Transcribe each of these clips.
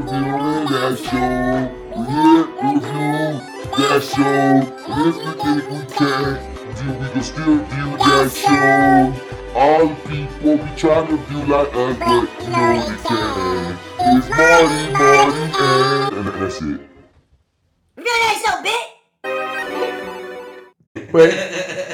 reviewing that show. We here to review that show. And if you think we can, then we can still view that show. All the people be trying to view like us, but you know they can. It's Marty, Marty, and, and that's it. Review that show, bitch. But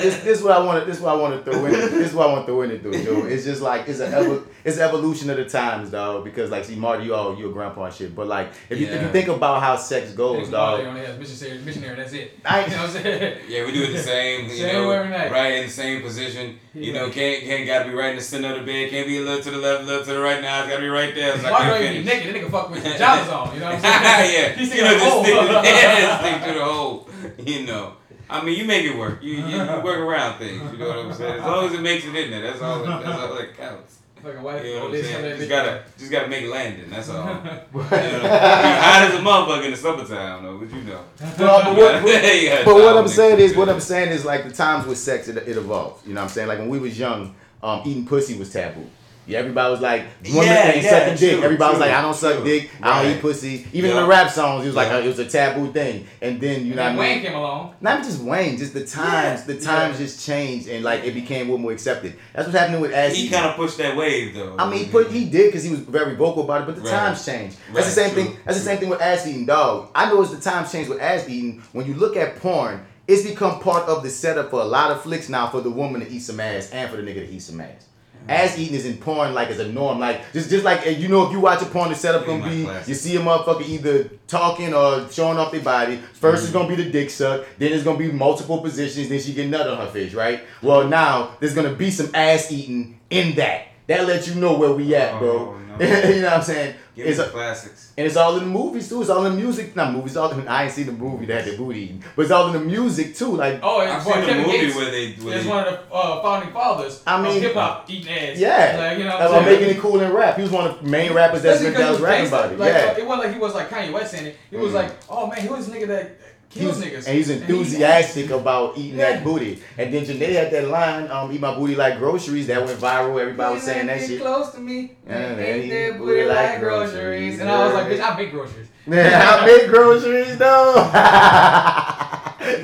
this, this is what I want. This is what I want to throw in. This is what I want to throw in it though, Joe. It's just like it's an evo- it's evolution of the times, dog. Because like, see, Marty, you all you a grandpa and shit. But like, if you if you think about how sex goes, Niggas dog. only has missionary, missionary, that's it. I- you know what I'm saying? Yeah, we do it the same. You Same know, every night. right in the same position. You Yeah. know, can't can't gotta be right in the center of the bed. Can't be a little to the left, a little to the right. Now it's gotta be right there. So I Why can do you be finish. naked? That nigga fuck with the pajamas on. You know what I'm saying? yeah, He's you know, thinking, just oh. stick, yeah, stick through the hole. You know, I mean, you make it work. You, you, you work around things. You know what I'm saying? As long as it makes it in there, that's all. That's all that counts. Fucking wife. You know what I'm saying? Just gotta, just gotta make it landing. That's all. You know, you hot as a motherfucker in the summertime, though. But you know. Well, but what, what- You gotta but what I'm saying is, it what. I'm saying is, like the times with sex, it, it evolves. You know what I'm saying? Like when we was young, um, eating pussy was taboo. Yeah, everybody was like, women Yeah, ain't yeah, sucking dick. true, Everybody was like, I don't suck true. dick. I don't eat pussy. Even in the rap songs, it was like, Yeah. it was a taboo thing. And then you And know then what I mean? Wayne came along. Not just Wayne, just the times. Yeah, the times just changed, and like it became more accepted. That's what's happening with Ass He kind of pushed that wave, though. I mean, he put he did because he was very vocal about it, but the Right. times changed. That's the same true, thing. That's the same thing with ass eating, dog. I know it's the times changed with ass eating. When you look at porn, it's become part of the setup for a lot of flicks now for the woman to eat some ass and for the nigga to eat some ass. Ass eating is in porn like as a norm, like just just like you know if you watch a porn, the setup gonna be classic. you see a motherfucker either talking or showing off their body. 1st it's mm-hmm. gonna be the dick suck, then it's gonna be multiple positions, then she get nut on her face, right? Well now there's gonna be some ass eating in that. That lets you know where we at, bro. Oh, no. you know what I'm saying? Give It's the a, classics. and it's all in the movies too. It's all in the music. Not movies. All in, I ain't seen the movie that had the booty eating, but it's all in the music too. Like Oh, I've and seen the Kevin movie Gates where they, where is they one of the uh, founding fathers I mean- of hip hop, eating ass. yeah, Like, you know what That's I'm making it cool in rap. He was one of the main rappers that's Especially been that was 'cause he rapping about it. Like, yeah. it wasn't like he was like Kanye West in it. He was Mhm. like, oh man, he was a nigga that He kills was, niggas. and he's he- enthusiastic about eating Yeah. that booty. And then Janae had that line, um, "Eat my booty like groceries." That went viral. Everybody was saying that shit. close to me. Yeah, and eat that booty like groceries. groceries. And I was like, bitch, I make groceries. Man, I make groceries though.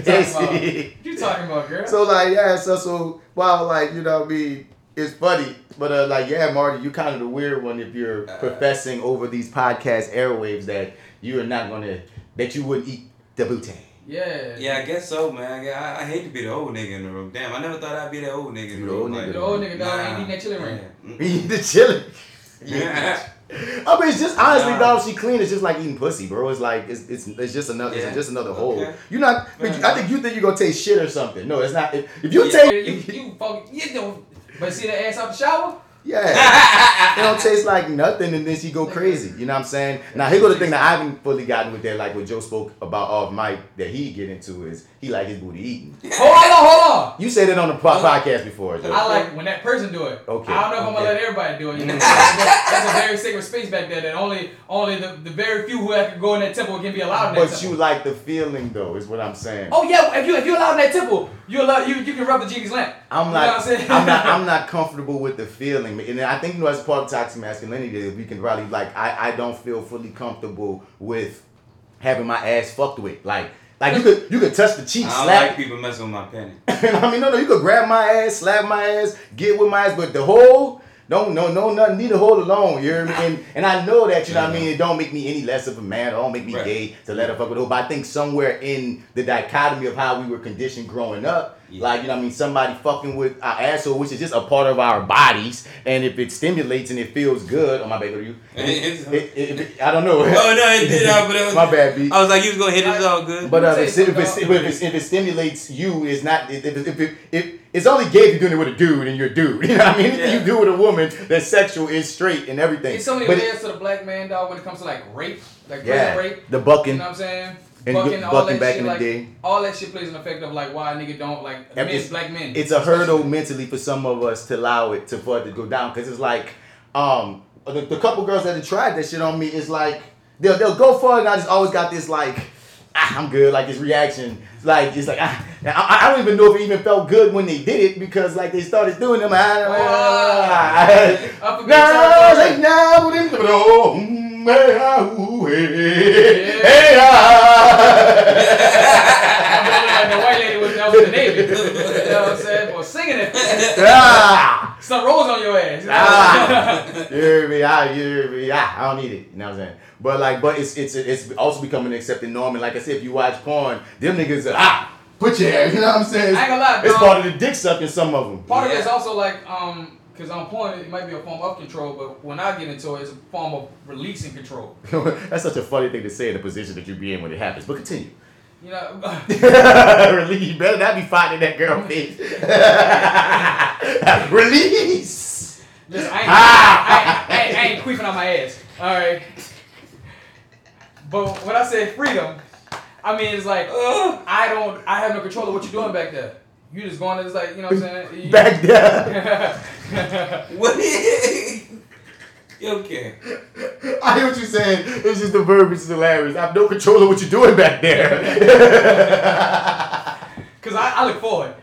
yes, about? What you talking about, girl? So like yeah, so so wow, like you know, what I mean, it's funny, but uh, like yeah, Marty, you kind of the weird one if you're Uh. professing over these podcast airwaves that you are not gonna that you wouldn't eat the booty. yeah. Yeah, I guess so, man. I, I hate to be the old nigga in the room. Damn, I never thought I'd be that old nigga in the the room. old like, nigga. The old nigga dog nah. ain't eating that chili ring. Yeah. Eat the chili. Yeah. I mean, it's just honestly, Nah. dog. She clean. It's just like eating pussy, bro. It's like it's it's, it's just another Yeah. it's just another hole. Okay. You're not. Fair I think you think you're gonna taste shit or something. No, it's not. If, if you Yeah. take, You, you fucking, you know, but see that ass out the shower? Yeah, it don't taste like nothing, and then she go crazy. You know what I'm saying? Now here go the thing that I haven't fully gotten with that, like what Joe spoke about off mic that he get into is he like his booty eating. Hold on, hold on. You said it on the po- podcast before, Joe. I like when that person do it. Okay, I don't know if I'm gonna okay. let everybody do it. Mm-hmm. You know, that's, a very sacred space back there that only only the, the very few who have to go in that temple can be allowed in that But temple. you like the feeling though, is what I'm saying. oh yeah, if you if you allowed in that temple, you allow you you can rub the genie's lamp. I'm You know not. what I'm saying? I'm not. I'm not comfortable with the feeling, and I think you know as part of toxic masculinity, that we can probably like. I I don't feel fully comfortable with having my ass fucked with. Like like you could you could touch the cheek, I don't slap. like people messing with my penny. I mean, no, no, you could grab my ass, slap my ass, get with my ass, but the whole. No, no, no, nothing. Need to hold alone. You hear me? And, and I know that, you know what I mean? It don't make me any less of a man. It don't make me Right. gay to let her fuck with who. But I think somewhere in the dichotomy of how we were conditioned growing up, Yeah. like, you know what I mean? Somebody fucking with our asshole, which is just a part of our bodies. And if it stimulates and it feels good, oh, my bad, what are you? It's- It, it, it- I don't know. Oh no, it did, uh, but it was, my bad, B. I was like, you was gonna hit it all good. But uh, Say if, it, if, it, if, it, if it stimulates you, it's not. If, if, if, it- if it's only gay if you're doing it with a dude and you're a dude. You know what I mean? Anything Yeah. you do with a woman that's sexual is straight and everything. It's so many but layers to the black man dog when it comes to like rape, like yeah, prison rape. the You know what I'm saying? And Bucking, bu- all bucking that back shit, in the like, day. all that shit plays an effect of like why a nigga don't like men, it's- black men. it's a hurdle mentally for some of us to allow it to for it to go down because it's like um the, the couple girls that have tried that shit on me is like they'll they'll go for it and I just always got this like ah, I'm good like this reaction like it's like ah, I, I don't even know if it even felt good when they did it because like they started doing them I forget no, y'all- it's like, no, no, hey, ah, ooh, hey, hey, I'm ah. like the white lady was, was the. You know what I'm saying? Singing it. ah. Some rolls on your ass. Ah, you hear me? I, you hear me? Ah, I don't need it. You know what I'm saying? But like, but it's it's it's also becoming an accepted norm. And like I said, if you watch porn, them niggas are, ah, put your ass. You know what I'm saying? I ain't gonna lie, It's part of the dick sucking. Some of them. Part of it is also like, um, because on porn it might be a form of control, but when I get into it, it's a form of releasing control. That's such a funny thing to say in the position that you be in when it happens. But continue. You know, Release. You better not be fighting that girl face. Release. listen, I ain't, Ah! I, ain't, I, ain't, I ain't queefing on my ass. All right. But when I say freedom, I mean it's like I don't, I have no control of what you're doing back there. You just going to just like, you know what I'm saying? You- Back there. What? okay. I hear what you're saying. It's just the verbiage is hilarious. I have no control of what you're doing back there. Cause I, I look forward.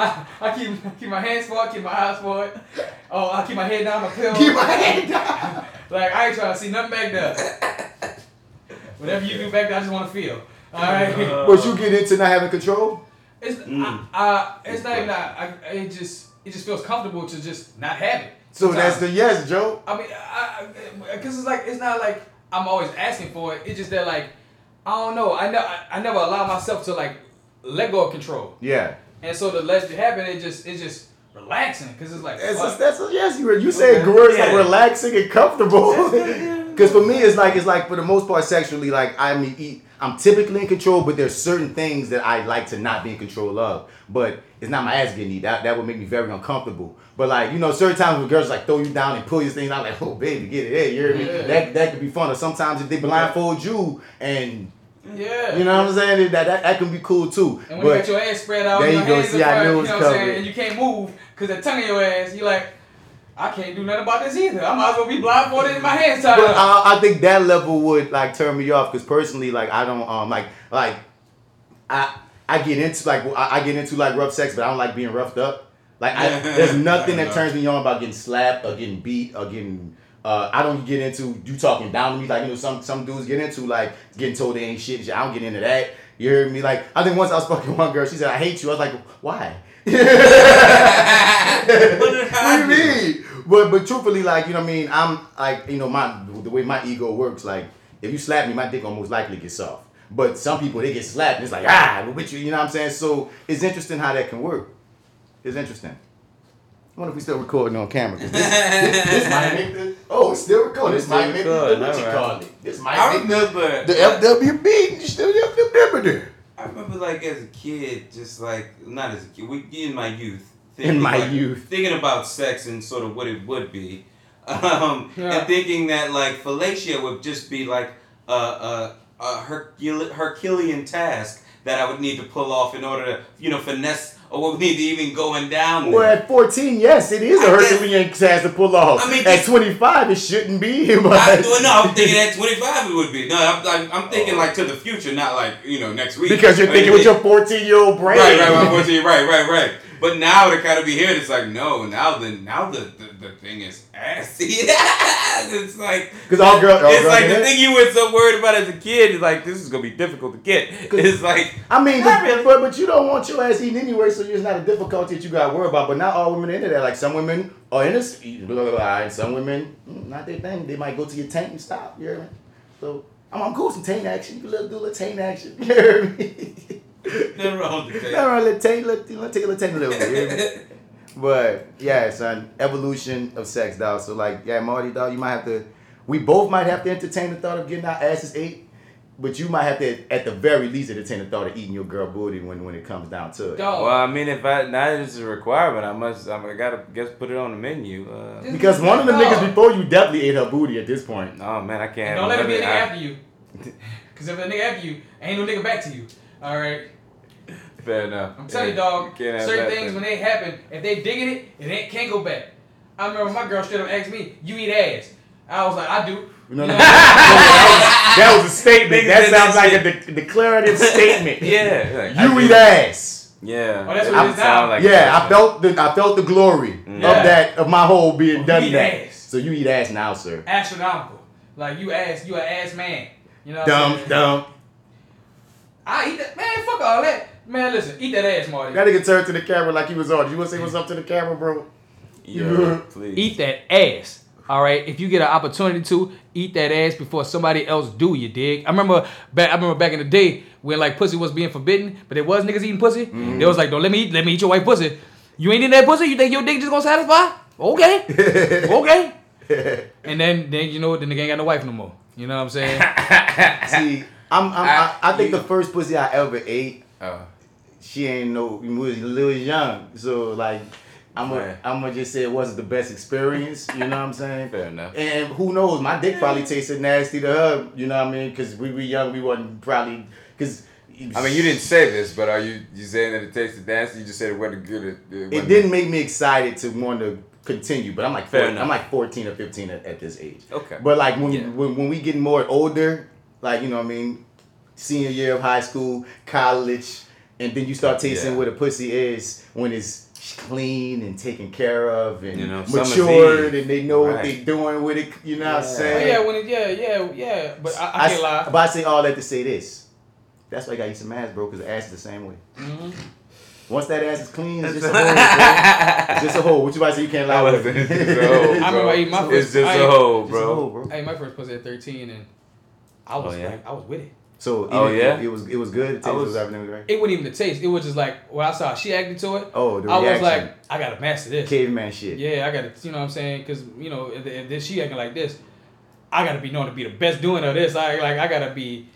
I, I keep I keep my hands forward, keep my eyes forward. Oh, I keep my head down, my pillow. Keep my head down. Like I ain't trying to see nothing back there. Whatever you do back there, I just want to feel. All right. But you get into not having control? It's Mm. I, I, it's not even that. I, it just it just feels comfortable to just not have it. So that's the yes, Joe. I mean, I, because it's like it's not like I'm always asking for it. It's just that like I don't know. I know I, I never allow myself to like let go of control. Yeah. And so the less it happen, it it just it's just relaxing because it's like That's a, that's a, yes. You you say Okay. words like relaxing and comfortable. That's good, yeah. Because for me, it's like it's like for the most part, sexually, like I mean, eat, I'm typically in control, but there's certain things that I like to not be in control of. But it's not my ass getting eat. That that would make me very uncomfortable. But like you know, certain times when girls like throw you down and pull your things out, like oh baby, get it, hey, you hear me? Yeah. That that could be fun. Or sometimes if they blindfold you and yeah. you know what I'm saying, that that, that can be cool too. And when you But got your ass spread out, There your go. hands See, up I knew it you was know what I'm saying, and you can't move because the tongue of your ass, you like, I can't do nothing about this either. I might as well be blindfolded in my hands tied But up. I, I think that level would like turn me off because personally, like I don't um like like I I get into like I, I get into like rough sex, but I don't like being roughed up. Like I, there's nothing that turns me on about getting slapped or getting beat or getting. Uh, I don't get into you talking down to me like you know some some dudes get into like getting told they ain't shit. I don't get into that. You hear me? Like I think once I was fucking one girl, she said I hate you. I was like, why? What did what I do you mean? But but truthfully, like you know, what I mean, I'm like you know my the way my ego works. Like if you slap me, my dick almost likely gets soft. But some people they get slapped and it's like ah, but with you, you know what I'm saying. So it's interesting how that can work. It's interesting. I wonder if we still recording on camera. 'cause This, this, this might make the oh, it's still recording. This It's might still make the recording, what you alright. call it. This might I make remember. the FWB. You still FWB. I remember, like as a kid, just like not as a kid, we, in my youth. In my like, youth. thinking about sex and sort of what it would be, um, Yeah. and thinking that like fellatio would just be like a a, a Hercule, Herculean task that I would need to pull off in order to you know finesse or what we need to even going down. Well, there. at 14, yes, it is a Herculean task to pull off. I mean, at 25, it shouldn't be. But I, well, no, I'm thinking at 25 it would be. No, I'm, I'm, I'm thinking like to the future, not like you know next week. because you're I thinking mean, with your 14 year old brain. Right, right, right, right, right, right, right. But now to kind of be here, it's like no. Now the now the the, the thing is assy. it's like Because all girls, it's girls like the thing you were so worried about as a kid is like this is gonna be difficult to get. It's like I mean, but, really. but but you don't want your ass eaten anyway, so it's not a difficulty that you got to worry about. But not all women are into that. Like some women are into s- blah, blah, blah, and some women mm, not their thing. They might go to your tank and stop. You know what I mean? So I'm, I'm cool with some taint action. You can little, do a little taint action. You hear me? Nothing wrong with All that. right, let's take, let, let's take a little a little bit. You hear me? But yeah, son, evolution of sex, dog. So like, yeah, Marty, dog, you might have to. We both might have to entertain the thought of getting our asses ate, but you might have to, at the very least, entertain the thought of eating your girl booty when when it comes down to it. Dog. Well, I mean, if I now it's a requirement, I must. I gotta guess put it on the menu. Uh, Because one of the No. niggas before you definitely ate her booty at this point. oh man, I can't. And don't let it be a nigga I- after you. Because if a nigga after you, ain't no nigga back to you. All right. Fair enough. I'm telling you, dog. can't Certain things thing. when they happen, if they digging it, it ain't, can't go back. I remember my girl straight up asked me, "You eat ass?" I was like, "I do." You know You what know, that was a statement. That sounds like a de- declarative statement. Yeah. like, You I eat do- ass. Yeah. Oh, that's what That it is sound now? like yeah. I felt the I felt the glory mm. Yeah. of that of my whole being oh, "You done eat that. ass." So you eat ass now, sir. astronomical. Like you ass, you an ass man. You know. What I'm Dumb, dumb. I eat that man. Fuck all that. Man, listen, eat that ass, Marty. That nigga turned to the camera like he was on. You want to say what's up to the camera, bro? Yeah, please. Eat that ass. All right. If you get an opportunity to eat that ass before somebody else do, you dig? I remember back. I remember back in the day when like pussy was being forbidden, but there was niggas eating pussy. Mm-hmm. They was like, don't let me eat. Let me eat your white pussy. You ain't eating that pussy. You think your dick just gonna satisfy? Okay. okay. And then then you know then The nigga ain't got no wife no more. You know what I'm saying? See, I'm, I'm, I, I think the first pussy I ever ate, Oh, she ain't no, we was a little young. So, like, I'm gonna I'm gonna just say it wasn't the best experience. You know what I'm saying? fair enough. And who knows? My dick probably tasted nasty to her. You know what I mean? Because we were young, we wasn't probably. Because I mean, you didn't say this, but are you you saying that it tasted nasty? You just said it wasn't good. It, It wasn't- didn't make me excited to want to continue, but I'm like Fair 14, enough. I'm like 14 or 15 at, at this age. Okay. But like when, Yeah. when when we get more older, like you know what I mean, senior year of high school, college, and then you start tasting Yeah. what a pussy is when it's clean and taken care of and You know, matured and they know what they're doing with it. You know what I'm Yeah. Oh, saying? yeah, when it, yeah, yeah, yeah. But I, I, I, can't lie. but I say all that to say this. That's why I got you some ass, bro, because the ass is the same way. Mm-hmm. Once that ass is clean, it's just a hole, bro. It's just a hole. What you about to say? You can't lie I with was it. it's just a hole, I remember bro. I ate my It's just I a ate- hole, It's a hole, bro. bro. Hey, my first pussy at 13, and I was Oh, yeah? like, I was with it. So Oh, even- yeah? it was it was good. It I was, was everything right. It wasn't even the taste. It was just like when I saw she acted to it. Oh, the I was like, I gotta master this. Caveman shit. Yeah, I gotta, you know what I'm saying? Because you know, if, if this she acting like this, I gotta be known to be the best doing of this. I like, I gotta be,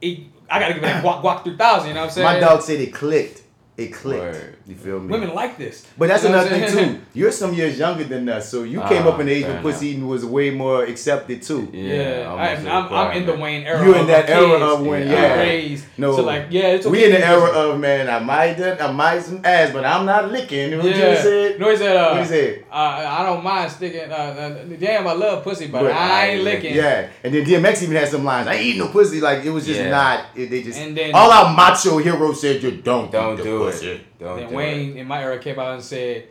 it, I gotta give it that guac guac through thousand. You know what I'm saying? My dog said it clicked. It clicked. Word. You feel me? Women like this. But that's You know another thing too. You're some years younger than us, so you came Ah, up in the age fair when pussy eating was way more accepted too. Yeah, almost I, a I'm, I'm in the. Wayne era. You of in that my era kids of when, being yeah. raised. No, So like, yeah, it's okay. we okay in the era of man. I might, I might some ass, but I'm not licking. You know what you Yeah. said? No, he said. Uh, What he said? Uh, I don't mind sticking. Uh, uh, damn, I love pussy, but, But I ain't licking. Yeah, and then DMX even had some lines. I ain't eating no pussy. Like it was just Yeah. not. It, they just And then- all our macho heroes said you don't. Don't eat the do pussy. it. Don't Then do Wayne it. in my era came out and said,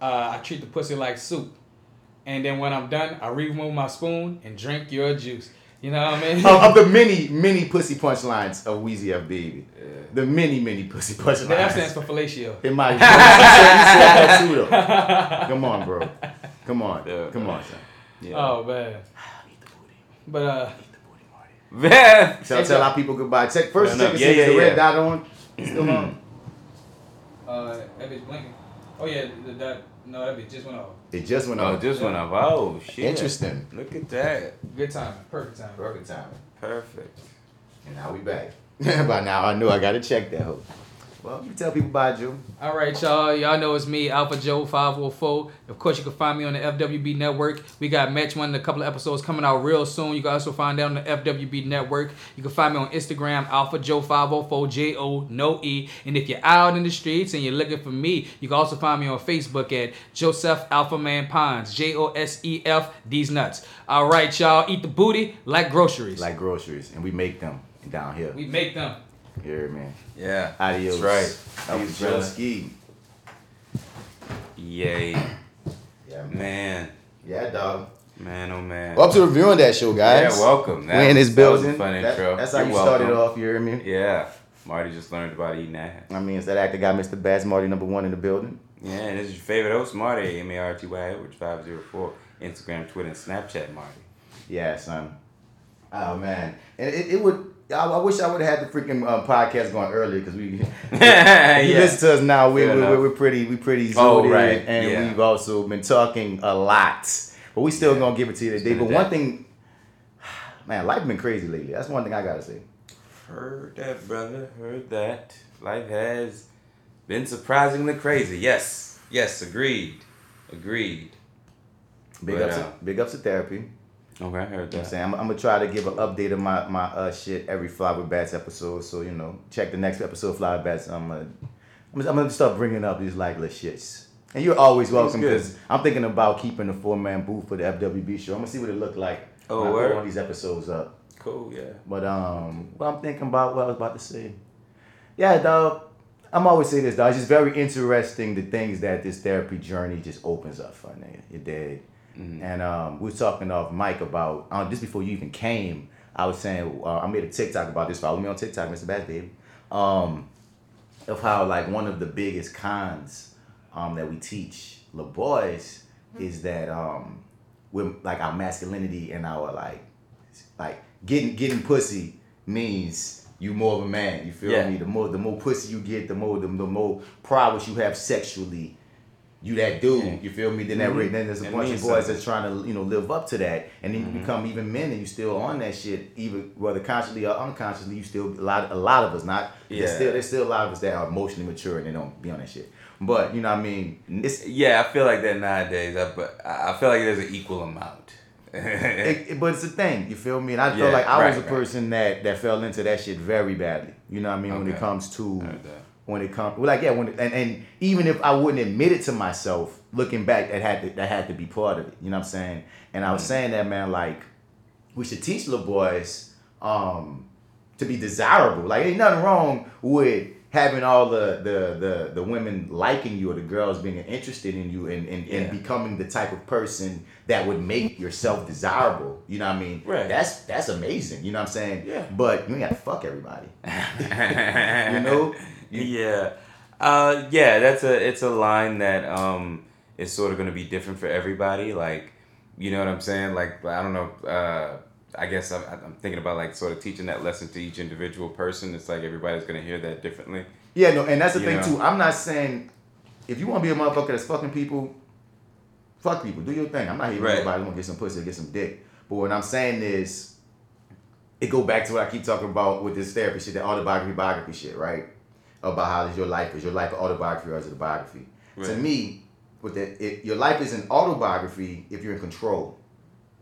uh, "I treat the pussy like soup, and then when I'm done, I remove my spoon and drink your juice." You know what I mean? of, of the many, many pussy punchlines of Weezy F Baby. The many, many pussy punchlines. That stands for fellatio. In my, you said, that too, though. Come on, bro. Come on. Yeah. Come on, son. Yeah. Oh man. I'll eat the booty. But uh, Man. Tell, tell our people goodbye. Check first. No, no. check and Yeah, see yeah, the red dot on. Still on. Uh, that bitch blinking. Oh yeah, the, that no, that bitch just went off. It just went Oh, on. just went off. Oh, shit. Interesting. Look at that. Good time, perfect time. Perfect timing. Perfect. And now we back. By now I knew I gotta check that hoe. Well, you tell people about Joe. All right, y'all. Y'all know it's me, Alpha Joe 504. Of course, you can find me on the FWB Network. We got Match One, in a couple of episodes coming out real soon. You can also find that on the FWB Network. You can find me on Instagram, Alpha Joe 504, J O no E. And if you're out in the streets and you're looking for me, you can also find me on Facebook at Joseph Alpha Man Pons, J O S E F, these nuts. All right, y'all. Eat the booty like groceries. Like groceries, and we make them down here. we make them. Here, man. Yeah. Adios. That's right. That was Peace. Ski. Yay. Yeah, man. Man. Yeah, dog. Man, oh man. Welcome to reviewing that show, guys. Yeah, welcome. That we in was- this that was a building. fun That- intro. that's how You're you started off. You hear me? Yeah. Marty just learned about eating ass. I mean, it's that actor guy, Mr. Bats Marty, number one in the building. Yeah, and this is your favorite host, Marty, M A R T Y Edwards 504. Instagram, Twitter, and Snapchat, Marty. Yeah, son. Oh man, and it, it would. I, I wish I would have had the freaking uh, podcast going earlier because we. yeah. You listen to us now, we, Fair we, enough. we're pretty, we pretty Oh, right, and yeah. we've also been talking a lot. But we still gonna give it to you today. But one thing, man, life been crazy lately. That's one thing I gotta say. Heard that, brother. Heard that. Life has been surprisingly crazy. Yes. Yes, agreed. Agreed. Big But, ups, uh, big ups to therapy. Okay, I heard You know I'm that. saying I'm, I'm gonna try to give an update of my my uh, shit every Fly with Bats episode. So you know, check the next episode of Fly with Bats. I'm gonna I'm gonna, start bringing up these like little shits. And you're always welcome because I'm thinking about keeping the four man booth for the FWB show. I'm gonna see what it look like. Oh, when I word? put all these episodes up. Cool, yeah. But um, what I'm thinking about, what I was about to say. Yeah, dog. I'm always say this, dog. It's just very interesting the things that this therapy journey just opens up for nigga. You dead. and um, we were talking off mic about um, just before you even came. I was saying uh, I made a TikTok about this. Follow me on TikTok, Mr. Bats Baby. Um, of how like one of the biggest cons um, that we teach the boys is that um, with like our masculinity and our like like getting getting pussy means you more of a man. You feel Yeah. me? The more the more pussy you get, the more the, the more prowess you have sexually. You that dude, Yeah. you feel me? Then that Mhm. then there's a It bunch of boys something. that's trying to you know live up to that, and then you Mhm. become even men, and you still on that shit, even whether consciously or unconsciously. You still a lot a lot of us not. There's Yeah. still there's still a lot of us that are emotionally mature and they don't be on that shit. But you know what I mean? It's Yeah, I feel like that nowadays. I, but I feel like there's an equal amount. it, it- but it's a thing, you feel me? And I feel like I was right, a right. person that that fell into that shit very badly. You know what I mean? When it comes to. When it comes, well, like yeah, when and, and even if I wouldn't admit it to myself, looking back, that had to that had to be part of it. You know what I'm saying? And I was Mm-hmm. saying that man, like we should teach little boys um, to be desirable. Like ain't nothing wrong with having all the the the, the women liking you or the girls being interested in you and, and, Yeah. and becoming the type of person that would make yourself desirable. You know what I mean? Right. That's that's amazing. You know what I'm saying? Yeah. But you ain't gotta fuck everybody. you know? Yeah, uh, yeah. That's a it's a line that um is sort of going to be different for everybody. Like, you know what I'm saying? Like, I don't know. Uh, I guess I'm, I'm thinking about like sort of teaching that lesson to each individual person. It's like everybody's going to hear that differently. Yeah, no, and that's the You thing know? too. I'm not saying if you want to be a motherfucker that's fucking people, fuck people. Do your thing. I'm not here Right. nobody want to get some pussy or get some dick. But what I'm saying is, it go back to what I keep talking about with this therapy shit, the autobiography, biography shit, right? About how is your life? Is your life autobiography or is it a biography? To me, with the it, your life is an autobiography if you're in control.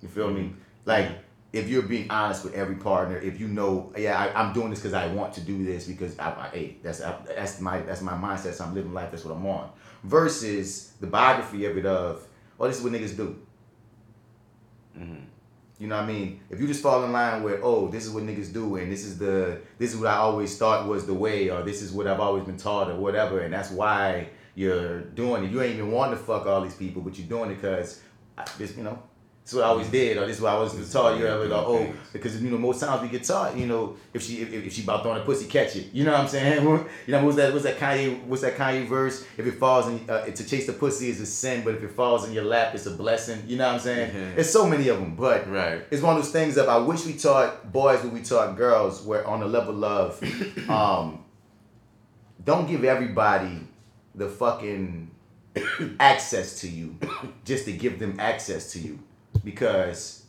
You feel me? Like if you're being honest with every partner, if you know, yeah, I, I'm doing this because I want to do this because I, I hey, that's I, that's my that's my mindset. So I'm living life. That's what I'm on. Versus the biography of it of, oh, this is what niggas do. Mhm. You know what I mean? If you just fall in line with, oh, this is what niggas do, and this is the this is what I always thought was the way, or this is what I've always been taught, or whatever, and that's why you're doing it. You ain't even wanting to fuck all these people, but you're doing it because this, you know, this is what I always did, or this is what I was taught. You do go, oh, because you know most times we get taught, you know, if she if, if she about throwing a pussy, catch it. You know what I'm saying? You know what's that? What's that Kanye? What's that Kanye verse? If it falls in uh, to chase the pussy is a sin, but if it falls in your lap, it's a blessing. You know what I'm saying? Mhm. There's so many of them, but Right. it's one of those things of I wish we taught boys what we taught girls, where on the level of, um, don't give everybody the fucking access to you, just to give them access to you, because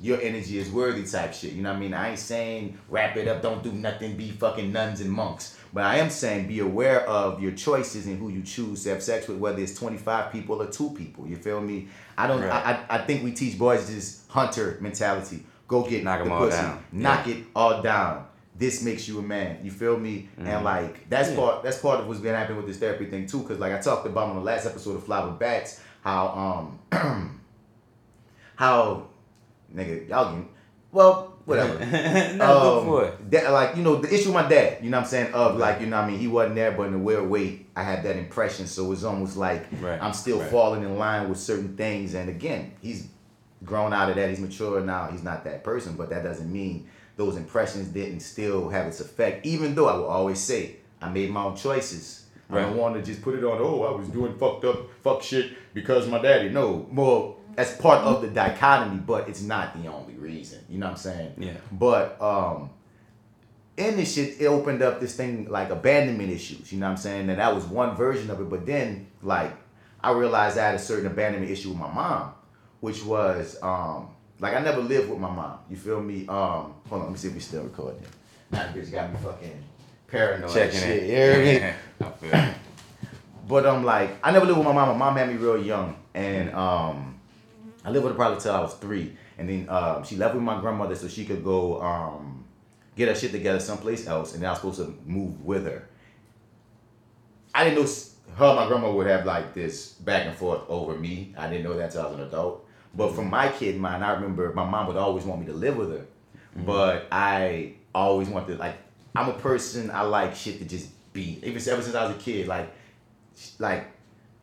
your energy is worthy type shit. You know what I mean? I ain't saying wrap it up, don't do nothing, be fucking nuns and monks. But I am saying be aware of your choices and who you choose to have sex with, whether it's 25 people or two people. You feel me? I don't Right. I, I I think we teach boys this hunter mentality. Go get Knock the 'em all pussy. down. Knock Yeah. it all down. This makes you a man. You feel me? Mhm. And like that's Yeah. part that's part of what's been happening with this therapy thing too. Cause like I talked about on the last episode of Fly with Bats, how um how nigga y'all can well whatever. no, Um, for it. that- like you know the issue with my dad you know what i'm saying of like you know what i mean he wasn't there but in a weird way i had that impression. So it's almost like Right, i'm still right. falling in line with certain things. And again he's grown out of that. He's mature now. He's not that person but that doesn't mean those impressions didn't still have its effect. Even though i will always say i made my own choices. I don't want to just put it on oh i was doing fucked up fuck shit because my daddy. No more that's part of the dichotomy but it's not the only reason you know what i'm saying Yeah. but um in this shit, it opened up this thing like abandonment issues. You know what I'm saying? And that was one version of it. But then, like, I realized I had a certain abandonment issue with my mom, which was um like I never lived with my mom. You feel me? Um, hold on, let me see if we still recording. Now bitch got me fucking paranoid. Checking shit, it. You hear me? I feel. But um, like I never lived with my mom. My mom had me real young, and um, I lived with her probably till I was three, and then um, she left with my grandmother so she could go um, get her shit together someplace else, and then I was supposed to move with her. I didn't know her and my grandma would have like this back and forth over me. I didn't know that until I was an adult. But from my kid mind, I remember my mom would always want me to live with her, but I always wanted like I'm a person I like shit to just be. Even ever since I was a kid, like like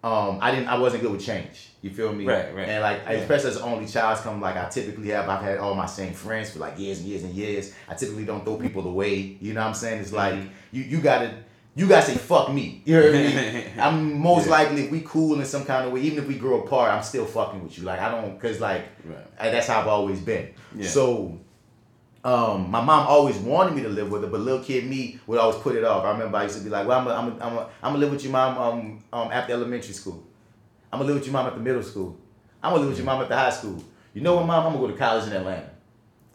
um, I didn't, I wasn't good with change. You feel me? Right, right. And like, Yeah. especially as an only child, come like I typically have. I've had all my same friends for like years and years and years. I typically don't throw people away. You know what I'm saying? It's like Mhm. you, you gotta. You gotta say fuck me. You heard me? I'm most Yeah. likely if we cool in some kind of way, even if we grow apart, I'm still fucking with you. Like I don't, cause like Right. I- that's how I've always been. Yeah. So, um, my mom always wanted me to live with her, but little kid me would always put it off. I remember I used to be like, "Well, I'm gonna, I'm gonna, I'm gonna live with your mom um, um, after elementary school. I'm gonna live with your mom at the middle school. I'm gonna live with your mom at the high school. You know what, mom? I'm gonna go to college in Atlanta.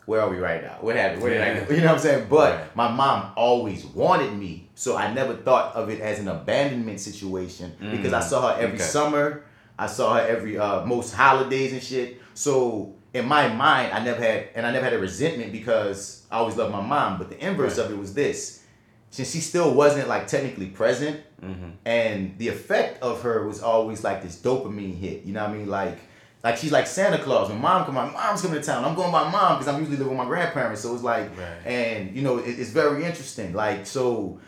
Where are we right now? What happened? Where did I go? You know what I'm saying? But Right. my mom always wanted me, so I never thought of it as an abandonment situation because I Mm, saw her every okay. summer. I saw her every uh, most holidays and shit. So in my mind, I never had, and I never had a resentment because I always loved my mom. But the inverse Right. of it was this: since she still wasn't like technically present, Mm-hmm. and the effect of her was always like this dopamine hit. You know what I mean? Like, like she's like Santa Claus. When mom come, my mom's coming to town. I'm going by mom because I'm usually living with my grandparents. So it's like, Right. and you know, it, it's very interesting. Like, so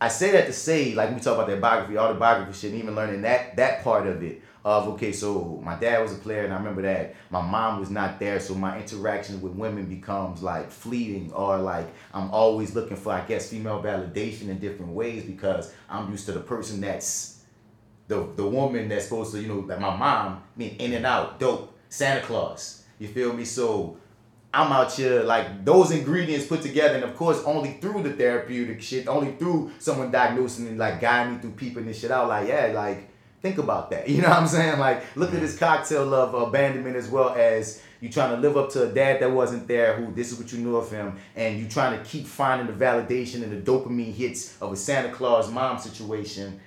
I say that to say, like, we talk about that biography, autobiography shit, and even learning that that part of it. Of okay, so my dad was a player, and I remember that my mom was not there, so my interaction with women becomes like fleeting, or like I'm always looking for, I guess, female validation in different ways because I'm used to the person that's the the woman that's supposed to, you know, like my mom, being in and out, dope, Santa Claus. You feel me? So I'm out here like those ingredients put together, and of course, only through the therapeutic shit, only through someone diagnosing and like guiding me through peeping this shit out. Like, yeah, like think about that. You know what I'm saying? Like, look at this cocktail of abandonment as well as you trying to live up to a dad that wasn't there. Who this is what you knew of him, and you trying to keep finding the validation and the dopamine hits of a Santa Claus mom situation.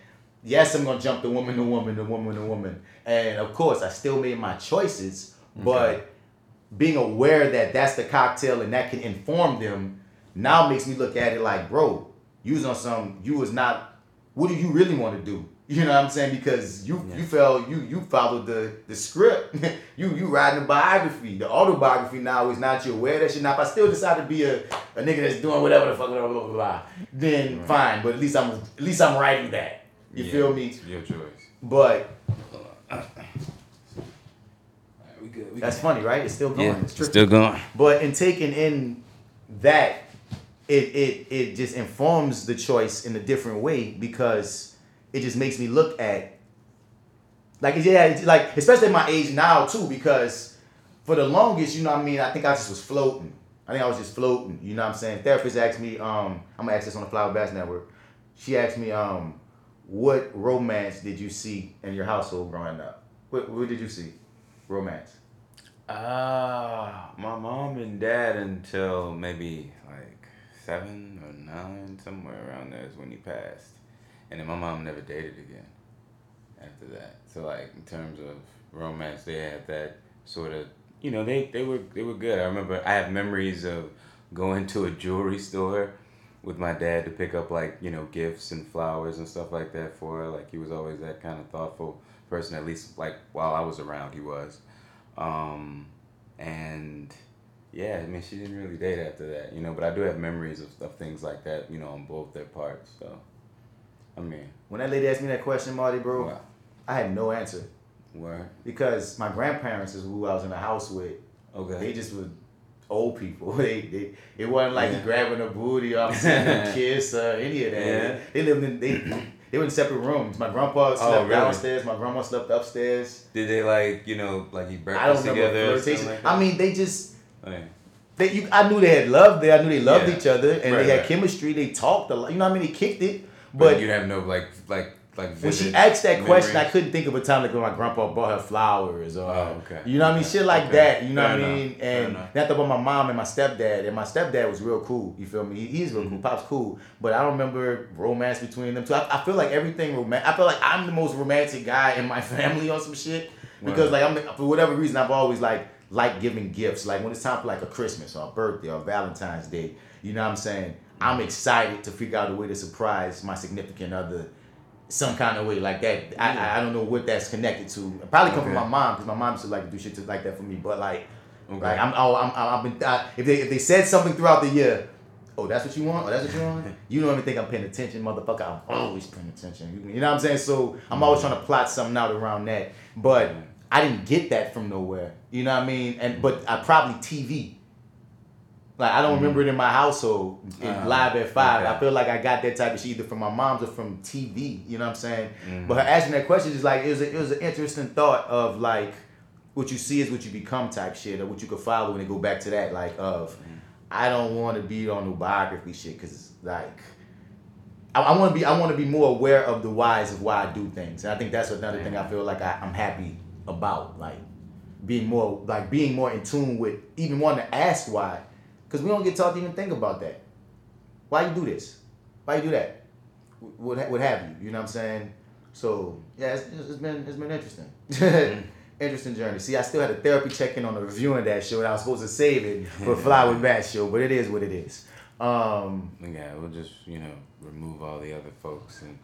Yes, I'm gonna jump the woman, the woman, the woman, the woman, and of course, I still made my choices, but being aware that that's the cocktail and that can inform them now makes me look at it like, bro, you was on some, you was not, what do you really want to do? You know what I'm saying? Because you Yeah. you felt you you followed the the script. you you riding the biography. The autobiography now is not you aware of that shit. Now if I still decide to be a, a nigga that's doing whatever the fuck blah blah blah, blah then Right. fine. But at least I'm at least I'm writing that. You Yeah, feel me? It's your choice. But We good. We that's funny, right? It's still going. Yeah, it's tricky. still going. But in taking in that, it it it just informs the choice in a different way because it just makes me look at like yeah, it's like especially my age now too because for the longest, you know what I mean, I think I just was floating. I think I was just floating. You know what I'm saying? Therapist asked me, um, I'm gonna ask this on the Flower Bass Network. She asked me, um, what romance did you see in your household growing up? What, what did you see? Romance. Ah, my mom and dad until maybe like seven or nine, somewhere around there is when he passed, and then my mom never dated again after that. So like in terms of romance, they had that sort of, you know, they they were they were good. I remember I have memories of going to a jewelry store with my dad to pick up like you know gifts and flowers and stuff like that for her. Like he was always that kind of thoughtful person. At least like while I was around, he was. Um, and yeah, I mean, she didn't really date after that, you know. But I do have memories of, of things like that, you know, on both their parts. So, I mean, When that lady asked me that question, Marty, bro, wow, I had no answer where because my grandparents is who I was in the house with. okay, They just were old people. They, they it wasn't like Yeah. grabbing a booty or I'm seeing kiss or any of that. Yeah. They lived in they they were in separate rooms. My grandpa oh, slept oh, really? downstairs. My grandma slept upstairs. did they like you know like eat I don't breakfast together? like? I mean, they just Like, they you, I knew they had love there. I knew they loved Yeah. each other and Right, they had right. chemistry. They talked a lot. You know what I mean? They kicked it. But But you have no like like like when she asked that question, I couldn't think of a time like when my grandpa bought her flowers or Oh, okay. you know what I mean, shit like Okay. that. You know Fair what I mean? And not about my mom and my stepdad. And my stepdad was real cool. You feel me? He, he's real cool. Mm-hmm. Pop's cool, but I don't remember romance between them two. I, I feel like everything romantic. I feel like I'm the most romantic guy in my family on some shit because Right. like I'm for whatever reason I've always like like giving gifts. Like when it's time for like a Christmas or a birthday or Valentine's Day. You know what I'm saying? I'm excited to figure out a way to surprise my significant other some kind of way like that. I, I, I don't know what that's connected to. It probably come from my mom because my mom used to like do shit to, like that for me. But like, Okay. like I'm, oh, I'm, I've been. I, if they if they said something throughout the year, Oh, that's what you want? Oh, that's what you want? You don't even think I'm paying attention, motherfucker. I'm always paying attention. You know what I'm saying? So I'm always mm-hmm. trying to plot something out around that. But mm-hmm. I didn't get that from nowhere. You know what I mean? And but I probably TV. Like I don't remember it in my household in Uh, live at five. okay. I feel like I got that type of shit either from my mom's or from TV. You know what I'm saying? Mhm. But her asking that question is like it was a, it was an interesting thought of like what you see is what you become type shit or what you could follow and go back to that like of I don't want to be on the biography shit because like I, I want to be I want to be more aware of the whys of why I do things and I think that's another thing I feel like I, I'm happy about like being more like being more in tune with even wanting to ask why because we don't get taught to even think about that. Why you do this? Why you do that? What what have you? You know what I'm saying? So yeah it's, it's been it's been interesting. Interesting journey. See I still had a therapy check in on the reviewing that show and I was supposed to save it for Fly with Bats show but it is what it is. Um Yeah, we'll just you know remove all the other folks and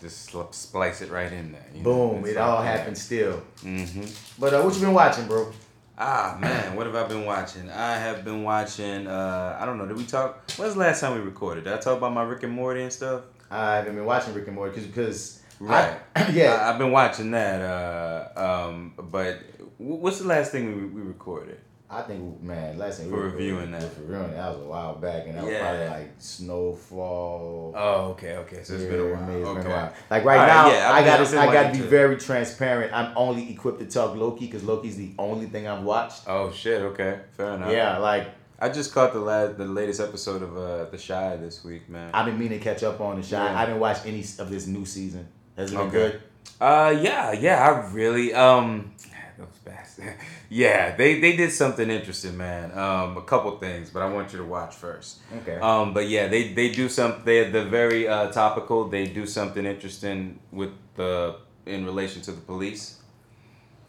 just splice it right in there. you boom it all happened still. Mm-hmm. but uh, what you been watching bro Ah man, what have I been watching? I have been watching. uh I don't know. Did we talk? When's the last time we recorded? Did I talk about my Rick and Morty and stuff? I haven't been watching Rick and Morty because because Right. yeah I, have been watching that. Uh, um, but what's the last thing we, we recorded? I think man last thing For reviewing that. for reviewing that was a while back and that was probably like Snowfall Oh, okay, okay. So it's been a while. It's okay. been a while. Like right All right, now, yeah, I got I got to be very transparent. I'm only equipped to talk Loki because Loki's the only thing I've watched. Oh shit. Okay, fair enough. Yeah, like I just caught the last, the latest episode of uh, The Chi this week, man. I've been meaning to catch up on the Chi. Yeah. I didn't watch any of this new season. Has it been Okay. good? Uh, yeah, yeah, I really, um, those bastards. yeah, they, they did something interesting, man. Um, a couple things, but I want you to watch first. Okay. Um, but yeah, they, they do something, they're, they're very, uh, topical. They do something interesting with the, in relation to the police.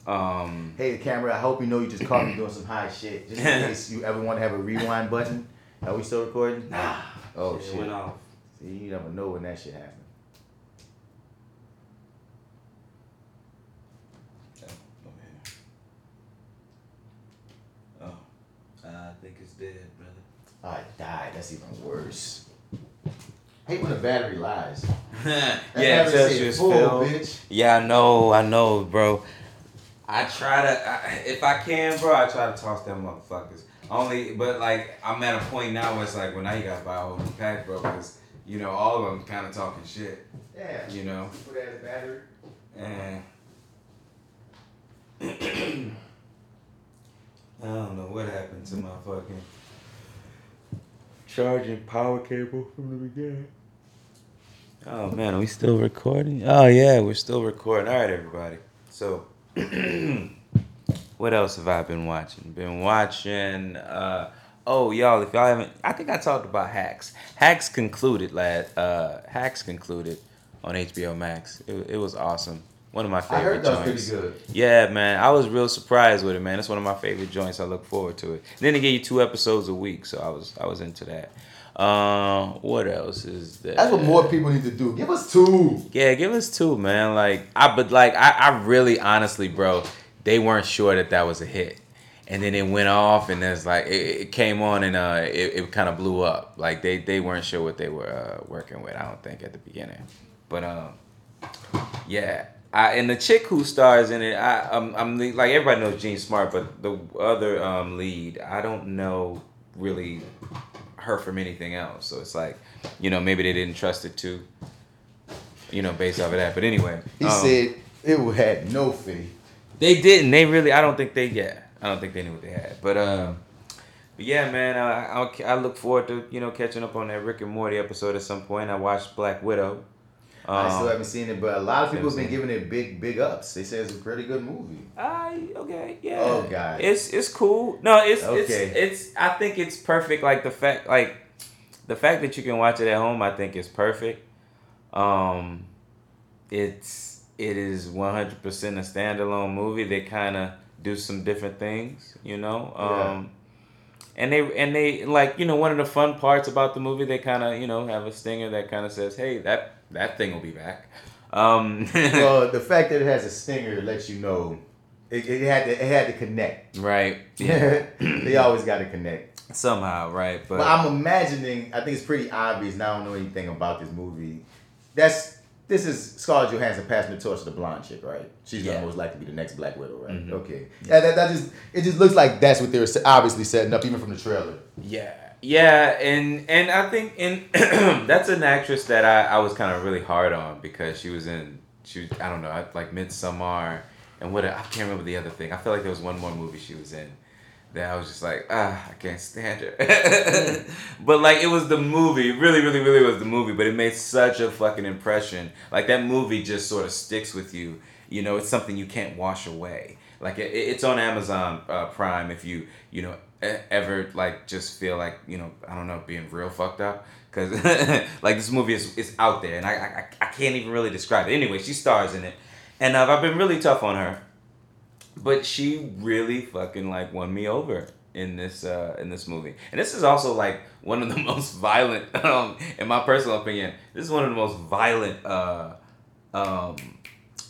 Um, hey, the camera. I hope you know you just caught me doing some high shit. Just in case you ever want to have a rewind button. Are we still recording? Nah. Oh Shit shit. went off. See, you never know when that shit happens. Oh, I think it's dead, brother. Oh, I died. That's even worse. I hate when the battery lies. Yeah, battery just say just full, bitch. Yeah, I know, I know, bro. I try to, I, if I can, bro, I try to toss them motherfuckers. Only, but like, I'm at a point now where it's like, well, now you gotta buy a whole new pack, bro, because you know all of them kind of talking shit, Yeah. you know, Put that battery. and I don't know what happened to my fucking charging power cable from the beginning. Oh man, are we still recording? Oh yeah, we're still recording. All right, everybody. So, what else have I been watching? Been watching. Uh, oh, y'all, if y'all haven't, I think I talked about Hacks. Hacks concluded last. Uh, Hacks concluded on HBO Max. It, it was awesome. One of my I favorite heard that was joints. pretty good. Yeah, man, I was real surprised with it, man. It's one of my favorite joints. I look forward to it. Then they gave you two episodes a week, so I was I was into that. Um, what else is that? That's what more people need to do. Give us two. Yeah, give us two, man. Like I, but like I, I really, honestly, bro, they weren't sure that that was a hit, and then it went off, and it's like it, it came on, and uh, it, it kind of blew up. Like they, they weren't sure what they were uh, working with. I don't think at the beginning, but um, yeah. I, and the chick who stars in it, I, I'm, I'm like everybody knows Jean Smart, but the other um, lead, I don't know really her from anything else. So it's like, you know, maybe they didn't trust it too, you know, based off of that. But anyway, He um, said it had no fee. they didn't. They really. I don't think they. Yeah, I don't think they knew what they had. But um, but yeah, man. I I, I look forward to you know catching up on that Rick and Morty episode at some point. I watched Black Widow. I still Um, haven't seen it, but a lot of people have been giving it big, big ups. They say it's a pretty good movie. I okay, yeah. Oh, God. It's it's cool. No, it's Okay. it's it's I think it's perfect. Like the fact like the fact that you can watch it at home, I think is perfect. Um it's it is one hundred percent a standalone movie. They kinda do some different things, you know? Yeah. Um and they and they like, you know, one of the fun parts about the movie, they kinda, you know, have a stinger that kinda says, Hey, that that thing will be back. Um well, the fact that it has a stinger lets you know it, it had to it had to connect. Right. Yeah. they always got to connect. somehow, right? But, But I'm imagining. I think it's pretty obvious. Now I don't know anything about this movie. That's this is Scarlett Johansson passing the torch to the blonde chick, right? She's Yeah. gonna most likely be the next Black Widow, right? Mhm. Okay. Yeah, that, that just it just looks like that's what they're obviously setting up, even from the trailer. Yeah, yeah, and and I think and that's an actress that I, I was kind of really hard on because she was in she I don't know like Midsommar and what I can't remember the other thing. I feel like there was one more movie she was in that I was just like ah I can't stand her. but like it was the movie, really, really, really was the movie. But it made such a fucking impression. Like that movie just sort of sticks with you. You know, it's something you can't wash away. Like it, it's on Amazon uh, Prime if you you know ever like just feel like you know I don't know being real fucked up because like this movie is is out there and I, I I can't even really describe it. Anyway, she stars in it, and uh, I've been really tough on her, but she really fucking like won me over in this uh in this movie. And this is also like one of the most violent um in my personal opinion. This is one of the most violent uh um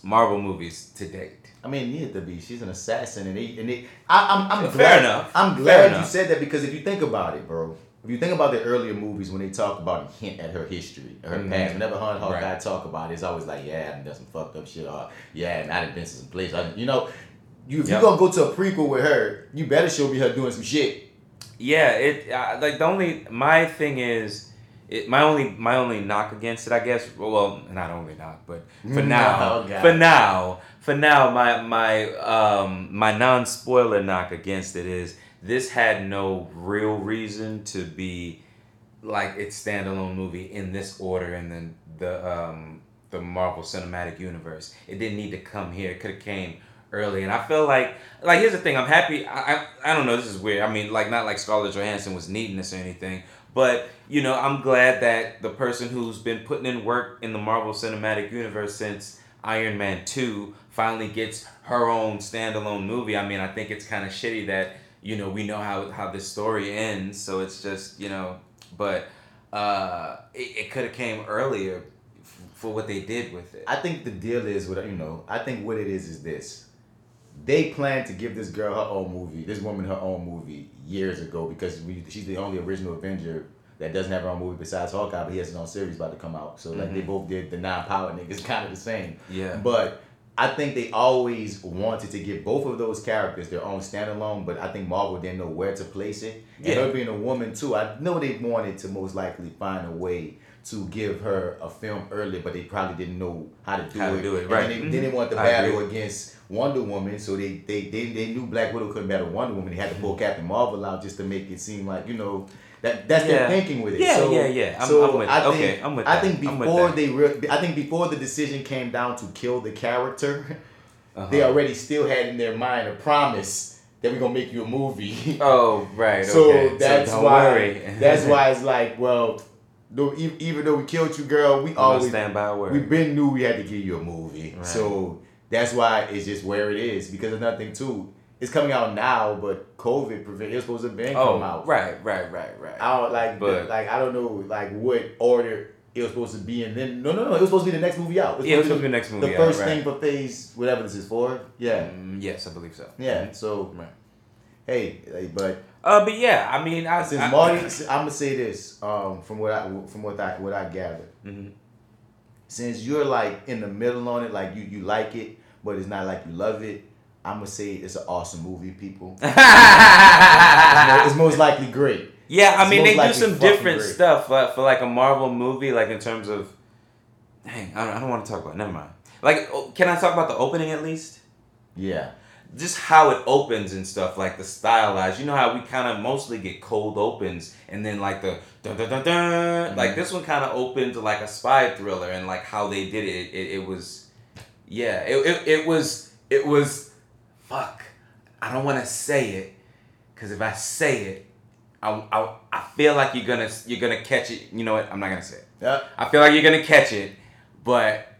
Marvel movies to date. I mean, needed to be. She's an assassin, and they, and they, I, I'm, I'm Fair glad. enough. I'm Fair glad you enough. said that because if you think about it, bro, if you think about the earlier movies when they talk about and hint at her history, her Mhm. past, whenever her and Hawkeye Right. talk about it, it's always like, yeah, I done some fucked up shit, or yeah, and I done been to some place. You know, you if Yep. you gonna go to a prequel with her, you better show me her doing some shit. Yeah, it uh, like the only my thing is it my only my only knock against it, I guess. Well, not only knock, but for now, Oh, for now, for now, my my um my non spoiler knock against it is this had no real reason to be like its standalone movie in this order and then the um the Marvel Cinematic Universe. It didn't need to come here. It could have came early, and I feel like like here's the thing. I'm happy. I, I I don't know. This is weird. I mean, like not like Scarlett Johansson was needing this or anything, but you know, I'm glad that the person who's been putting in work in the Marvel Cinematic Universe since Iron Man two finally gets her own standalone movie. I mean, I think it's kind of shitty that you know we know how how this story ends, so it's just you know, but uh, it, it could have came earlier f- for what they did with it. I think the deal is what you know. I think what it is is this. They plan to give this girl her own movie, this woman her own movie years ago because we, she's the only original Avenger that doesn't have her own movie besides Hawkeye, but he has his own series about to come out. So like they Mhm. both did the non-power niggas kind of the same. yeah. But I think they always wanted to give both of those characters their own standalone, but I think Marvel didn't know where to place it. And Yeah. her being a woman too, I know they wanted to most likely find a way to give her a film earlier, but they probably didn't know how to do How to it. do it, And right. Then they, then they wanted to mm-hmm. I battle against Wonder Woman, so they, they they they knew Black Widow couldn't battle Wonder Woman. They had to pull Captain Marvel out just to make it seem like you know that that's Yeah. their thinking with it. Yeah, so, yeah, yeah. I'm- so I'm with- I think, okay, I'm with that. think I'm with before they re- I think before the decision came down to kill the character, Uh-huh. they already still had in their mind a promise that we're gonna make you a movie. Oh right. so okay. that's don't why that's why it's like, well, though, even though we killed you, girl, we I'm always stand by our word. we been knew we had to give you a movie. Right. So that's why it's just where it is because of nothing too. It's coming out now, but COVID prevent. It was supposed to be oh come out. right, right, right, right. I don't like, But- like I don't know, like what order it was supposed to be in. Then no, no, no, it was supposed to be the next movie out. yeah, it was supposed to be the, the next movie. the out, first right. thing for phase whatever this is for. Yeah, Mm, yes, I believe so. yeah. So Right. hey, like, but Uh, but yeah, I mean, I since I, Marty, I'm gonna say this um, from what I from what I what I gather. Mhm. Since you're like in the middle on it, like you you like it, but it's not like you love it. I'm gonna say it's an awesome movie, people. it's most likely great. Yeah, I mean they do some different great. stuff uh, for like a Marvel movie, like in terms of. Dang, I don't, I don't want to talk about. It. Never mind. Like, oh, can I talk about the opening at least? Yeah. Just how it opens and stuff, like the stylized. You know how we kind of mostly get cold opens, and then like the dun dun dun dun. Like this one kind of opened like a spy thriller, and like how they did it, it, it was, yeah, it, it, it was it was, fuck. I don't want to say it, cause if I say it, I, I, I feel like you're gonna you're gonna catch it. You know what? I'm not gonna say it. Yeah. I feel like you're gonna catch it, but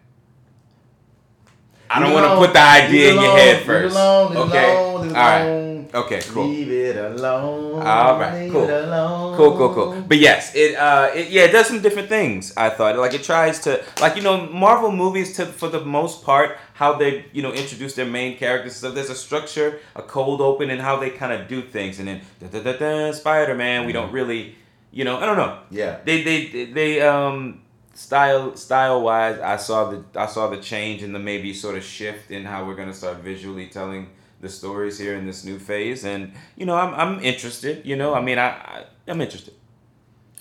I don't want to put the idea in your alone. head first. alone. Okay. alone. All right. alone. Okay. Cool. Leave it alone. All right, Leave cool. it alone. Cool, cool, cool. But yes, it uh, it yeah, it does some different things. I thought like it tries to like you know Marvel movies to for the most part how they you know introduce their main characters. So there's a structure, a cold open, and how they kind of do things. And then da, da, da, da, Spider Man, we don't really, you know, I don't know. Yeah. They they they, they um style style wise, I saw the I saw the change and the maybe sort of shift in how we're gonna start visually telling the stories here in this new phase. And you know, I'm I'm interested. You know, I mean, I, I I'm interested.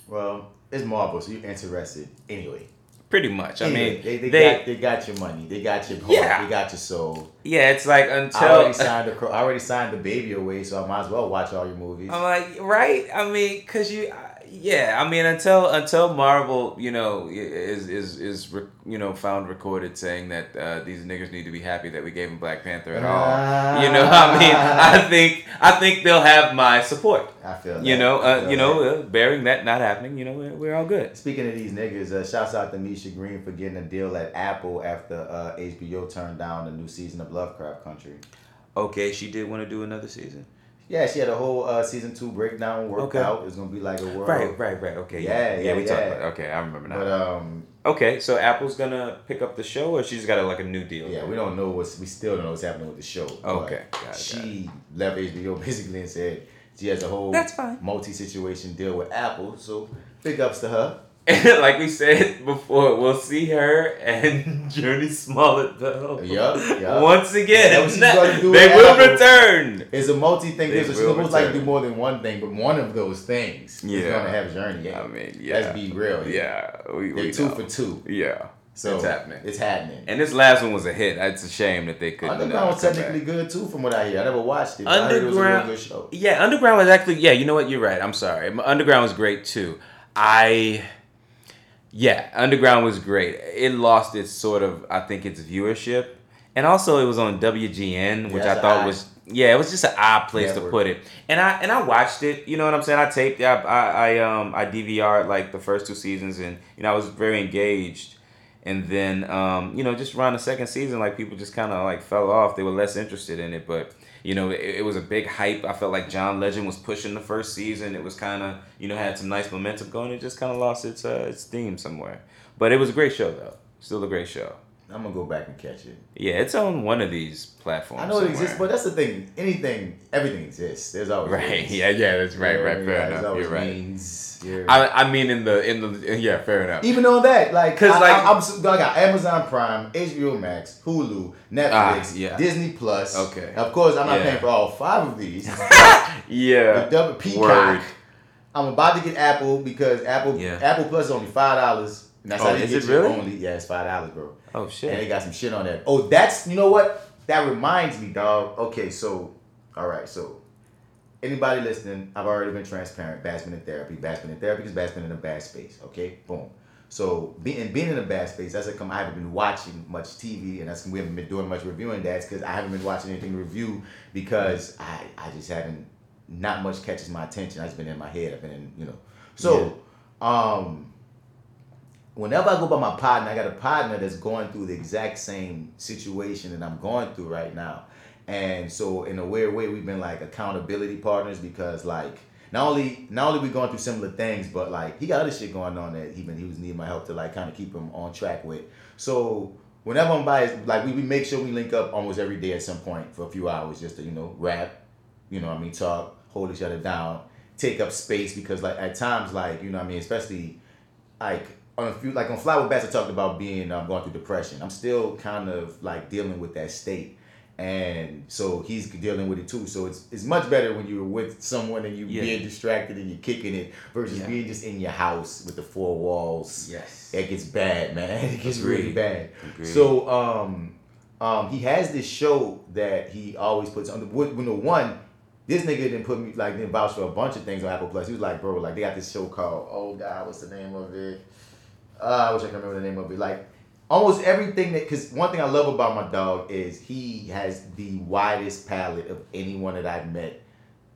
Well, it's Marvel, so you're interested anyway. Pretty much. I mean, they, they, they, got they got your money, they got your heart, Yeah. they got your soul. yeah, it's like I until already signed the I already signed the baby away, so I might as well watch all your movies. I'm like, right? I mean, cause you, yeah. I mean, until until Marvel, you know, is is is you know found recorded saying that uh, these niggas need to be happy that we gave them Black Panther at all. You know, I mean, I think I think they'll have my support. I feel that. You know, uh, you know, uh, bearing that not happening, you know, we're, we're all good. Speaking of these niggas, uh, shouts out to Misha Green for getting a deal at Apple after uh, HBO turned down the new season of Lovecraft Country. Okay, she did want to do another season. Yeah, she had a whole uh, season two breakdown worked Okay. out. It's gonna be like a world. Right, right, right. Okay, Yeah, yeah, yeah, we talked about. It. Okay, I remember now. But um, okay, so Apple's gonna pick up the show, or she's got a, like a new deal. yeah, we don't know what's we still don't know what's happening with the show. Okay, it, she left HBO basically and said she has a whole That's fine. multi situation deal with Apple. So big ups to her. like we said before, we'll see her and Jurnee Smollett though. Yup, yup. Once again, what she's gonna do they will Apple. return. It's a multi thing. They will supposed like do more than one thing, but one of those things is Yeah. gonna have Jurnee. I mean, yeah. Let's be real. Yeah, we, we two know. for two. Yeah, So it's happening. It's happening. And this last one was a hit. It's a shame that they couldn't. Underground uh, was technically back. good too, from what I hear. I never watched it. heard it was a Underground- good show. Yeah, Underground was actually yeah. You know what? You're right. I'm sorry. Underground was great too. I yeah, Underground was great. It lost its sort of I think its viewership, and also it was on WGN, which Yeah, I thought was yeah, it was just an odd place Network. to put it. And I and I watched it. You know what I'm saying? I taped. I I, I um I DVR'd like the first two seasons, and you know I was very engaged. And then um you know just around the second season, like people just kind of like fell off. They were less interested in it, but you know, it, it was a big hype. I felt like John Legend was pushing the first season. It was kind of, you know, had some nice momentum going. It just kind of lost its uh, its theme somewhere. But it was a great show though. Still a great show. I'm gonna go back and catch it. Yeah, it's on one of these platforms. I know it exists, but that's the thing. Anything, everything exists. There's always right. Yeah, yeah, that's right. Yeah, Right. yeah, Fair there's enough. You're right. means. You're- I, I mean, in the in the yeah, fair enough. Even on that, like, 'Cause, I, like- I, I'm, s- I got Amazon Prime, HBO Max, Hulu, Netflix, Ah, yeah. Disney Plus. Okay. Of course, I'm not Yeah. paying for all five of these. yeah. the double Peacock. Word. I'm about to get Apple because Apple Yeah. Apple Plus is only five dollars. And that's Oh, how you get it really? only. Yeah, it's five dollars, bro. Oh shit! And they got some shit on that. Oh, that's you know what? That reminds me, dog. Okay, so all right, so anybody listening, I've already been transparent. Bats been in therapy. Bats been in therapy because Bats been in a bad space. Okay, boom. So being being in a bad space, that's like I haven't been watching much TV, and that's we haven't been doing much reviewing. That's because I haven't been watching anything to review because I I just haven't not much catches my attention. I've just been in my head. I've been in you know. So um whenever I go by my partner, I got a partner that's going through the exact same situation that I'm going through right now. And so in a weird way, we've been like accountability partners because like not only not only we going through similar things, but like he got other shit going on that he been he was needing my help to like kind of keep him on track with. So whenever I'm by his, like we, we make sure we link up almost every day at some point for a few hours just to, you know, rap, you know I mean, talk, hold each other down, take up space because like at times like, you know I mean, especially like on a few like on Fly with Bats I talked about being um, going through depression. I'm still kind of like dealing with that state. And so he's dealing with it too. So it's it's much better when you're with someone and you Yeah. being distracted and you're kicking it versus Yeah. being just in your house with the four walls. Yes. It gets bad, man. It gets Agreed. really bad. Agreed. So um um he has this show that he always puts on the when the one this nigga didn't put me like didn't vouch for a bunch of things on Apple Plus. He was like, bro, like they got this show called oh god, what's the name of it? Uh, I wish I could remember the name of it. Like almost everything that because one thing I love about my dog is he has the widest palette of anyone that I've met.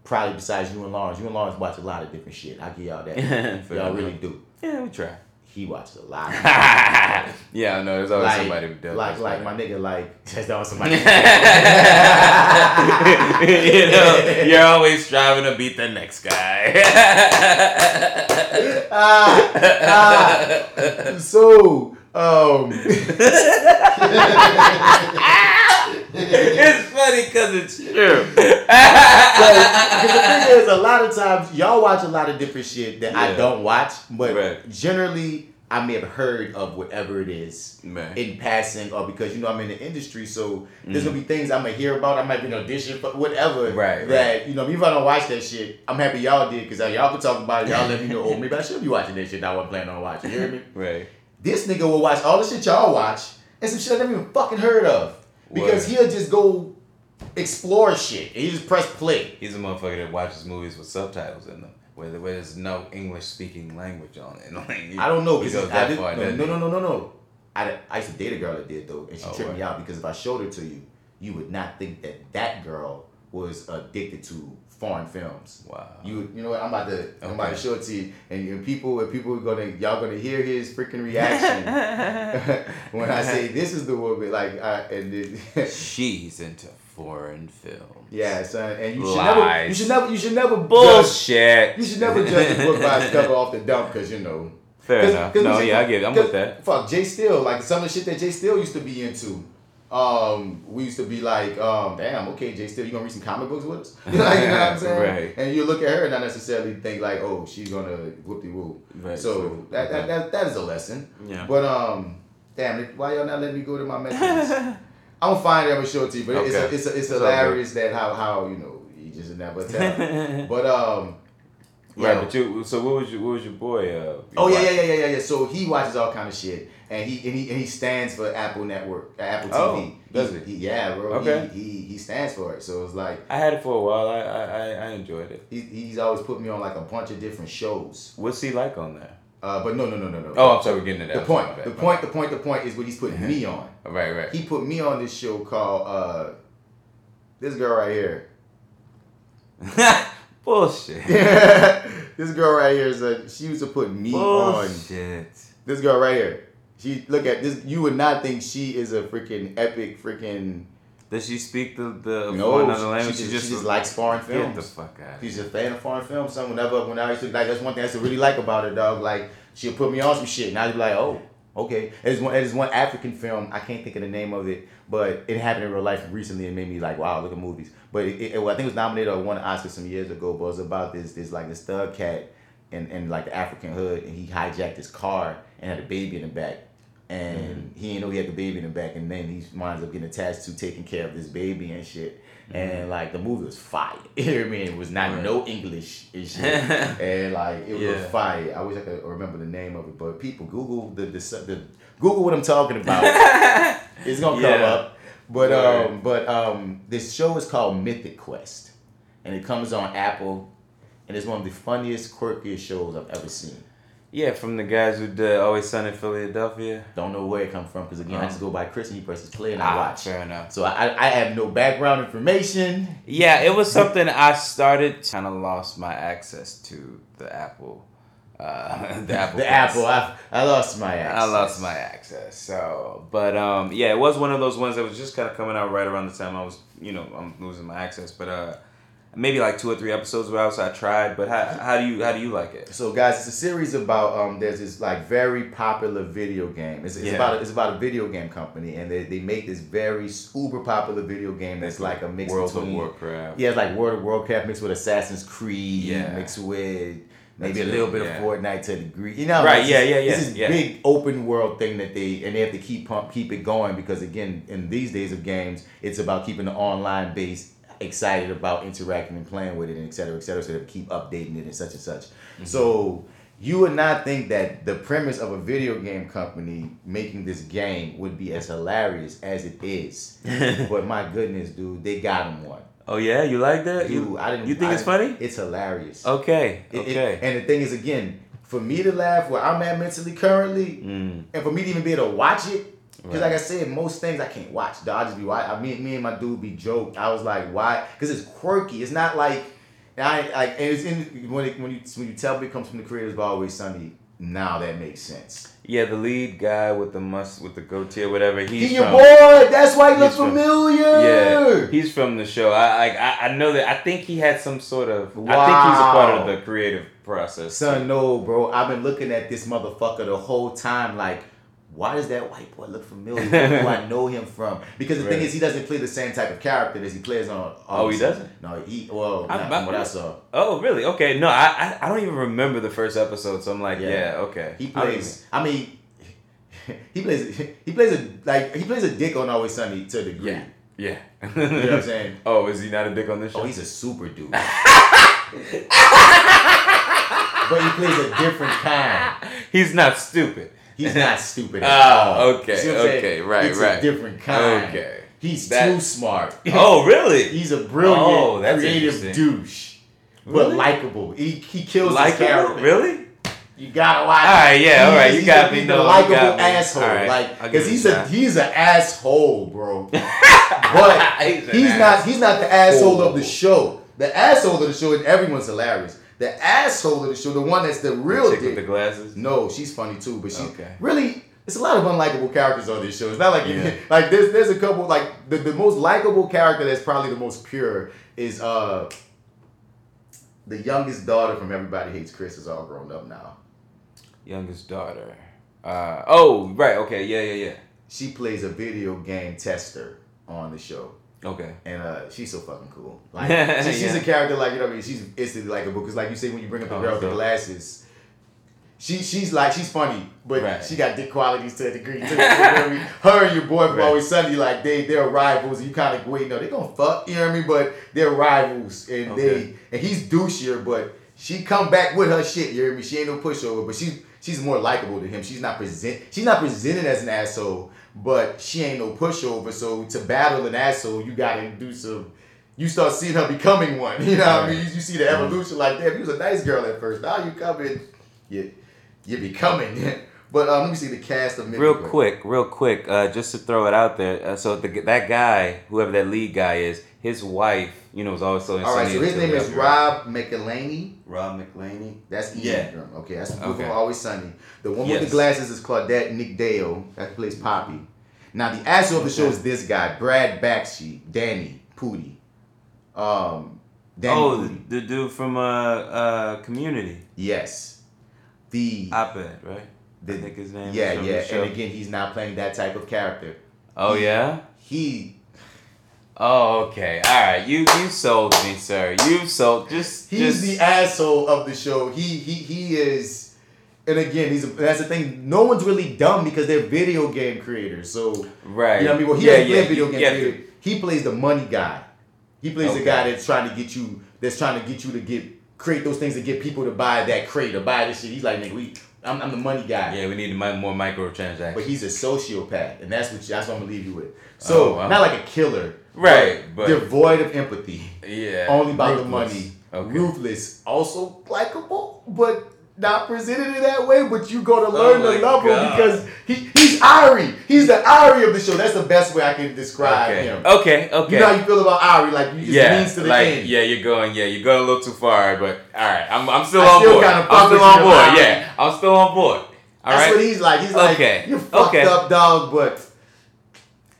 Probably besides you and Lawrence. You and Lawrence watch a lot of different shit. I give y'all that. Y'all really do. Yeah, we try. He watches a lot. yeah, I know. There's always like, somebody who does. like, like my nigga, like that's always somebody. you know, you're always striving to beat the next guy. ah, ah. So Um, it's funny because it's true. Because the thing is, a lot of times y'all watch a lot of different shit that I don't watch, but Right. generally I may have heard of whatever it is Man. in passing, or because you know I'm in the industry, so there's gonna mm. be things I'm gonna hear about. I might be an audition, but whatever. Right, That you know, even if I don't watch that shit, I'm happy y'all did because y'all can talk about it. Y'all let me know. Oh, maybe I should be watching that shit. that I wasn't planning on watching. You hear me? Right. This nigga will watch all the shit y'all watch and some shit I never even fucking heard of because Word. he'll just go explore shit and he just press play. He's a motherfucker that watches movies with subtitles in them, where, where there's no English speaking language on it. Like, I don't know because I that did, far. no, no, no, no, no, no. I, I used to date a girl that did though, and she Oh, tripped me out because if I showed her to you, you would not think that that girl was addicted to foreign films. Wow. You you know what? I'm about to I'm about to show it to you, and, and people and people are gonna y'all gonna hear his freaking reaction when I say this is the woman like I, and it, She's into foreign films. yeah, son, and you should never you should never you should never judge, Bullshit. you should never judge a book by its cover off the dump because you know. Fair 'Cause- enough. 'cause No, yeah, I get it. I'm with that. Fuck Jay Steele, like some of the shit that Jay Steele used to be into. Um, we used to be like, um, damn, okay, Jay Still, you gonna read some comic books with us? You know, like, you know what I'm saying? Right. And you look at her and not necessarily think like, oh, she's gonna whoop de woo. Right, So so- that, that, that that is a lesson. Yeah. But um, damn, why y'all not letting me go to my messages? I'm gonna find it. I'm gonna show it to you. But it's a, it's a, it's all hilarious that how how you know you just never tell. but um, Right, but you. So what was your what was your boy? Uh, your Oh yeah, yeah, yeah, yeah, yeah. So he watches all kind of shit, and he and he and he stands for Apple Network, uh, Apple Oh, TV. does he? Yeah, bro. Okay. He, he he stands for it. So it's like I had it for a while. I I, I- I enjoyed it. he, he's always put me on like a bunch of different shows. What's he like on there? Uh, but no, no, no, no, no. Oh, I'm sorry, we're getting to that. The point, sorry, the point, the point, the point is what he's putting me on. Right, right. He put me on this show called uh, this girl right here. Bullshit. this girl right here is a. She used to put me on. Bullshit. This girl right here. She look at this. You would not think she is a freaking epic freaking. Does she speak the the No, another she, language? she, just, she just likes foreign films. get the fuck out. She's a fan of foreign films. So whenever when I used to like, that's one thing I used to really like about her, dog. Like she'll put me on some shit, and I'd be like, oh, okay. There's one, there's one African film. I can't think of the name of it, but it happened in real life recently, and made me like, wow, look at movies. But it, it, I think it was nominated or won an Oscar some years ago. But it was about this this like this thug cat in, in like the African hood, and he hijacked his car and had a baby in the back. And he didn't know he had the baby in the back, and then he winds up getting attached to taking care of this baby and shit. And like the movie was fire. You hear me? It was not Right. no English and shit. and like it Yeah. was fire. I wish I could remember the name of it, but people Google the the, the Google what I'm talking about. it's gonna come up. But um, but um, this show is called Mythic Quest, and it comes on Apple, and it's one of the funniest, quirkiest shows I've ever seen. Yeah, from the guys who did Always Sunny in Philadelphia. Don't know where it come from because again, I Oh. just go by Chris and he presses play and I Ah, watch. fair enough. So I, I I have no background information. Yeah, it was something I started. Kind of lost my access to the Apple. Uh, the Apple. The. Apple, I, I lost my access. I lost my access. So, but um, yeah, it was one of those ones that was just kind of coming out right around the time I was, you know, I'm losing my access. But uh, maybe like two or three episodes out, so I tried. But how, how do you how do you like it? So guys, it's a series about um. There's this like very popular video game. It's, it's Yeah. about a, it's about a video game company, and they, they make this very uber popular video game that's like a mix World between of Warcraft. yeah, it's like World of Warcraft mixed with Assassin's Creed, Yeah. mixed with maybe That's a little good, bit yeah. of Fortnite to a degree. You know, Right, yeah, yeah, yeah, this yeah. big open world thing that they and they have to keep pump keep it going because again, in these days of games, it's about keeping the online base excited about interacting and playing with it and et cetera, et cetera, so they keep updating it and such and such. Mm-hmm. So you would not think that the premise of a video game company making this game would be as hilarious as it is. but my goodness, dude, they got him one. Oh yeah, you like that? Dude, you, I didn't. You think I it's funny? It's hilarious. Okay. It- it- Okay. and the thing is, again, for me to laugh where I'm at mentally currently, Mm. and for me to even be able to watch it, because Right. like I said, most things I can't watch. I just be watch. I mean, me and my dude be joke. I was like, why? Because it's quirky. It's not like I like. And it's in when it, when you when you tell me it comes from the creators of Always Sunny. Now that makes sense. Yeah, the lead guy with the must with the goatee or whatever. He's He your from, boy. That's why he looks from- familiar. Yeah, he's from the show. I like. I, I know that. I think he had some sort of. Wow. I think he's a part of the creative process. Son, no, bro. I've been looking at this motherfucker the whole time. Like, why does that white boy look familiar? Where do I know him from? Because the thing is, he doesn't play the same type of character as he plays on. Oh, he doesn't? No, he well, I'm not about- from what I saw. Oh, really? Okay. No, I, I I don't even remember the first episode, so I'm like, Yeah. yeah, okay. He I don't plays. I mean, he plays. He plays a like he plays a dick on Always Sunny to a degree. yeah, yeah. You know what I'm saying? Oh, is he not a dick on this oh, show? Oh, he's a super dude. but he plays a different kind. He's not stupid. He's not stupid at Ah, all. okay, You saying? okay, right, it's right. a different kind. Okay. He's That- too smart. Oh, really? He's a brilliant, Oh, that's creative douche. Really? But likable. He, he kills like his character. Really? You gotta watch. All right, yeah, all right, you got a- me, He's no, likable asshole. Right, Like, because he's a a he's an asshole, bro. but He's he's not he's not the asshole of the show. The asshole of the show, and everyone's hilarious. The asshole of the show, the one that's the real Chick with the glasses. No, she's funny too, but she Okay. really. It's a lot of unlikable characters on this show. It's not like Yeah. like there's there's a couple like the, the most likable character that's probably the most pure is uh the youngest daughter from Everybody Hates Chris is all grown up now. Youngest daughter. Uh, oh, right. Okay. Yeah yeah, yeah, She plays a video game tester on the show. Okay. And uh, she's so fucking cool. Like she- she's Yeah. a character like you know what I mean. She's instantly likable because like you say when you bring up the Oh, girl with the glasses, she she's like she's funny, but Right. she got dick qualities to a degree. too. You know what I mean? Her and your boy from Right. Always Sunny like they they're rivals. You kind of wait, no, they gonna fuck. You know what I mean? But they're rivals, and Okay. they and he's douchier, but she come back with her shit. You hear me? She ain't no pushover, but she's she's more likable to him. She's not present she's not presented as an asshole, but she ain't no pushover. So to battle an asshole, you gotta do some. You start seeing her becoming one. You know what I mean? You, you see the evolution. Like, damn, you was a nice girl at first. Now you coming, you you're becoming. but um, let me see the cast of Real quick, real quick, uh, just to throw it out there. Uh, so the, that guy, whoever that lead guy is, his wife, you know, is also in All right, so his name is Rob McElhenney. Rob McElhenney. That's Ian. Yeah. Okay, that's the Okay. Always Sunny. The one with the glasses is Claudette Nick Dale. That plays Poppy. Now the asshole of the show is this guy, Brad Bakshi, Danny Pudi. Um, Danny Oh, the, the dude from uh, uh, Community. Yes. The Abed, right? The- I think his name. yeah, yeah, and again, he's not playing that type of character. Oh yeah. He Oh okay. All right. You you sold me, sir. You sold. Just he's just, the asshole of the show. He he he is, and again, he's a, that's the thing. No one's really dumb because they're video game creators. So right. you know what I mean. Well, he yeah, doesn't play yeah, video game yeah, creator. He plays the money guy. He plays the Okay. guy that's trying to get you. That's trying to get you to get create those things to get people to buy that crate or buy this shit. He's like, nigga, we. I'm, I'm the money guy. Yeah, we need more microtransactions. But he's a sociopath, and that's what that's what I'm gonna leave you with. Oh, so Oh, wow. not like a killer, Right, but- devoid of empathy, yeah. only about the money, Okay. ruthless, also likable, but not presented in that way. But you go to oh learn Oh to my love him because he he's Ari. He's the Ari of the show. That's the best way I can describe Okay. him. Okay. Okay. You know how you feel about Ari? Like you just yeah, means to the like end. yeah, you're going, yeah, you're going a little too far, but all right, I'm, I'm still I on still board. kinda I'm still on board. Ryan. Yeah, I'm still on board. All That's right. what he's like. He's like, Okay. you fucked Okay. up, dog, but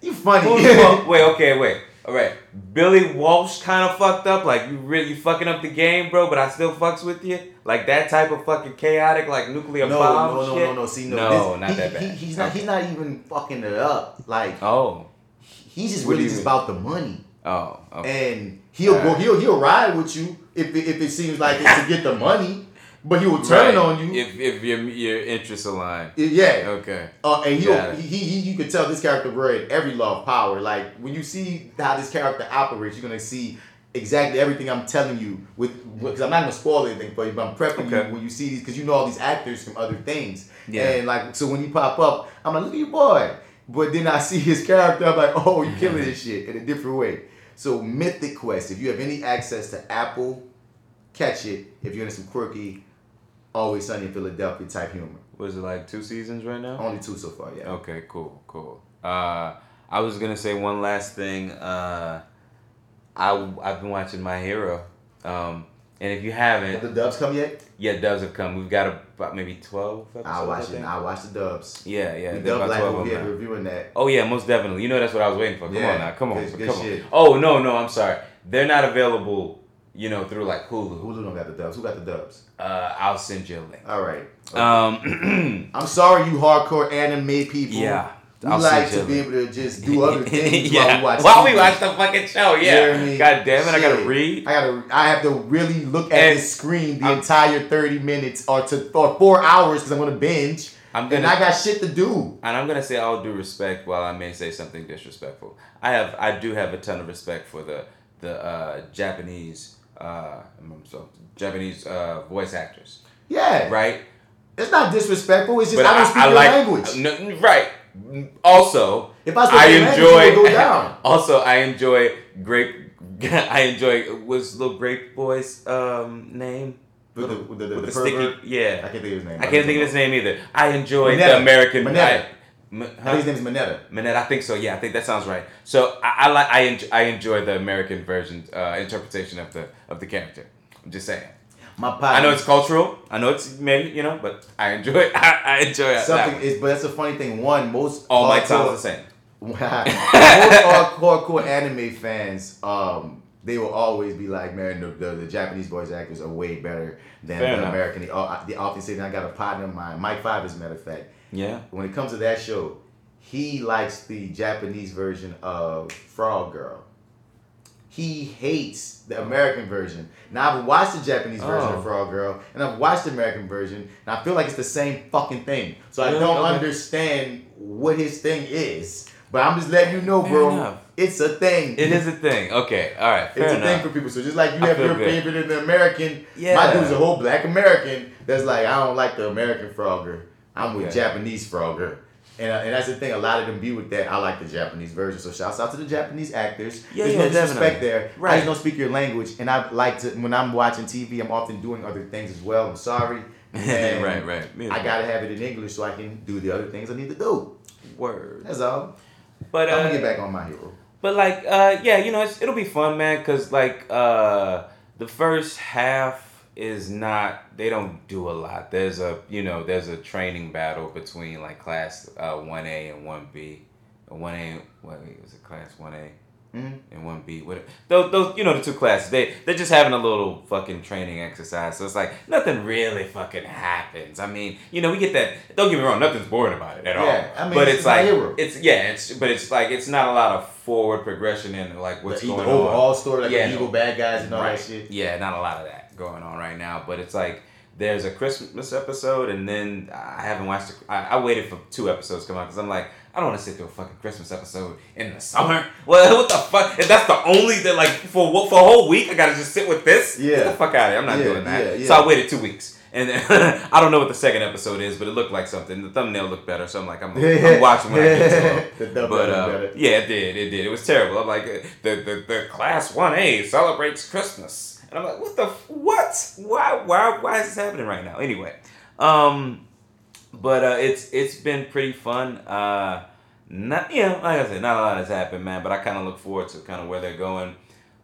you funny. Who's the- wait, okay, wait. All right, Billy Walsh kind of fucked up. Like you really fucking up the game, bro. But I still fucks with you. Like that type of fucking chaotic, like nuclear no, bomb no, no, shit. no, no. See, no, no, this- not he- that bad. He, he's not. Okay. He's not even fucking it up. Like Oh, he's just What really just mean? about the money, oh, okay. and he'll go. He'll he'll ride with you if it, if it seems like it's to get the money, but he will turn Right. on you. if if your your interests align. yeah. Okay. Uh, and he'll, Got he, he, you can tell this character read every law of power. Like when you see how this character operates, you're gonna see exactly everything I'm telling you. With because I'm not gonna spoil anything for you, but I'm prepping Okay. you when you see these because you know all these actors from other things. Yeah. And like so when you pop up, I'm like, look at your boy. But then I see his character, I'm like, oh, you're killing this shit in a different way. So Mythic Quest, if you have any access to Apple, catch it. If you're into some quirky, always sunny in Philadelphia type humor. Was it like two seasons right now? Only two so far, yeah. Okay, cool, cool. Uh, I was gonna say one last thing. Uh, I I've been watching My Hero, um, and if you Have haven't, the dubs come yet? yeah, dubs have come. We've got about maybe twelve. Episodes, I'll watch I it. I'll watch the dubs. Yeah, yeah, we dub like we'll be reviewing that. Oh yeah, most definitely. You know that's what I was waiting for. Come Yeah, on now, come on, good- good come on. shit. Oh no, no, I'm sorry. They're not available you know, through like Hulu. Hulu don't got the dubs. Who got the dubs? Uh, I'll send you a link. All right. Um, I'm sorry, you hardcore anime people. yeah. We I'll like to be able to just do other things yeah. while we watch. While we watch the fucking show, You yeah. hear me? God damn it, I gotta read. I gotta. I have to really look at this screen the I'm- entire 30 minutes or to or four hours because I'm gonna binge. I'm gonna- and I got shit to do. And I'm gonna say all due respect, while I may say something disrespectful. I have, I do have a ton of respect for the the uh, Japanese, uh, so Japanese uh, voice actors, Yeah. right? It's not disrespectful. It's just I don't speak your language. No, right. Also, If I I language, enjoy. it would go down. Also, I enjoy grape. I enjoy what's little grape boy's um, name? With the- with the- the With sticky. Yeah, I can't think of his name. I can't think of his name either. I enjoy Mineta. the American. Mineta. I, M- I huh? think his name is Mineta. Manette, I think so. Yeah, I think that sounds right. So I, I like I enjoy, I enjoy the American version uh, interpretation of the of the character. I'm just saying. My partner. I know it's cultural. I know it's maybe you know, but I enjoy it. I, I enjoy it. something. that. Is, but that's a funny thing. One, most All my time the same. most hardcore anime fans, um, they will always be like, man, the, the, the Japanese voice actors are way better than Fair the enough. American. They, all- they often say, that I got a partner of mine, Mike Five, as a matter of fact. Yeah. When it comes to that show, he likes the Japanese version of Frog Girl. He hates the American version. Now I've watched the Japanese version Oh. of Frog Girl, and I've watched the American version, and I feel like it's the same fucking thing. So I don't Okay. understand what his thing is. But I'm just letting you know, bro. It's a thing. It is a thing. Okay. All right. Fair It's a enough. thing for people. So just like you have your good. favorite in the American, Yeah. my dude's a whole black American that's like, I don't like the American Frogger. I'm with Japanese Frogger. And, uh, and that's the thing, a lot of them be with that. I like the Japanese version. So shouts out to the Japanese actors. Yeah, There's yeah, no disrespect there. I just don't speak your language. And I like to, when I'm watching TV, I'm often doing other things as well. I'm sorry. Right. Right. Me as I gotta have it in English so I can do the other things I need to do. Word. That's all. But uh, I'm gonna get back on my hero. But like, uh, yeah, you know, it's, it'll be fun, man. Cause like, uh, the first half is not. They don't do a lot. There's a, you know, there's a training battle between like class uh, one A and one B. One A, what was it? Class one A Mhm. and one B. What? Those, those, you know, the two classes. They they're just having a little fucking training exercise. So it's like nothing really fucking happens. I mean, you know, we get that. Don't get me wrong, nothing's boring about it at all. Yeah, I mean, but it's it's, like Hero. it's yeah, it's but it's like it's not a lot of forward progression in like what's the, going the overall on. story, like Yeah, the evil no. bad guys and all right. that shit. Yeah, not a lot of that going on right now. But it's like there's a Christmas episode, and then I haven't watched. The, I, I waited for two episodes to come out because I'm like, I don't want to sit through a fucking Christmas episode in the summer. Well, what the fuck? If that's the only that like for what- for a whole week, I gotta just sit with this. Yeah. Get the fuck out of here. I'm not Yeah, doing that. yeah, So. I waited two weeks. And then, I don't know what the second episode is, but it looked like something. The thumbnail looked better, so I'm like, I'm, I'm watching when I get to it. The But uh, yeah, it did. It did. It was terrible. I'm like, uh, the the, the class one A celebrates Christmas, and I'm like, what the what? Why why why is this happening right now? Anyway, um, but uh, it's it's been pretty fun. Uh, not you know, like I said, not a lot has happened, man. But I kind of look forward to kind of where they're going.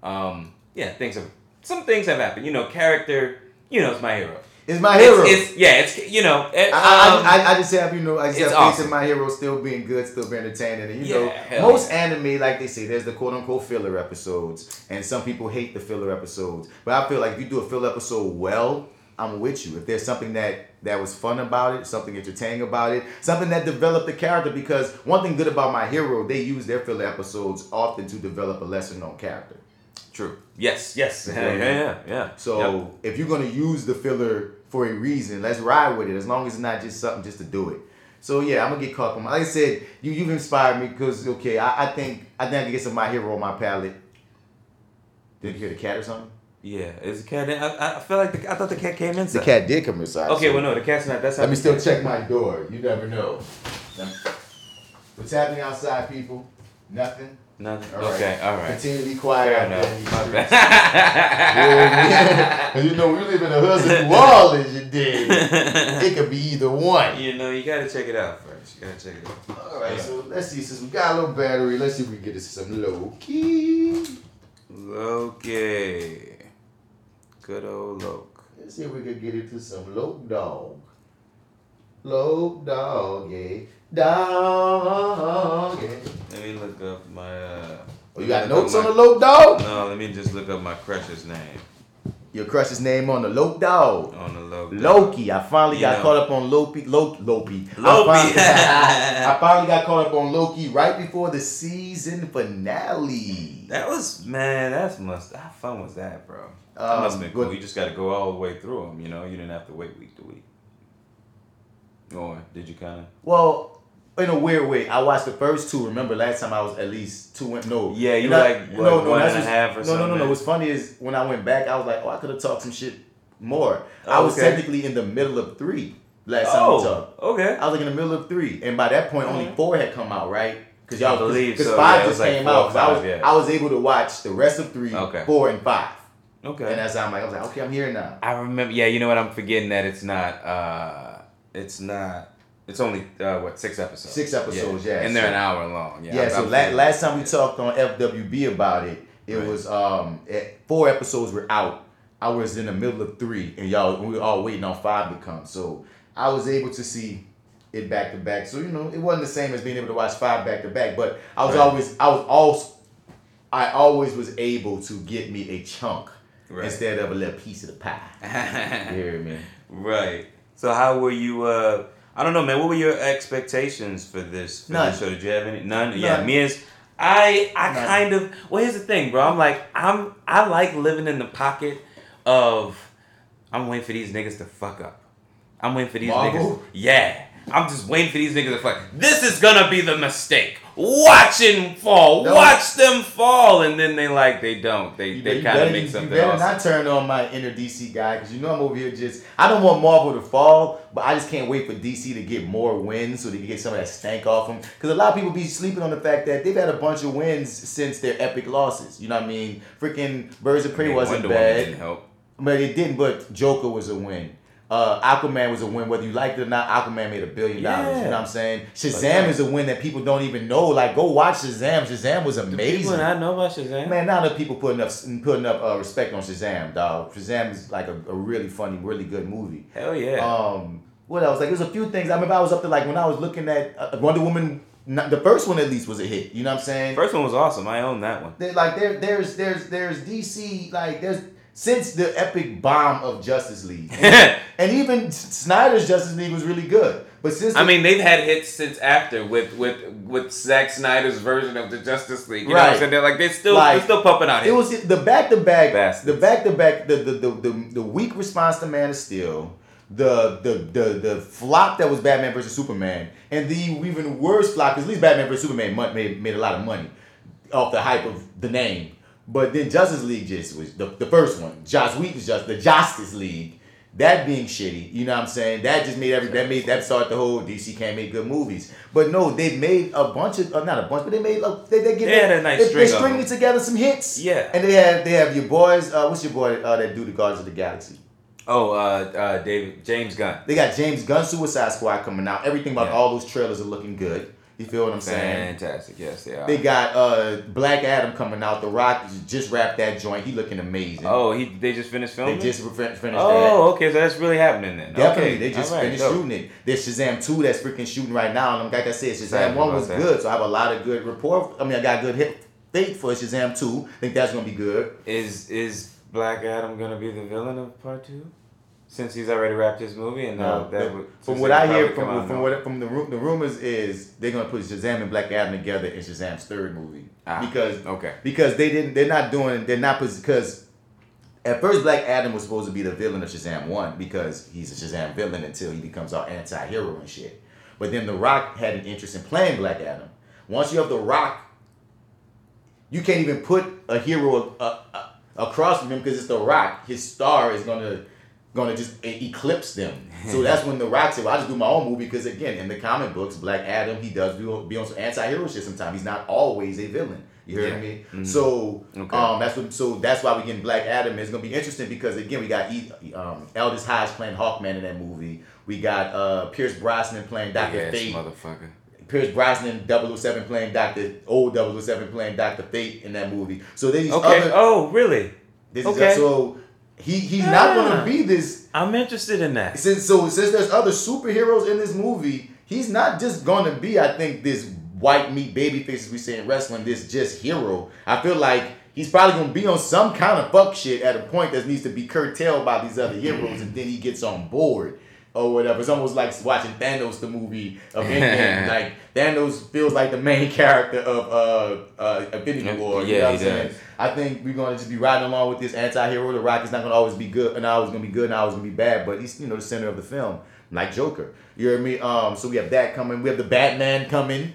Um, yeah, things have some things have happened. You know, character. You know, it's my hero. It's my hero. It's, it's yeah, it's you know. It, I, um, I, I, I just have you know I just have faith awesome. in my hero still being good, still being entertaining, and you Yeah, know most yeah. anime like they say there's the quote unquote filler episodes, and some people hate the filler episodes, but I feel like if you do a filler episode well, I'm with you. If there's something that that was fun about it, something entertaining about it, something that developed the character, because one thing good about my hero, they use their filler episodes often to develop a lesser known character. True. Yes. Yes. Yeah. Yeah. Yeah. Yeah. yeah. So Yep. if you're gonna use the filler for a reason, let's ride with it. As long as it's not just something just to do it. So yeah, I'm gonna get caught. Like I said, you you've inspired me because okay, I, I think I think I can get some my hero on my palette. Did you hear the cat or something? Yeah, is the cat? In? I, I feel like the, I thought the cat came inside. The cat did come inside. Okay, so well no, the cat's not. That's how Let me still check my door. You never know. What's happening outside, people? Nothing. Nothing. All right. okay, all right. Continue to be quiet. Fair enough. My bad. Cause you know we live in a hustle wall as you did. It could be either one. you know, you gotta check it out first. You gotta check it out. All right, so let's see. Since we got a little battery, let's see if we can get this some low key. Low key. Good old Loke. Let's see if we can get it to some low dog. Low dog, yeah. Dog. Let me look up my. Uh, Oh, you got notes on my- the low dog? No, let me just look up my crush's name. your crush's name on the Loke dog. On the low. Loki. I finally You got know. caught up on Loki. Loki. Loki. I Loki. finally, I finally got caught up on Loki right before the season finale. That was man. That's must. How fun was that, bro? That Um, must have been cool. but- You just got to go all the way through them. You know, you didn't have to wait week to week. Or did you kind of? Well, in a weird way, I watched the first two. Remember last time I was at least two. Went no. Yeah, you know, like, no one that's and a half or no, No, no, something? no. What's funny is when I went back, I was like, oh, I could have talked some shit more. I Oh, was okay. technically in the middle of three last time we talked. Oh, okay. I was like in the middle of three, and by that point, only four had come out, right? Because y'all believe because so, five yeah, just like came four out. or 'cause I was yeah. I was able to watch the rest of three, Okay. four, and five. Okay. And that's how I'm like, I was like, okay, I'm here now. I remember. Yeah, you know what? I'm forgetting that it's not. uh It's not. It's only uh what six episodes. Six episodes, yeah, and they're so- an hour long. Yeah. Yeah, so la- last time we talked on FWB about it, it Right. was um eh, four episodes were out. I was in the middle of three, and y'all we were all waiting on five to come. So I was able to see it back to back. So you know, it wasn't the same as being able to watch five back to back, but I was Right. always I was also I always was able to get me a chunk Right. instead of a little piece of the pie. You hear me? Right. So how were you? uh I don't know, man. What were your expectations for this for None. this show? Did you have any? None. Yeah, me as I I None. kind of. Well, here's the thing, bro. I'm like I'm I like living in the pocket of. I'm waiting for these niggas to fuck up. I'm waiting for these Marvel? niggas. Yeah. I'm just waiting for these niggas to fuck. This is gonna be the mistake. Watch them fall. No. Watch them fall, and then they like they don't. They You, they kind of make you something better awesome. not turn on my inner DC guy because you know I'm over here just. I don't want Marvel to fall, but I just can't wait for DC to get more wins so they can get some of that stank off them. Because a lot of people be sleeping on the fact that they've had a bunch of wins since their epic losses. You know what I mean? Freaking Birds of Prey wasn't Wonder bad, but it didn't. But Joker was a win. Uh, Aquaman was a win, whether you liked it or not. Aquaman made a billion dollars. You know what I'm saying? Shazam yeah. is a win that people don't even know. Like, go watch Shazam. Shazam was Do amazing. people not know about Shazam? Man, not enough people putting up putting up uh, respect on Shazam, dog. Shazam is like a, a really funny, really good movie. Hell yeah. Um, what else? Like, there's a few things. I remember I was up there like when I was looking at uh, Wonder Woman. Not, the first one at least was a hit. You know what I'm saying? First one was awesome. I own that one. There- like there, there's there's there's DC like there's since the epic bomb of Justice League, and, and even Snyder's Justice League was really good. But since I mean, they've had hits since after with with with Zack Snyder's version of the Justice League. You know what I'm Right. saying? They're like they're still Like, they're still pumping out It hits. was the back to back, the back to back, the the the the the weak response to Man of Steel, the the the the flop that was Batman versus Superman, and the even worse flop because at least Batman versus Superman made made a lot of money off the hype of the name, but then Justice League just was the, the first one. Joss Whedon's just the Justice League. That being shitty, you know what I'm saying? That just made every that made that started the whole DC can't make good movies. But no, they've made a bunch of uh, not a bunch, but they made a, they they get They a nice they, string they of stringing them. together some hits. Yeah. And they have they have your boys. Uh, what's your boy uh, that do the Guardians of the Galaxy? oh, uh, uh, David James Gunn. They got James Gunn Suicide Squad coming out. Everything about Yeah. all those trailers are looking good. You feel what I'm saying? Fantastic. Yes, they are. They got uh, Black Adam coming out. The Rock just wrapped that joint. He looking amazing. oh, he they just finished filming. they just re- finished that. oh, okay, so that's really happening then. Definitely, okay. they just right, finished dope. shooting it. There's Shazam 2 that's freaking shooting right now. And like I said, Shazam Excited 1 was that. good. So I have a lot of good report. I mean, I got good hit faith for Shazam 2. I think that's going to be good. Is is Black Adam gonna be the villain of part two? Since he's already wrapped his movie and now No, that the- would from what I hear come from from what from the the rumors is they're gonna put Shazam and Black Adam together in Shazam's third movie Ah, because okay. because they didn't they're not doing they're not because at first Black Adam was supposed to be the villain of Shazam one because he's a Shazam villain until he becomes our anti-hero and shit. But then The Rock had an interest in playing Black Adam. Once you have The Rock, you can't even put a hero uh, uh, across from him because it's The Rock. His star is gonna gonna just eclipse them. So that's when The Rock said, "Well, I just do my own movie." Because again, in the comic books, Black Adam he does do, be on some anti-hero shit sometimes. He's not always a villain. You hear Yeah. me? Mhm. So Okay. um, that's what. So that's why we getting Black Adam. It's gonna be interesting because again, we got e, um, Aldis Hodge playing Hawkman in that movie. We got uh, Pierce Brosnan playing Doctor ass Fate. motherfucker. Pierce Brosnan 007 playing Doctor old 007 playing Doctor Fate in that movie. So these Okay. other oh, really? this okay. is so he he's not Ah. gonna be this I'm interested in that. since so since there's other superheroes in this movie, he's not just gonna be I think this white meat baby faces we say in wrestling, this just hero. I feel like he's probably gonna be on some kind of fuck shit at a point that needs to be curtailed by these other heroes, and then he gets on board or whatever. It's almost like watching Thanos the movie of Endgame. like Thanos feels like the main character of uh, uh Infinity War. You Yeah, know what he I'm saying? does. I think we're gonna just be riding along with this anti-hero. The Rock is not gonna always be good, and always gonna be good, and always gonna be bad. But he's you know the center of the film, like Joker. You hear me? Um, so we have that coming. We have the Batman coming.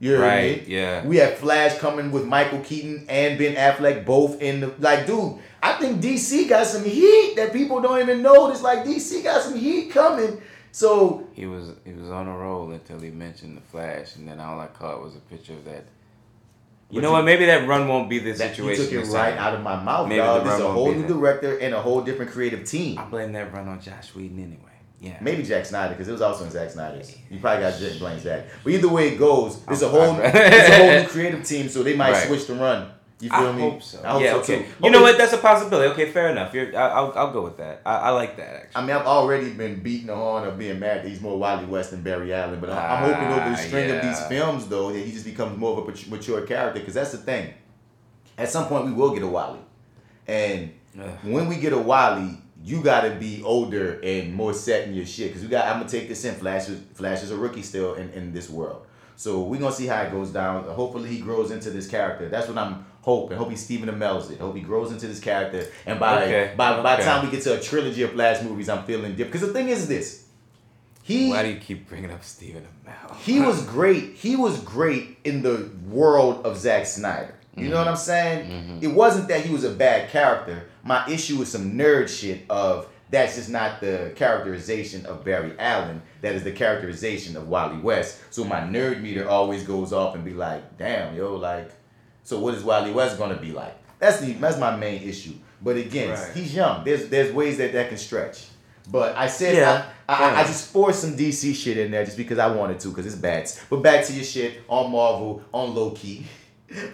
You hear Right, me? yeah. We have Flash coming with Michael Keaton and Ben Affleck both in the like, dude. I think DC got some heat that people don't even notice. Like DC got some heat coming. So He was he was on a roll until he mentioned the Flash, and then all I caught was a picture of that. You know what? Maybe that run won't be the that, you situation. took it right out of my mouth, Maybe dog. the This is a whole new director and a whole different creative team. I blame that run on Joss Whedon anyway. Yeah. Maybe Jack Snyder, because it was also in Zack Snyder's. You probably got Jack blame Zack. But either way it goes, there's a whole there's a whole new creative team, so they might Right. switch the run. You feel I me? hope so. I hope yeah. so okay. too. You know what? That's a possibility. Okay, fair enough. You're, I, I'll I'll go with that. I, I like that actually. I mean, I've already been beaten the horn of being mad that he's more Wally West than Barry Allen, but I'm, I'm hoping over the Ah, string of these films, though, that he just becomes more of a mature character. Because that's the thing. At some point, we will get a Wally, and Ugh. when we get a Wally, you gotta be older and more set in your shit. Because we got, I'm gonna take this in. Flash is Flash is a rookie still in, in this world, so we're gonna see how it goes down. Hopefully, he grows into this character. That's what I'm hoping. Hope he Stephen Amell's it. Hope he grows into this character, and by Okay, by by the okay. time we get to a trilogy of Flash movies, I'm feeling different. Because the thing is this. He Why do you keep bringing up Stephen Amell? he was great. He was great in the world of Zack Snyder. You know what I'm saying? Mm-hmm. It wasn't that he was a bad character. My issue is some nerd shit of that's just not the characterization of Barry Allen. That is the characterization of Wally West. So my nerd meter always goes off and be like, damn, yo, like, so what is Wally West gonna be like? That's the that's my main issue. But again, Right. he's young. There's there's ways that that can stretch. But I said Yeah, I, I, I just forced some DC shit in there just because I wanted to, because it's bad. But back to your shit on Marvel, on Loki.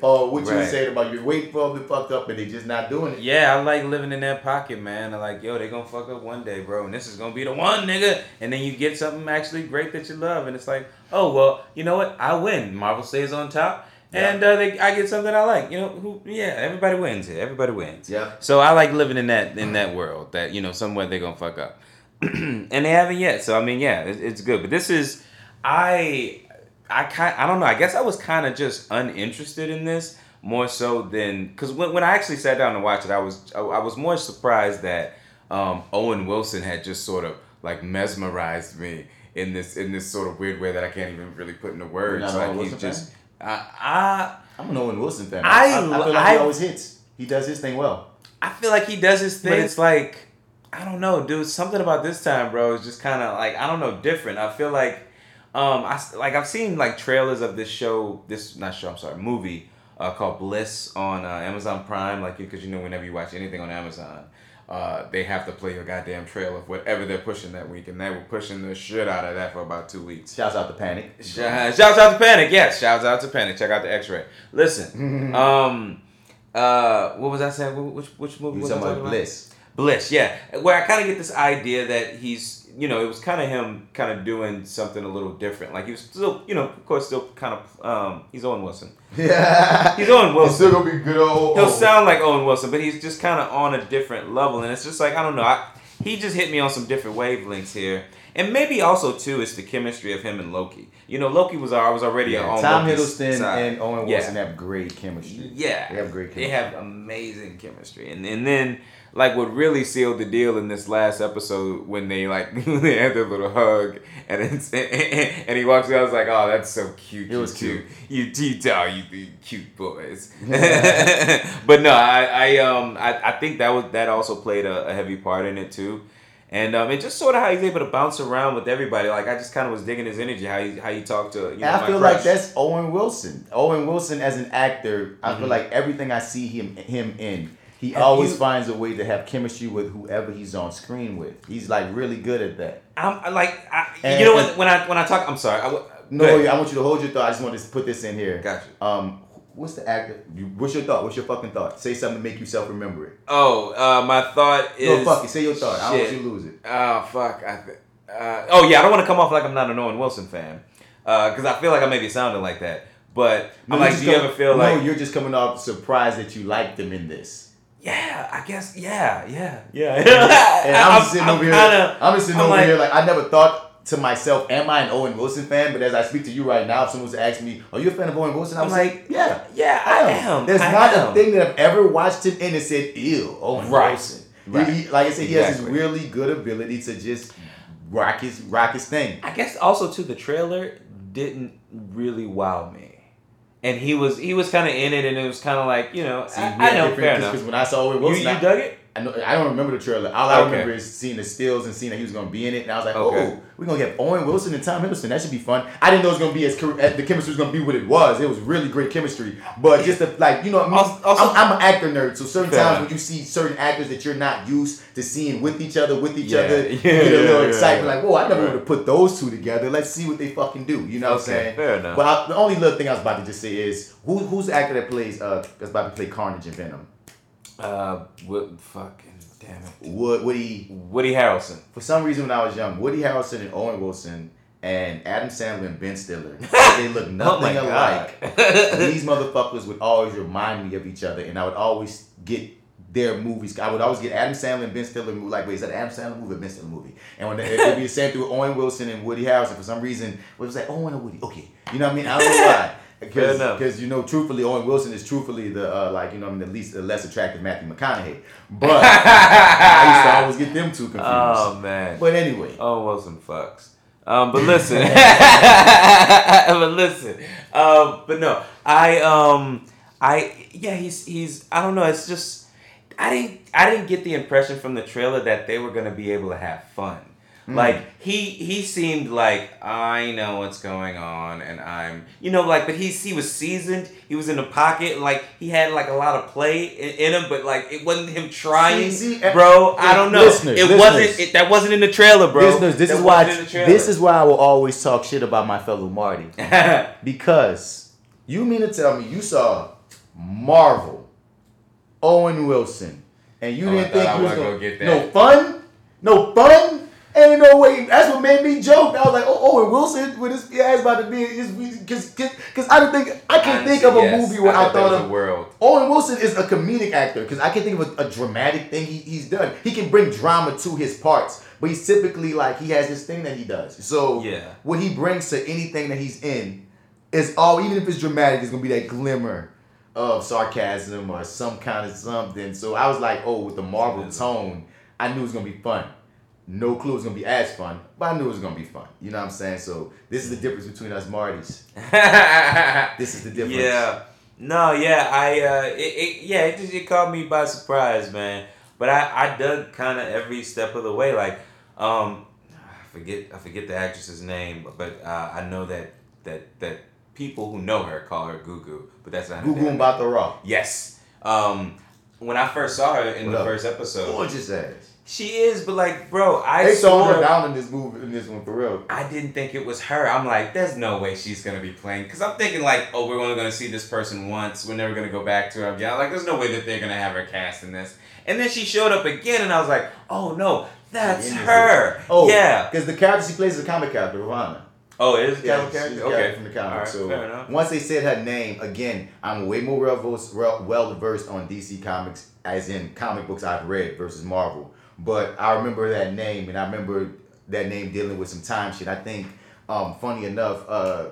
Or uh, what you Right. saying about you're waiting for them to fuck up and they just not doing it. Yeah, I like living in that pocket, man. I like, yo, they gonna fuck up one day, bro, and this is gonna be the one, nigga. And then you get something actually great that you love, and it's like, oh well, you know what? I win. Marvel stays on top, and uh, they, I get something I like. You know, who? Yeah, everybody wins here. Everybody wins. Yeah. So I like living in that in that world that you know somewhere they're gonna fuck up, and they haven't yet. So I mean, yeah, it, it's good. But this is, I, I kind, I don't know. I guess I was kind of just uninterested in this more so than because when, when I actually sat down to watch it, I was I, I was more surprised that um, Owen Wilson had just sort of like mesmerized me in this in this sort of weird way that I can't even really put into words. an Like he's just, I, I I'm an Owen Wilson fan. I I, I feel like I- he always hits. He does his thing well. I feel like he does his thing. But it's like I don't know, dude. Something about this time, bro, is just kind of like I don't know, different. I feel like um I s- like I've seen like trailers of this show, this not show, I'm sorry, movie uh, called Bliss on uh, Amazon Prime. Like because you know whenever you watch anything on Amazon. Uh, they have to play a goddamn trail of whatever they're pushing that week, and they were pushing the shit out of that for about two weeks. Shouts out to Panic. Sh- Shouts out to Panic. Yes, shouts out to Panic. Check out the X-ray. Listen, um, uh, what was I saying? Which which movie You was talking about? Bliss. Bliss, yeah. Where I kind of get this idea that he's, you know, it was kind of him kind of doing something a little different. Like he was still, you know, of course, still kind of, um, he's Owen Wilson. Yeah. He's Owen Wilson. still gonna be good old. He'll sound like Owen Wilson, but he's just kind of on a different level, and it's just like I don't know. I, he just hit me on some different wavelengths here, and maybe also too it's the chemistry of him and Loki. You know, Loki was I was already Yeah, on Tom Loki's Hiddleston side. and Owen Yeah. Wilson have great chemistry. Yeah, They have great Chemistry. They have amazing chemistry, and and then like what really sealed the deal in this last episode when they like they had their little hug, and it's and he walks out. I was like, oh, that's so cute. It was cute. You detail, you, you cute boys. but no, I I um I, I think that was that also played a, a heavy part in it too. And um, and just sort of how he's able to bounce around with everybody. Like I just kind of was digging his energy, how he how he talked to. You know, I feel crush. like that's Owen Wilson. Owen Wilson as an actor, I Mm-hmm. feel like everything I see him him in, he always you- finds a way to have chemistry with whoever he's on screen with. He's like really good at that. I'm like I, And- you know what when I when I talk I'm sorry I, No. I want you to hold your thought. I just want to put this in here. Got you. Um, what's the actor? You, what's your thought? What's your fucking thought? Say something to make yourself remember it. Oh, uh, my thought is. no, fuck it. Say your thought. I don't want you to lose it. Oh fuck! I th- uh, oh yeah, I don't want to come off like I'm not an Owen Wilson fan, because I feel like I may be sounding like that. But No, I'm like, do you come- ever feel no, like, you're just coming off surprised that you liked them in this? Yeah, I guess, yeah, yeah, yeah. And I'm, just sitting I'm over here. kinda- I'm just sitting I'm over like- here like I never thought to myself, "Am I an Owen Wilson fan?" But as I speak to you right now, if someone was to ask me, "Are you a fan of Owen Wilson?" I'm I'm like, "Yeah, yeah, I am. There's I not am. a thing that I've ever watched him in and said, "Ew, Owen Right. Wilson." Right. he- like I said, he has this really good ability to just rock his rock his thing. I guess also too the trailer didn't really wow me, and he was he was kind of in it, and it was kind of like you know See, I, I know fair enough. 'cause when I saw Owen You, Wilson, you I, dug it? I, know, I don't remember the trailer. All I Okay. remember is seeing the stills and seeing that he was going to be in it, and I was like, Okay. "Oh, we're gonna get Owen Wilson and Tom Hiddleston. That should be fun." I didn't know it was gonna be as as the chemistry was gonna be what it was. It was really great chemistry, but just the, like you know, me, Also- also- I'm, I'm an actor nerd, so certain times when you see certain actors that you're not used to seeing with each other, with each Yeah. other, you get a little excitement, like, "Whoa, I never Right. would have put those two together. Let's see what they fucking do." You know what I'm saying? fair enough. But I, the only little thing I was about to just say is, who, who's the actor that plays uh that's about to play Carnage in Venom? Uh, what fucking damn it, Wood, Woody. Woody Harrelson. For some reason, when I was young, Woody Harrelson and Owen Wilson and Adam Sandler and Ben Stiller, they look Oh nothing my alike. These motherfuckers would always remind me of each other, and I would always get their movies. I would always get Adam Sandler and Ben Stiller movie. Like, wait, is that Adam Sandler movie or Ben Stiller movie? And when it would be the same with Owen Wilson and Woody Harrelson, for some reason, it was like Owen or Woody. Okay, you know what I mean? I don't know why. Enough. Because you know, truthfully, Owen Wilson is truthfully the uh, like you know, I mean, the least, the less attractive Matthew McConaughey. But I used to always get them two confused. Oh man. But anyway, Owen Wilson fucks. Um, but listen, but listen, um, but no, I um, I yeah, he's he's I don't know. It's just I didn't I didn't get the impression from the trailer that they were gonna be able to have fun. Mm. Like he he seemed like I know what's going on and I'm you know like but he's he was seasoned he was in the pocket like he had like a lot of play in, in him but like it wasn't him trying See, bro I don't know listeners, it listeners. wasn't it, that wasn't in the trailer bro listeners, this That is why wasn't in the trailer. this is why I will always talk shit about my fellow Marty because you mean to tell me you saw Marvel, Owen Wilson, and you Oh, didn't think you was gonna gonna get that. no fun, no fun. Ain't no way. That's what made me joke. I was like, "Oh, oh Owen Wilson with his ass about to be because because I don't think I can't think of a Yes, movie where I, there thought of world Owen Wilson is a comedic actor because I can think of a, a dramatic thing he, he's done. He can bring drama to his parts, but he's typically like he has this thing that he does. So Yeah. what he brings to anything that he's in is all even if it's dramatic, it's gonna be that glimmer of sarcasm or some kind of something. So I was like, oh, with the Marvel tone, I knew it was gonna be fun. No clue it was gonna be as fun, but I knew it was gonna be fun. You know what I'm saying? So this is the difference between us Martys. This is the difference. Yeah. No, yeah, I uh it, it yeah, it just it caught me by surprise, man. But I I dug kind of every step of the way like um I forget I forget the actress's name, but uh, I know that that that people who know her call her Gugu, but that's not Gugu name. Mbatha Raw. Yes. Um when I first saw her in What the up? first episode, Gorgeous ass. She is, but like, bro, I They swore her down in this movie, in this one for real. I didn't think it was her. I'm like, there's no way she's gonna be playing. Cause I'm thinking like, oh, we're only gonna see this person once. We're never gonna go back to her again. Like, there's no way that they're gonna have her cast in this. And then she showed up again, and I was like, oh no, that's her. Oh, yeah. Because the character she plays is a comic character, Ravonna. Oh, it is a Yeah, comic character. Okay, from the comic. Alright, so fair enough. once they said her name, again, I'm way more well versed on DC comics, as in comic books I've read versus Marvel. But I remember that name, and I remember that name dealing with some time shit. I think, um, funny enough, uh,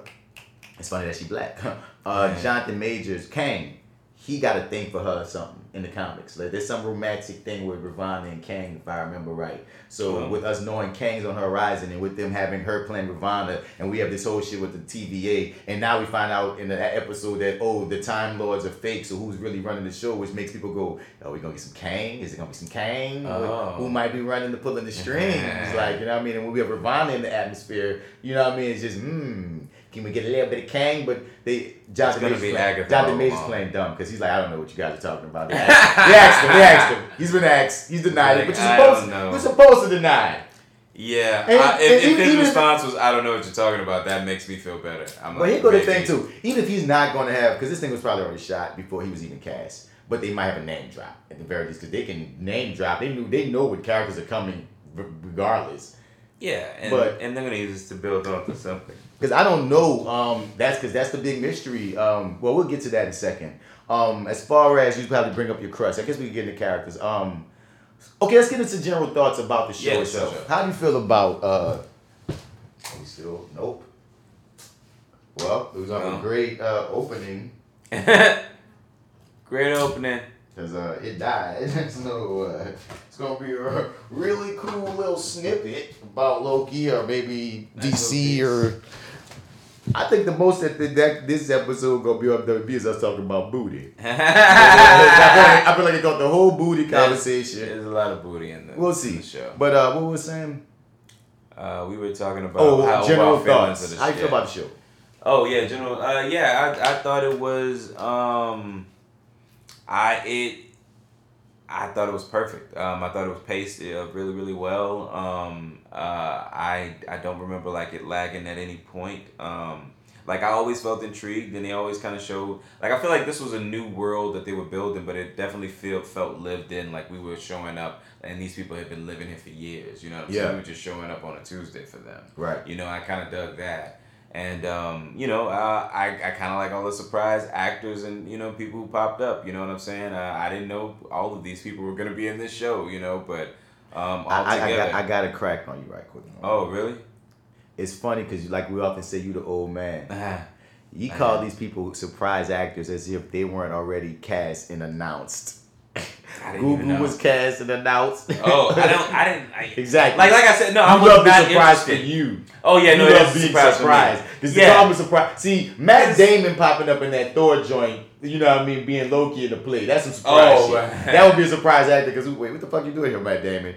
it's funny that she black. uh, Jonathan Majors, Kang, he got a thing for her or something in the comics. Like there's some romantic thing with Ravonna and Kang, if I remember right. So Oh. with us knowing Kang's on the horizon and with them having her playing Ravonna, and we have this whole shit with the TVA, and now we find out in the episode that oh the Time Lords are fake, so who's really running the show? Which makes people go, oh we gonna get some Kang? Is it gonna be some Kang? Oh. Who might be running the pulling the strings? like you know what I mean? And when we have Ravonna in the atmosphere, you know what I mean? It's just hmm. Can we get a little bit of Kang? But they Jonathan gonna Majors be playing- Jonathan Majors playing dumb because he's like I don't know what you guys are talking about. They asked, they asked him. They asked him. He's been asked. He's denied it. But you're supposed you're supposed to deny. it. Yeah. And- I, if, if his response was, I don't know what you're talking about, that makes me feel better. I'm But like, here go the thing too. Even if he's not going to have, because this thing was probably already shot before he was even cast. But they might have a name drop at the very least, because they can name drop. They knew they know what characters are coming, regardless. Yeah, and, But- and they're gonna use this to build onto something. Because I don't know. Um, that's because that's the big mystery. Um, well, we'll get to that in a second. Um, as far as you probably bring up your crush, I guess we can get into characters. Um, okay, let's get into general thoughts about the show Yeah, itself. sure, sure. How do you feel about? Uh, are we still nope. Well, it was on No. a great uh, opening Great opening. because uh, it died. so uh, it's gonna be a really cool little snippet about Loki or maybe DC or. I think the most that, that this episode gonna be on WB is us talking about booty. I, feel like, I feel like it got the whole booty conversation. There's a lot of booty in the, We'll see. the show. But uh, what was saying? Uh, we were talking about Oh, how general thoughts. of How you feel about the show? Oh yeah, general. Uh, yeah, I, I thought it was. Um, I it. I thought it was perfect. Um, I thought it was paced really, really well. Um, uh, I I don't remember like it lagging at any point. Um, like I always felt intrigued, and they always kind of showed. Like I feel like this was a new world that they were building, but it definitely feel felt lived in. Like we were showing up, and these people had been living here for years. You know, I'm saying? Yeah. we were just showing up on a Tuesday for them. Right. You know, I kind of dug that. And, um, you know, uh, I, I kind of like all the surprise actors and, you know, people who popped up. You know what I'm saying? Uh, I didn't know all of these people were going to be in this show, you know, but um, I, I, I, got, I got a crack on you right quick. oh, really? It's funny because like we often say, you the old man. You call these people surprise actors as if they weren't already cast and announced. Gugu was cast and announced. Oh, I don't, I didn't. I, exactly. Like, like I said, no, you I was love not the surprise for you. Oh, yeah, no, you that's a being surprise for me. surprised. This Yeah. is surprise. See, Matt Damon popping up in that Thor joint. You know what I mean? Being Loki in the play. That's some surprise Oh, right. That would be a surprise actor. Because wait, what the fuck you doing here, Matt Damon?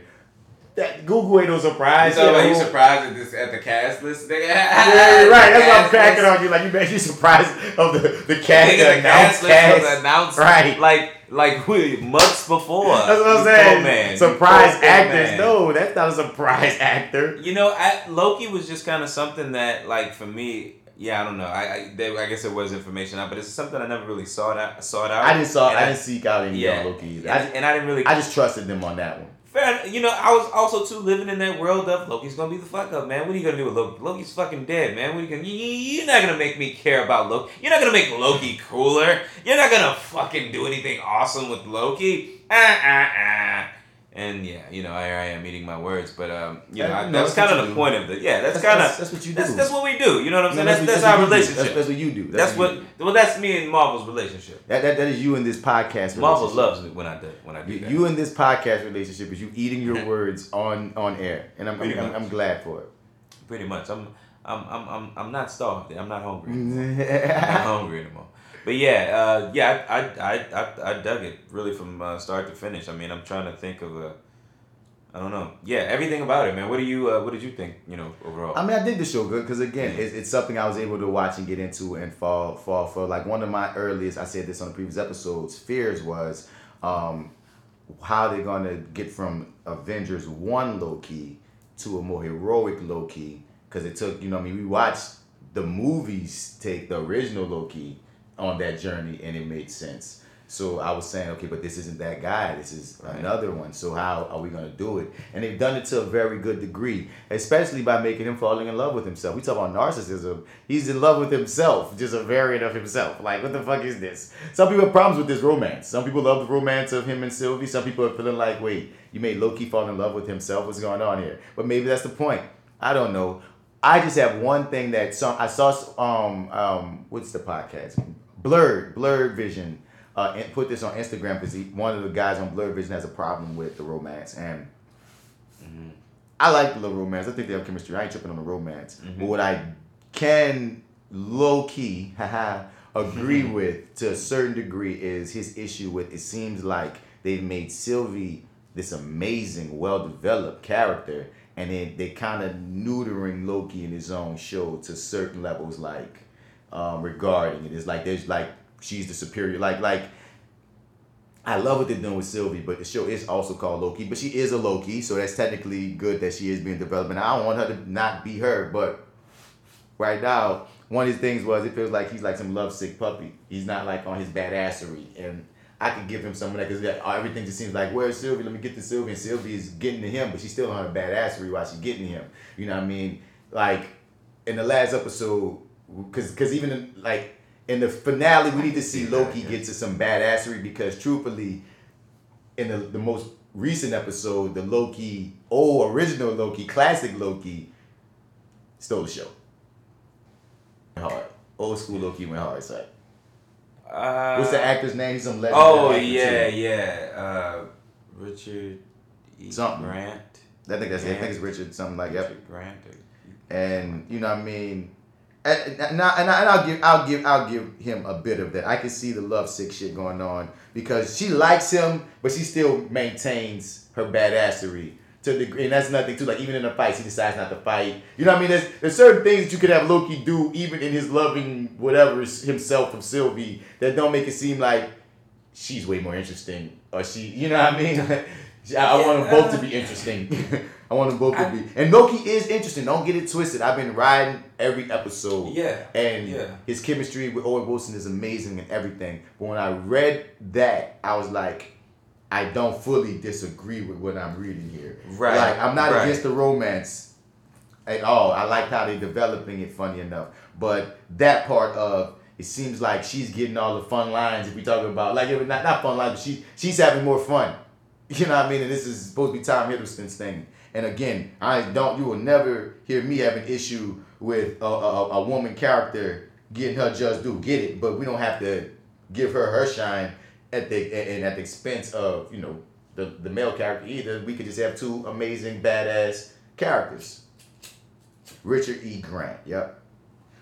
That Gugu ain't no surprise. talking about yo. you surprised at this at the cast list? Nigga. Yeah, you're right. That's why I'm Cast cracking list. on you. Like you made you surprised of the the cast, Nigga, the the announced cast list was announced Right. like like we- months before. That's what I'm saying. man. Surprise poor, poor actors. man. No, that's not a surprise actor. You know, I, Loki was just kind of something that, like, for me, yeah, I don't know. I I, there, I guess there was information out, but it's something I never really sought out. Sought out. I didn't saw. And I didn't seek out any Yeah, on Loki either. and, I, and I didn't really. I just trusted them on that one. Fair, you know, I was also too living in that world of Loki's gonna be the fuck up, man. What are you gonna do with Loki? Loki's fucking dead, man. What are you gonna? You, you're not gonna make me care about Loki. You're not gonna make Loki cooler. You're not gonna fucking do anything awesome with Loki. Ah ah ah. And yeah, you know, I, I am eating my words, but um, you know, I, no, that's that's kind of the do. point of it. Yeah, that's, That's, kind of that's what you do. that's, that's what we do. You know what I'm saying? No, that's, that's, our relationship. That's, that's what you do. That's, what. what. do. Well, that's me and Marvel's relationship. That, that, that is you in this podcast. Marvel loves me when I do when I do You, that. you in this podcast relationship is you eating your words on on air, and I'm I'm, I'm. I'm glad for it. Pretty much. I'm I'm I'm I'm, I'm not starved. I'm not hungry. I'm not hungry anymore. But yeah, uh, yeah, I, I, I, I, dug it really from uh, start to finish. I mean, I'm trying to think of a, I don't know. Yeah, everything about it, man. What do you, uh, what did you think? You know, overall. I mean, I did the show good because again, it's, it's something I was able to watch and get into and fall fall for. Like one of my earliest, I said this on the previous episodes. Fears was um, how they're gonna get from Avengers one Loki to a more heroic Loki because it took you know I mean we watched the movies take the original Loki on that journey and it made sense. So I was saying, okay, but this isn't that guy. This is Right. another one. So how are we gonna do it? And they've done it to a very good degree, especially by making him falling in love with himself. We talk about narcissism. He's in love with himself, just a variant of himself. Like, what the fuck is this? Some people have problems with this romance. Some people love the romance of him and Sylvie. Some people are feeling like, wait, you made Loki fall in love with himself. What's going on here? But maybe that's the point. I don't know. I just have one thing that some I saw. Um, um, what's the podcast? Blurred, Blurred Vision. Uh, and put this on Instagram because one of the guys on Blurred Vision has a problem with the romance, and I like the little romance. I think they have chemistry. I ain't tripping on the romance. But what I can low key, haha, agree with to a certain degree is his issue with it seems like they've made Sylvie this amazing, well developed character, and then they kind of neutering Loki in his own show to certain levels, like um, regarding it. It's like there's like she's the superior, like like I love what they're doing with Sylvie, but the show is also called Loki. But she is a Loki, so that's technically good that she is being developed. And I don't want her to not be her, but right now, one of his things was it feels like he's like some lovesick puppy. He's not like on his badassery, and I could give him some of that because everything just seems like, where's Sylvie? Let me get to Sylvie. And Sylvie is getting to him, but she's still on her badassery while she's getting to him. You know what I mean? Like in the last episode, because because even in, like in the finale, we need to see Loki get to some badassery because truthfully, in the, the most recent episode, the Loki, old original Loki, classic Loki, stole the show. Hard. Old school Loki went hard. So. Uh, What's the actor's name? He's some legendary Oh yeah, too. yeah. Uh, Richard E. Something. Grant. I think that's it. I think it's Richard something like that. Richard Grant. And you know what I mean. And, and, I, and, I'll give I'll give I'll give him a bit of that. I can see the love sick shit going on because she likes him, but she still maintains her badassery to the degree. And that's nothing too. Like even in a fight, she decides not to fight. You know what I mean? There's there's certain things you could have Loki do, even in his loving whatever himself of Sylvie, that don't make it seem like she's way more interesting or she. You know what I mean? I, I want them both to be interesting. I want them both to be. And Loki is interesting. Don't get it twisted. I've been riding every episode. Yeah. And Yeah. his chemistry with Owen Wilson is amazing and everything. But when I read that, I was like, I don't fully disagree with what I'm reading here. Right, Like I'm not right. against the romance at all. I like how they're developing it funny enough. But that part of it seems like she's getting all the fun lines if we talking about like not not fun lines, but she she's having more fun. You know what I mean? And this is supposed to be Tom Hiddleston's thing. And again, I don't. You will never hear me have an issue with a, a, a woman character getting her just due. Get it? But we don't have to give her her shine at the and at the expense of you know the the male character either. We could just have two amazing badass characters. Richard E. Grant. Yep.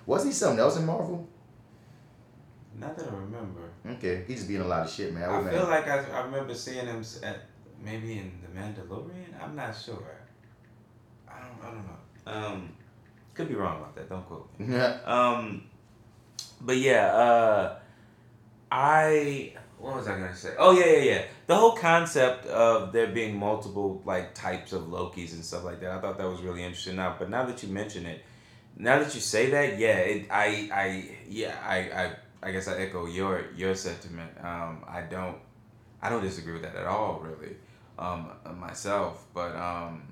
Wasn't he something else in Marvel? Not that I remember. Okay, he just being a lot of shit, man. I man. feel like I, I remember seeing him at maybe in the Mandalorian. I'm not sure. I don't know. Um, could be wrong about that. Don't quote me. Um, but yeah, uh, I what was I gonna say? Oh yeah, yeah, yeah. The whole concept of there being multiple like types of Lokis and stuff like that. I thought that was really interesting. Now, but now that you mention it, now that you say that, yeah, it, I, I, yeah, I, I, I guess I echo your your sentiment. Um, I don't, I don't disagree with that at all, really, um, myself. But um,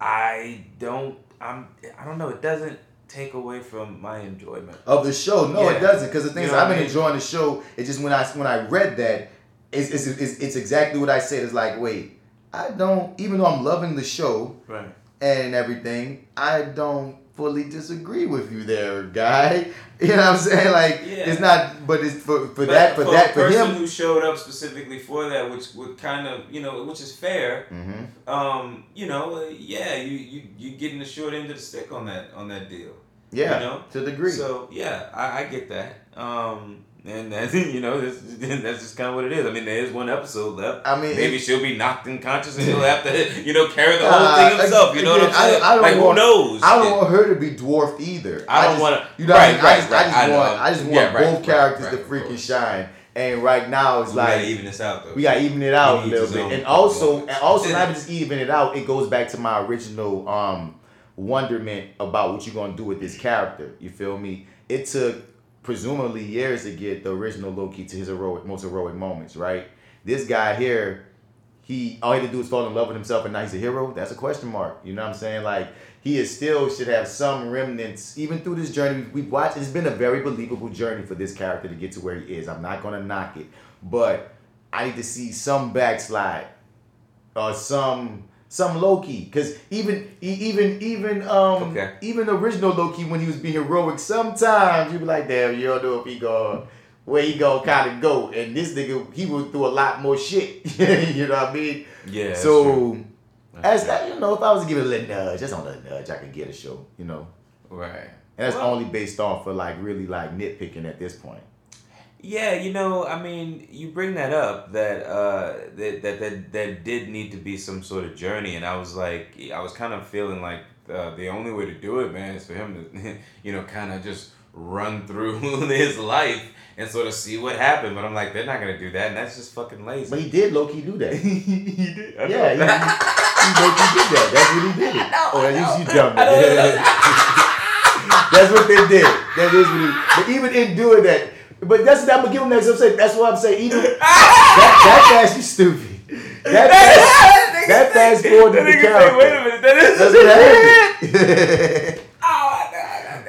I don't, I'm, I don't know. It doesn't take away from my enjoyment. of the show. No, it doesn't. Because the thing You is, I've been I mean? enjoying the show. It just when I when I read that, it's it's, it's, it's exactly what I said. It's like, wait, I don't. Even though I'm loving the show Right. and everything, I don't fully disagree with you there, guy. You know what I'm saying? Like, Yeah. it's not. But it's for for But that for that a for person him. who showed up specifically for that, which would kind of you know, which is fair. hmm Um, you know, uh, yeah, you you you getting the short end of the stick on that on that deal. Yeah, You know? to the degree. So yeah, I, I get that. Um, and that's you know that's, that's just kind of what it is. I mean, there is one episode left. I mean, Maybe it- she'll be knocked unconscious and he'll have to you know carry the whole Uh, thing himself. You know what I'm again, I saying? I don't like want- who knows? I don't want her to be dwarfed either. I don't wanna- You know, what I mean? right, I just, right, I just right, I want, I just want Yeah, both right, characters right, to freaking shine. And right now, it's like We gotta even this out though. we gotta even it out a little bit, and also, and also not just even it out. It goes back to my original um wonderment about what you're gonna do with this character. You feel me? It took presumably years to get the original Loki to his heroic, most heroic moments. Right? This guy here, he all he had to do is fall in love with himself, and now he's a hero. That's a question mark. You know what I'm saying? Like he is still should have some remnants even through this journey we've watched. It's been a very believable journey for this character to get to where he is. I'm not gonna knock it, but I need to see some backslide or some some Loki because even even even um Okay. even original Loki when he was being heroic sometimes you be like damn you don't know if he go where he gonna kind of go and this nigga he went through a lot more shit you know what I mean Yeah. so as that you know if I was to give it a little nudge just on a nudge I could get a show you know right. and that's Well- only based off for like really like nitpicking at this point Yeah, you know, I mean, you bring that up that uh that that that, did need to be some sort of journey, and I was like, I was kind of feeling like uh, the only way to do it, man, is for him to, you know, kind of just run through his life and sort of see what happened. But I'm like, they're not gonna do that, and that's just fucking lazy. but he did Loki do that he did. I know. yeah he, he, he did that that's what he did it oh that you you dumb. That's what they did. That is what it, But even in doing that, But that's what I'm gonna give him that. 'cause I'm saying that's what I'm saying. Even that, that fast, you stupid. That fast, that fast forward to the character. Wait a minute, that is That's. Oh,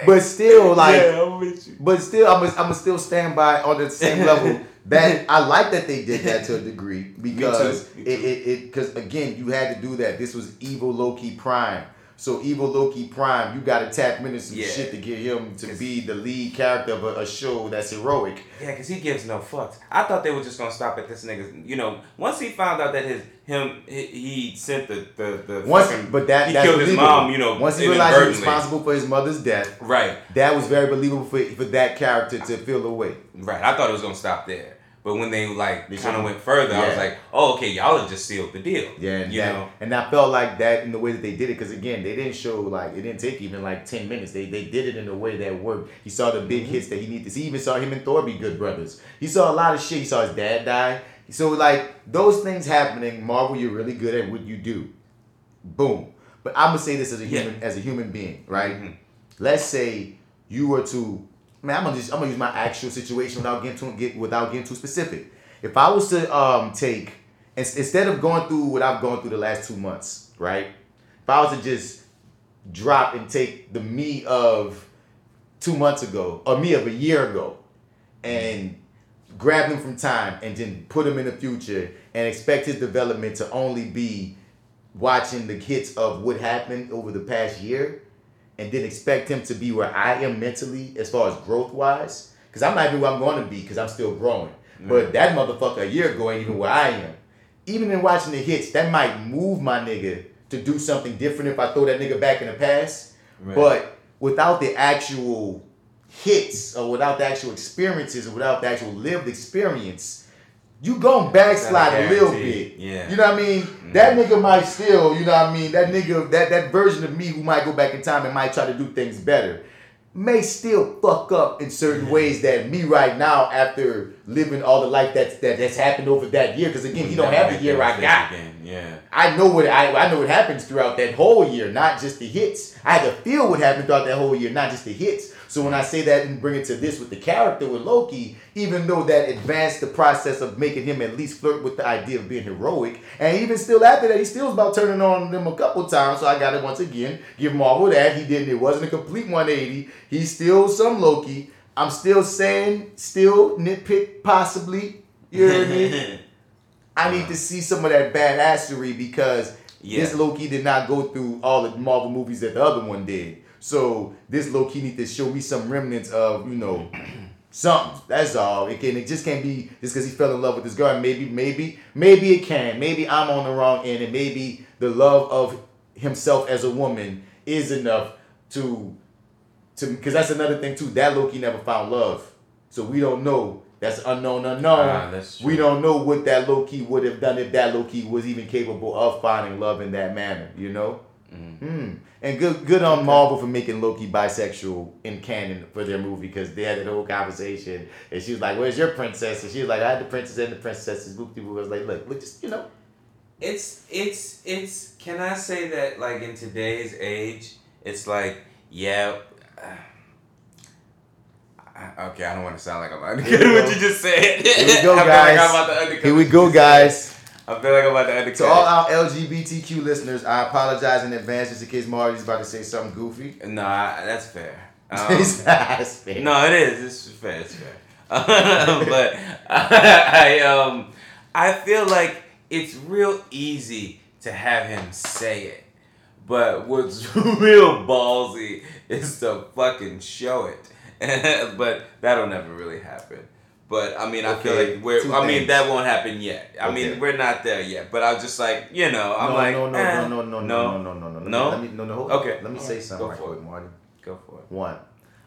but still, like, yeah, I'm with you. but still, I'm gonna, I'm still stand by on the same level. That I like that they did that to a degree because Me it too. it it because again you had to do that. This was evil Loki Prime. So evil Loki Prime, you got to tap into some Yeah. shit to get him to be the lead character of a, a show that's heroic. Yeah, because he gives no fucks. I thought they were just gonna stop at this nigga. You know, once he found out that his him he, he sent the the the Once, fucking- but that he killed his mom. You know, once he realized he was responsible for his mother's death, Right, that was very believable for for that character to feel away. right. I thought it was gonna stop there, but when they like They kind of went further, I was like, oh, okay, y'all have just sealed the deal. Yeah, and you that, know. and I felt like that in the way that they did it because again, they didn't show like it didn't take even like ten minutes. They they did it in a way that worked. He saw the big Mm-hmm. hits that he needed. to. He even saw him and Thor be good brothers. He saw a lot of shit. He saw his dad die. So like those things happening, Marvel, you're really good at what you do. Boom. But I'm gonna say this as a Yeah. human as a human being, right? Mhm. Let's say you were to man, I'm gonna just I'm gonna use my actual situation without getting too get without getting too specific. If I was to um take ins- instead of going through what I've gone through the last two months, right? If I was to just drop and take the me of two months ago or me of a year ago and grab him from time and then put him in the future and expect his development to only be watching the hits of what happened over the past year and then expect him to be where I am mentally as far as growth wise. Because I'm not even where I'm going to be because I'm still growing. But that motherfucker a year ago ain't even where I am. Even in watching the hits, that might move my nigga to do something different if I throw that nigga back in the past. Right. But without the actual hits or without the actual experiences or without the actual lived experience, you gon' backslide a little bit. Yeah. You know what I mean? That nigga might still, you know what I mean? That nigga, that, that version of me who might go back in time and might try to do things better may still fuck up in certain ways that me right now after living all the life that's that, that's happened over that year. Because again, he don't have the year I got. Again. Yeah. I know what I, I know what happens throughout that whole year, not just the hits. I had to feel what happened throughout that whole year, not just the hits. So when I say that and bring it to this with the character with Loki, even though that advanced the process of making him at least flirt with the idea of being heroic, and even still after that, he still was about turning on them a couple times. So I got to once again give Marvel that he didn't. It wasn't a complete 180. He's still some Loki. I'm still saying, still nitpick possibly. You hear me? I need to see some of that badassery because Yeah. this Loki did not go through all the Marvel movies that the other one did. So this Loki need to show me some remnants of you know something. That's all. It can. It just can't be just because he fell in love with this girl. Maybe, maybe, maybe it can. Maybe I'm on the wrong end, and maybe the love of himself as a woman is enough to to because that's another thing too. That Loki never found love, so we don't know. That's unknown, unknown. Ah, that's we don't know what that Loki would have done if that Loki was even capable of finding love in that manner. You know. Hmm. And good, good on Marvel for making Loki bisexual in canon for their movie because they had that whole conversation, and she was like, "Where's your princess?" And she was like, "I had the princess and the princesses." Boop, boop. I was like, "Look, look, just you know." It's it's it's. Can I say that like in today's age, it's like yeah. uh, I- Okay, I don't want to sound like I'm undercutting what you just said. Here we go, guys. Like I'm about to undercut Here we go, guys. I feel like I'm about to undercut. To all our LGBTQ listeners, I apologize in advance just in case Marty's about to say something goofy. no, I, that's fair. Um, That's fair. No, it is. It's fair. It's fair. but I um I feel like it's real easy to have him say it, but what's real ballsy is to fucking show it. but that'll never really happen. But I mean, I feel like we're. two I mean, that won't happen yet. I Okay. mean, we're not there yet. But I was just like, you know, I'm no, like, no, no, eh, no, no, no, no, no, no, no, no, No? Let me, no, no, hold Okay. Let me All say right. something Go right for quick, it. Marty. Go for it. One,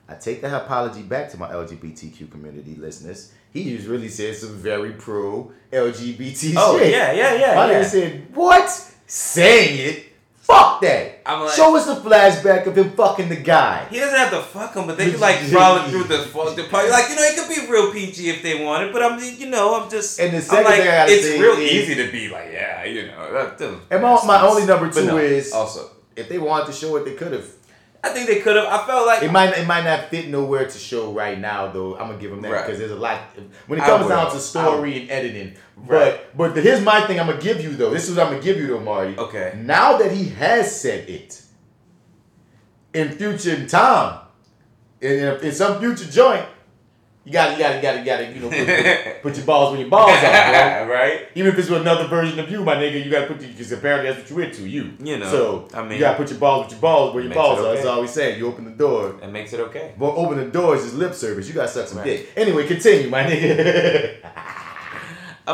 I take the apology back to my LGBTQ community listeners. He just really said some very pro LGBT Oh shit. yeah, yeah, yeah. My yeah. nigga said, what? Saying it? Fuck that. I'm like- Show us a flashback of him fucking the guy. He doesn't have to fuck him, but they could like follow through the the part. Like you know, it could be real PG if they wanted. But I'm, you know, I'm just. And the second like, thing I gotta it's real is- easy to be like, yeah, you know. That, that And my, my only number two no, is also if they wanted to show it, they could have. I think they could have. I felt like It might it might not fit nowhere to show right now though. I'm gonna give them that Right. because there's a lot when it comes down to story and editing. Right. But but here's my thing. I'm gonna give you though. This is what I'm gonna give you though, Marty. Okay. Now that he has said it, in future time, in, in, in some future joint, you gotta you gotta you gotta you gotta you know put, put your balls where your balls are, bro. right? Even if it's with another version of you, my nigga, you gotta put your. because apparently that's what you into, you. You know, So I mean- you gotta put your balls with your balls where your balls it are. That's okay. all we saying. You open the door. That makes it okay. But open the doors is just lip service. You gotta suck some Right. dick. Anyway, continue, my nigga.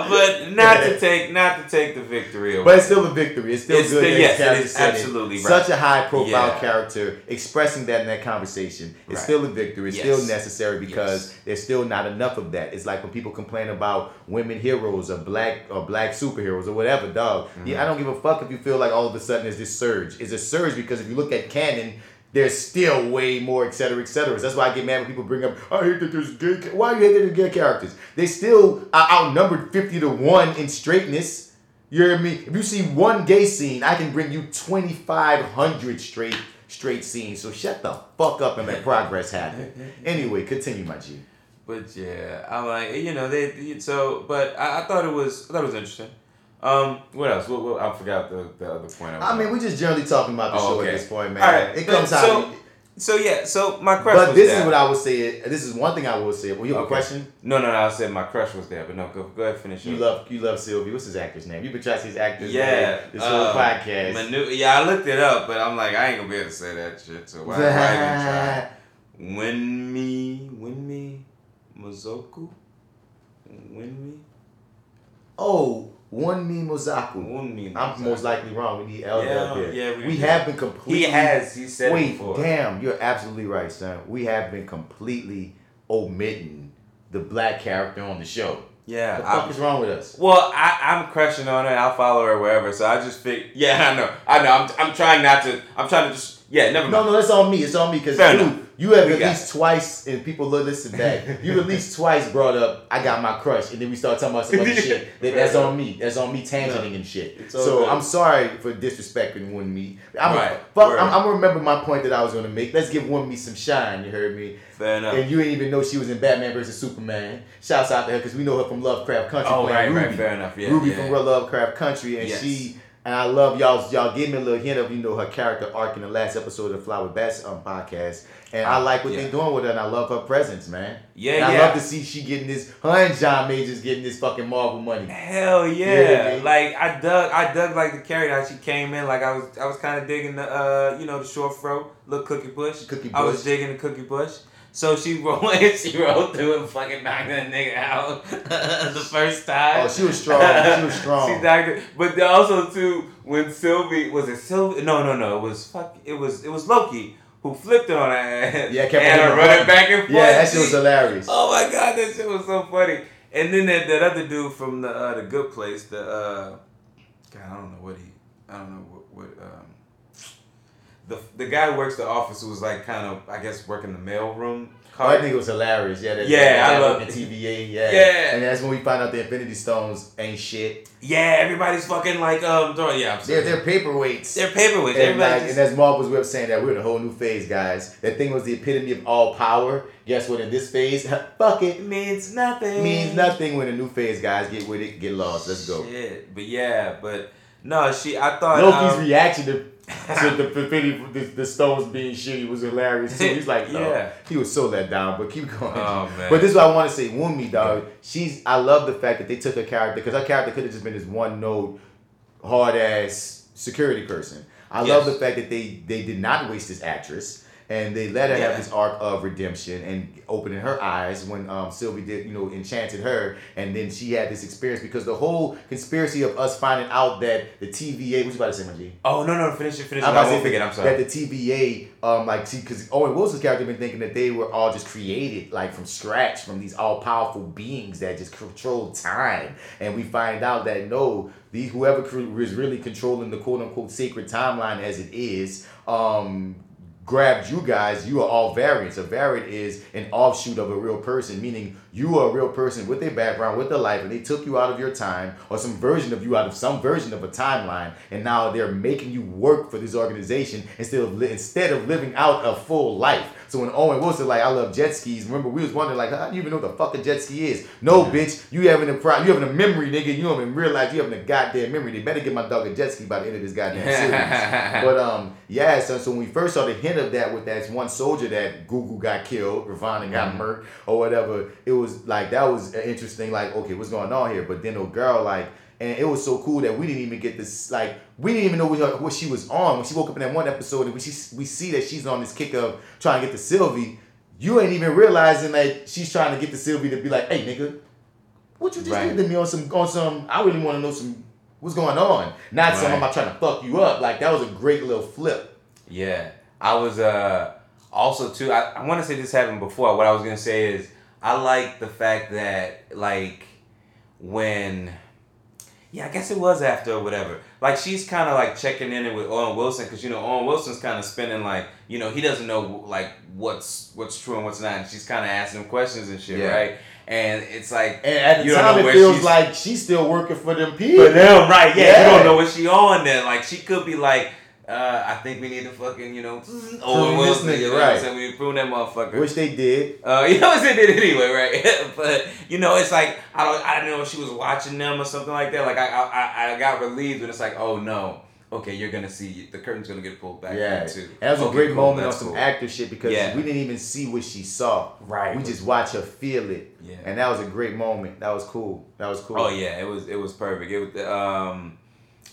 But not to take not to take the victory away. but it's still a victory. It's still It's good. still- yes, it is absolutely right. Such a high profile Yeah. character expressing that in that conversation. It's Right. still a victory. It's Yes. still necessary because Yes. there's still not enough of that. It's like when people complain about women heroes or black or black superheroes or whatever, dog. Mm-hmm. Yeah, I don't give a fuck if you feel like all of a sudden there's this surge. It's a surge because if you look at canon, there's still way more, et cetera, et cetera. That's why I get mad when people bring up, I hate that there's gay. Ca-. Why you hate that there's gay characters? They still are outnumbered fifty to one in straightness. You hear me? If you see one gay scene, I can bring you twenty five hundred straight straight scenes. So shut the fuck up and let progress happen. Anyway, continue, my G. But yeah, I like you know they so. But I, I thought it was I thought it was interesting. Um, what else? What, what, I forgot the, the other point. was I mean, we're just generally talking about the Oh, show okay. at this point, man. All right, It comes so- out. so yeah. So my crush. But this there. is what I would say. This is one thing I would say. Well, you have Okay. a question? No, no, no. I said my crush was there, but no. Go, go ahead, finish. You it. love you love Sylvie. What's his actor's name? You've been trying to say his actor's Yeah, name this whole um, podcast. Manu- yeah, I looked it up, but I'm like, I ain't gonna be able to say that shit. So why, why even try? Win me, win me, Mazoku, win me, oh, Wunmi Mosaku. win me. I'm most likely wrong. We need Elder Yeah, up here. yeah, we we have been completely. He has. He said it Wait, before. damn, you're absolutely right, son. We have been completely omitting the black character on the show. Yeah. What the fuck I- is wrong with us? well, I, I'm crushing on her. I'll follow her wherever. So I just think. Yeah, I know. I know. I'm, I'm trying not to. I'm trying to just. Yeah, never No, mind. no, that's on me. It's on me because you, enough. You have We at least twice, and people look listen back. You at least twice brought up, "I got my crush," and then we start talking about some other shit. That, that's on me. That's on me tangenting and shit. So good. I'm sorry for disrespecting Wunmi. I'm Right. fuck. I'm, I'm gonna remember my point that I was gonna make. Let's give Wunmi some shine. You heard me. Fair enough. And you didn't even know she was in Batman versus Superman. Shouts out to her because we know her from Lovecraft Country. Oh, right, right, fair enough, yeah, Ruby yeah. from Lovecraft Country, and Yes. she and I love y'all. Y'all gave me a little hint of you know her character arc in the last episode of the Fly with um, podcast, and I like what Yeah. they're doing with her, and I love her presence, man. Yeah, and I yeah. love to see she getting this. Her and John Majors getting this fucking Marvel money. Hell Yeah, yeah! like I dug, I dug like the character how she came in. Like I was, I was kind of digging the, uh, you know, the short fro, little cookie bush. Cookie bush. I was digging the cookie bush. So she rolled, she rolled through and fucking knocked that nigga out the first time. Oh, she was strong. She was strong. she knocked it. But also too, when Sylvie was it Sylvie? No, no, no. It was fuck. It was it was Loki who flipped it on her ass. Yeah, kept and her running back and forth. Yeah, that shit was hilarious. Oh my god, that shit was so funny. And then that, that other dude from the uh, the Good Place, the uh, God, I don't know what he, I don't know the the guy who works the office who was like kind of I guess working the mail room. Oh, I think it was hilarious. Yeah, that, Yeah, I love the. TVA. Yeah, Yeah. and that's when we find out the Infinity Stones ain't shit. Yeah, everybody's fucking like um, throwing, yeah, I'm They're they're paperweights. they're paperweights. And, Everybody like, just, and as Marv was saying that we're in a whole new phase, guys. That thing was the epitome of all power. Guess what? In this phase, fuck it. it means nothing. Means nothing when a new phase, guys. Get with it, get lost. Let's go. Shit, but yeah, but no, she. I thought Loki's um, reaction to, to the Infinity, the, the stones being shitty was hilarious too. He's like, no. Yeah. he was so let down. But keep going. Oh. But this is what I want to say. Wunmi, dog. She's. I love the fact that they took her character because her character could have just been this one note, hard ass security person. I love the fact that they they did not waste this actress. And they let her Yeah. have this arc of redemption and opening her eyes when um, Sylvie did, you know, enchanted her, and then she had this experience because the whole conspiracy of us finding out that the TVA, what you about to say, my G? Oh no no finish it finish it. I'm about to say. I'm sorry. That the TVA, um, like, see, because Owen Wilson's character been thinking that they were all just created, like, from scratch, from these all powerful beings that just control time, and we find out that no, the whoever is really controlling the quote unquote sacred timeline as it is, um, grabbed you guys, you are all variants. A variant is an offshoot of a real person, meaning you are a real person with a background, with a life, and they took you out of your time or some version of you out of some version of a timeline, and now they're making you work for this organization instead of li- instead of living out a full life. So when Owen Wilson like, I love jet skis. Remember, we was wondering like, how do you even know what the fuck a jet ski is? No, bitch, you having a problem, you having a memory, nigga. You don't even realize you having a goddamn memory. They better get my dog a jet ski by the end of this goddamn series. but um, yeah. So, so when we first saw the hint of that with that one soldier that Gugu got killed, Ravonna got murked or whatever, it was like that was interesting. Like, okay, what's going on here? But then the girl like. And it was so cool that we didn't even get this like we didn't even know what, what she was on when she woke up in that one episode and we see, we see that she's on this kick of trying to get to Sylvie. You ain't even realizing that she's trying to get to Sylvie to be like, hey nigga, what you just Right. did to me on some on some I really want to know some what's going on. Not some I'm not trying to fuck you up. Like that was a great little flip. Yeah, I was uh also too. I, I want to say this happened before. What I was gonna say is I like the fact that like when yeah, I guess it was after or whatever. Like she's kind of like checking in with Owen Wilson because you know Owen Wilson's kind of spinning like you know he doesn't know like what's what's true and what's not. And she's kind of asking him questions and shit, Yeah. right? And it's like And at the time it feels like she's still working for them people. For them, right? Yeah, Yeah. you don't know what she on then. Like she could be like, uh, I think we need to fucking, you know, Owen this Wilson, nigga, you know right. saying? We prune that motherfucker. Which they did. uh, you know what saying? Did anyway, right? but you know, it's like I don't, I don't know if she was watching them or something like that. Like I, I, I- got relieved when it's like, oh no, okay, you're gonna see the curtain's gonna get pulled back. Yeah, too. that was a great cool, moment on some cool. actor shit because Yeah. we didn't even see what she saw. Right. We just watch her feel it. Yeah. And that was a great moment. That was cool. That was cool. Oh yeah, it was it was perfect. It was um,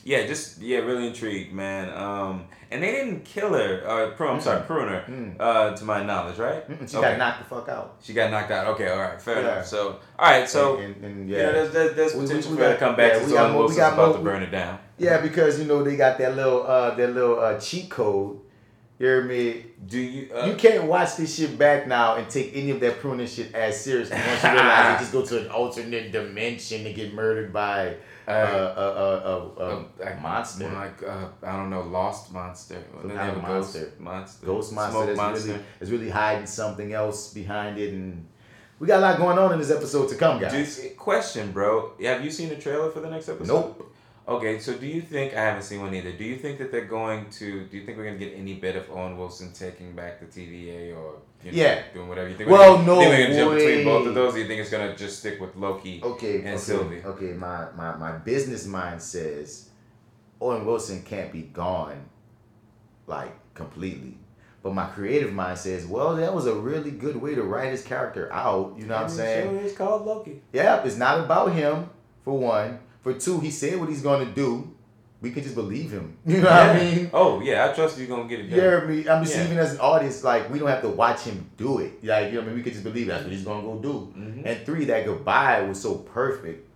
yeah, just yeah, really intrigued, man. Um, and they didn't kill her. Uh, Prune, I'm sorry, Pruner. Mm. Uh, to my knowledge, right? Mm-mm, She Okay. got knocked the fuck out. She got knocked out. Okay, all right, fair Yeah. enough. So, all right, so and, and, and yeah, you know, there's, there's, there's We- we- potential we for her to come back yeah, we got we got about more- to burn it down. Yeah, because you know they got that little uh that little uh cheat code. You hear me? Do you? Uh, You can't watch this shit back now and take any of that pruning shit as seriously. Once you realize they just go to an alternate dimension to get murdered by a, a, a, a, a- a monster. Like uh, I don't know, Lost Monster. Some Then kind they of have a ghost monster. monster. Ghost monster that's monster. really is really hiding something else behind it, and we got a lot going on in this episode to come, guys. Do, question, bro. Have you seen the trailer for the next episode? Nope. Okay, so do you think I haven't seen one either? Do you think that they're going to? Do you think we're gonna get any bit of Owen Wilson taking back the TVA or you know, Yeah. doing whatever you think? Well, we're no think we're gonna jump between both of those. Or you think it's gonna just stick with Loki? Okay, and okay, Sylvie. okay. My, my my business mind says Owen Wilson can't be gone, like completely. But my creative mind says, well, that was a really good way to write his character out. You know what I'm saying? It's called Loki. Yeah, it's not about him, for one. For two, he said what he's going to do. We could just believe him. You know what I mean? Oh yeah, I trust you're gonna get it You done. hear me? I'm just Yeah. even as an audience, like we don't have to watch him do it. Like you know, what I mean, we could just believe that's what he's gonna go do. Mhm. And three, that goodbye was so perfect.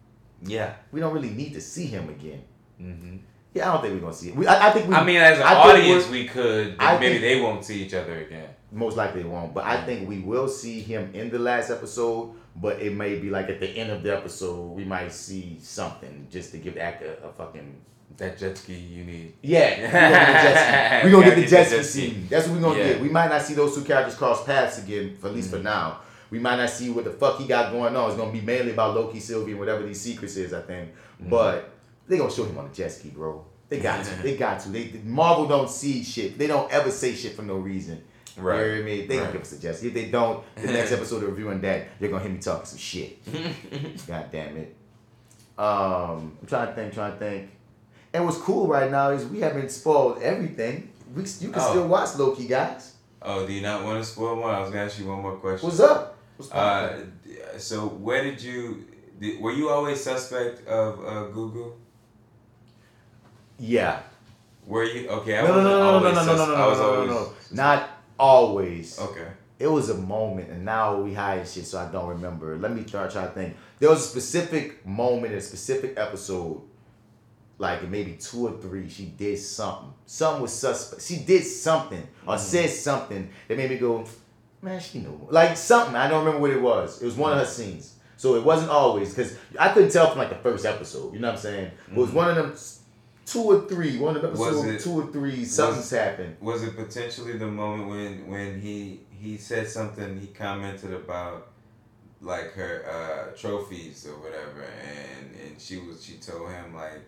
Yeah. We don't really need to see him again. hmm Yeah, I don't think we're gonna see it. We, I, I think we. I mean, as an I audience, we're- could. I maybe think- they won't see each other again. most likely it won't. But I think we will see him in the last episode. But it may be like at the end of the episode, we might see something just to give the actor a fucking That jet ski you need. Yeah, we're gonna get the jet ski. We're gonna get the Gotta jet get ski the jet ski. scene. That's what we're gonna Yeah. get. We might not see those two characters cross paths again, for at least for now. We might not see what the fuck he got going on. It's gonna be mainly about Loki, Sylvie, and whatever these secrets is, I think. But they gonna show him on the jet ski, bro. They got to. They got to. They Marvel don't see shit. They don't ever say shit for no reason. Right. You hear me? They Right. gonna give us a jet ski. If they don't, the next episode of reviewing that, you're gonna hear me talking some shit. God damn it. Um, I'm trying to think, trying to think. And what's cool right now is we haven't spoiled everything. We, you can Oh. still watch Loki, guys. Oh, do you not want to spoil more? I was gonna ask you one more question. What's up? What's Uh, so where did you? Did, were you always suspect of uh, Gugu? yeah. Were you okay? I No, no, no, no, no, no, no, no, no, no, no, no, no. Not always. Okay. It was a moment, and now we hide shit, so I don't remember. Let me try, try to think. There was a specific moment, a specific episode, like maybe two or three. She did something. Something was suspect. She did something or said something that made me go, man, she knew. Like something. I don't remember what it was. It was one of her scenes. So it wasn't always because I couldn't tell from like the first episode. You know what I'm saying? It was one of them. two or three. One of the Was episodes, it- two or three. Something's happened. Was it potentially the moment when when he he said something? He commented about like her uh, trophies or whatever, and and she was she told him like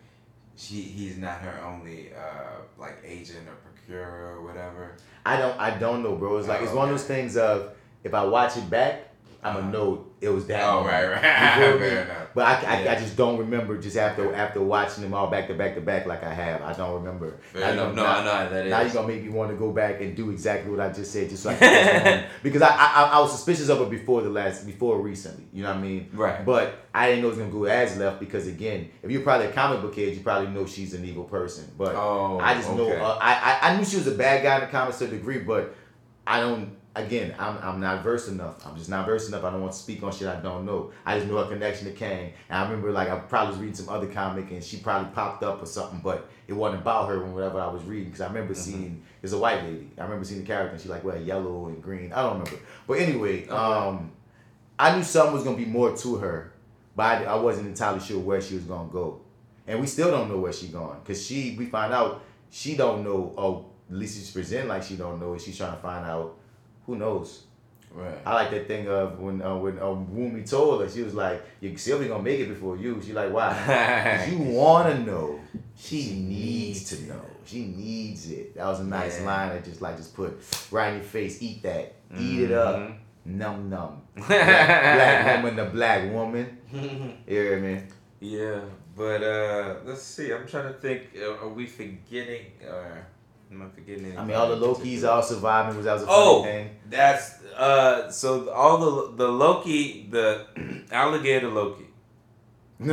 she he's not her only uh, like agent or procurer or whatever. I don't. I don't know, bro. It's like it's Oh, one of those things of if I watch it back, I'ma Uh-huh. know it was that. Oh, moment. right, right. You feel? Fair enough. But I, I, I just don't remember just after after watching them all back to back to back like I have. I don't remember. Fair Now. No, I know that is. Now you're gonna make me want to go back and do exactly what I just said, just so I can get this on. because I, I I was suspicious of it before the last before recently. You know what I mean? Right. But I didn't know it was gonna go as left because again, if you're probably a comic book kid, you probably know she's an evil person. But Oh, I just know uh, I, I I knew she was a bad guy in the comics to a degree, but I don't. Again, I'm, I'm not versed enough. I'm just not versed enough. I don't want to speak on shit I don't know. I just know her connection to Kang. And I remember like I probably was reading some other comic and she probably popped up or something, but it wasn't about her when whatever I was reading because I remember Mm-hmm. seeing there's a white lady. I remember seeing the character and she like wear yellow and green. I don't remember. But anyway, um, I knew something was gonna be more to her, but I, I wasn't entirely sure where she was gonna go. And we still don't know where she going because she we find out she don't know. Oh, at least she's presenting like she don't know. and She's trying to find out. Who knows? Right. I like that thing of when uh, when uh, Wunmi told her she was like, "You Sylvia gonna make it before you." She like, "Why?" 'Cause you wanna know. She needs to know. She needs it. That was a nice Yeah. line I just like just put right in your face. Eat that. Eat it up. Mhm. Num num. black woman, the black woman. You hear me? Yeah, but uh, let's see. I'm trying to think. Uh, are we forgetting or am I forgetting anything? I mean, all the Lokis all surviving was that was a funny Oh, thing. that's uh. So all the the Loki, the alligator Loki.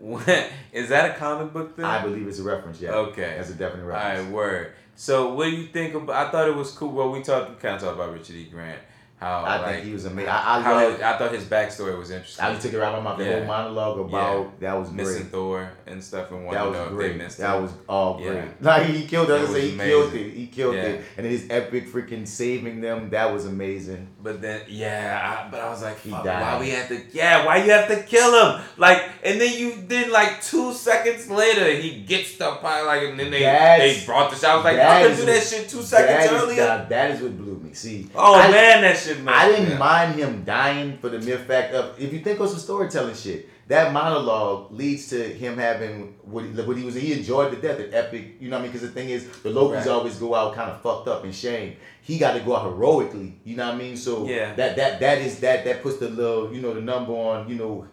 Is that a comic book thing? I believe it's a reference. Yeah. Okay. That's a definite reference. right, word. So what do you think about? I thought it was cool. Well, we talked, we kind of talked about Richard E. Grant. How I like, think he was amazing. I, I his- I thought his backstory was interesting. I took it right out of my mouth. Yeah. whole monologue about Yeah. that was missing great. Thor and stuff, and That was great. That him. was all Yeah. great. Like he killed It us. was He killed it. He killed Yeah. it. And then his epic freaking saving them. That was amazing. But then, yeah, I, but I was like, He died. why we have to? Yeah, why you have to kill him? Like, and then you then like two seconds later, he gets the pie, like, and then they That's- they brought the shot. I was like, I could is do that shit two seconds is- earlier. now, that is what blew me. See. oh I- man, that shit. I didn't yeah. mind him dying for the mere fact of if you think of some storytelling shit, that monologue leads to him having what he, what he was. He enjoyed the death, an epic. You know what I mean? Because the thing is, the Lokis Right. always go out kind of fucked up and shame. He got to go out heroically. You know what I mean? So Yeah. that that that is that that puts the little you know the number on. You know,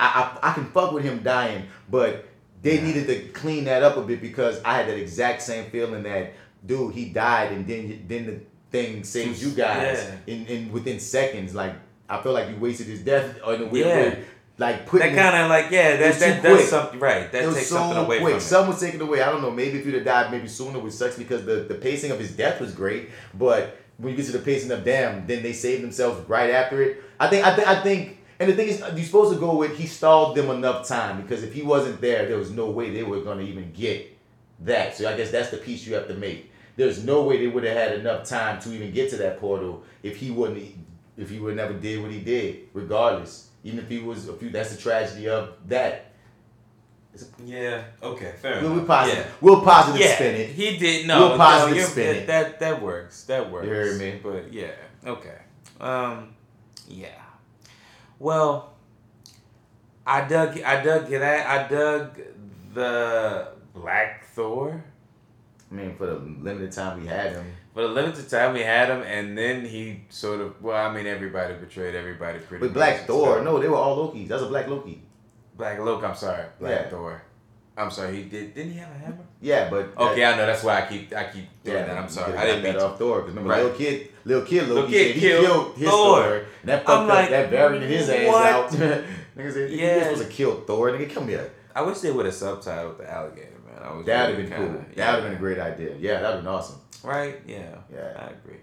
I I, I can fuck with him dying, but they Yeah. needed to clean that up a bit because I had that exact same feeling that dude he died and then then the thing saves you guys Yeah. in, in within seconds. Like I feel like you wasted his death in a weird Yeah. way. Like putting That kind of like yeah, It that was that does quick. something right. That it takes so something away quick. from Some was taken away. I don't know. Maybe if you'd have died maybe sooner, which sucks because the, the pacing of his death was great. But when you get to the pacing of damn, then they saved themselves right after it. I think I think I think and the thing is you're supposed to go with he stalled them enough time because if he wasn't there, there was no way they were gonna even get that. So I guess that's the piece you have to make. There's no way they would have had enough time to even get to that portal if he wouldn't if he would never did what he did, regardless. Even if he was a few that's the tragedy of that. Yeah. Okay. Fair We'll, enough. we'll positive. Yeah. We'll positive yeah, spin it. He did no. We'll positive you're- spin it. That that works. That works. You heard me? But yeah. Okay. Um. Yeah. Well, I dug. I dug that. I dug the Black Thor. I mean, for the limited time we had him, For the limited time we had him, and then he sort of. Well, I mean, everybody betrayed everybody pretty. much Black Thor, stuff. no, they were all Lokis. That's a Black Loki. Black Loki. I'm sorry. Black Yeah. Thor. I'm sorry. He did. Didn't he have a hammer? Yeah, but Okay, I know. That's why I keep. I keep doing yeah, that. I'm sorry. I didn't mean that off Thor because remember, Right. little kid, little kid Loki Little kid he killed killed his Thor. Thor, and that I'm up like, that variant his ass what? out. Nigga said, Yeah. you supposed to kill Thor. Nigga, come here. I wish they would have subtitled the alligator, man. That'd have been kinda- cool. yeah. That'd have been a great idea. Yeah, that'd have been awesome. Right? Yeah. Yeah. I agree.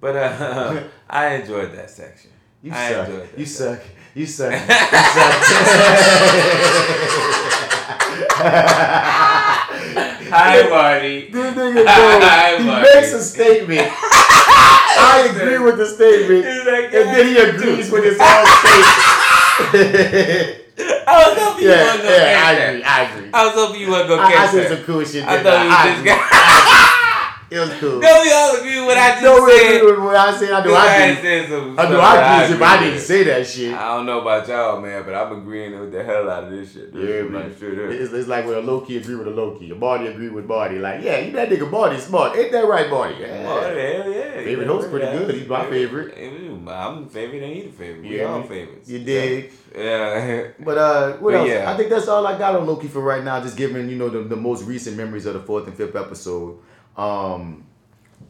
But uh, I enjoyed that section. You I suck. enjoyed that You section. suck. You suck. You suck. Hi, Marty. This nigga goes, he Marty. makes a statement. I agree with the statement. Like, And then he agrees with his own statement. I was hoping you Yeah, wasn't gonna yeah, I catch agree. that. I agree. I was hoping you weren't gonna I, I catch said that. some cool shit. I thought you I just agree. got. It was cool. Don't we all agree with what I just No, wait, said? wait, wait, what I said, I know Because I had agree. said some I know I that agree, but I agree didn't say that shit. I don't know about y'all, man, but I'm agreeing with the hell out of this shit. dude. Yeah, man. like, straight up. It's, it's like when a Loki agree with a Loki, a body agree with body. Like, yeah, you that nigga body smart. Ain't that right, body? Yeah. Oh, hell yeah. Favorite host know, pretty yeah. good. He's my favorite. I'm the favorite and he the favorite. We Yeah, all man. favorites. You dig? Yeah. But uh, what But else? yeah. I think that's all I got on Loki for right now. Just giving you know the, the most recent memories of the fourth and fifth episode. Um,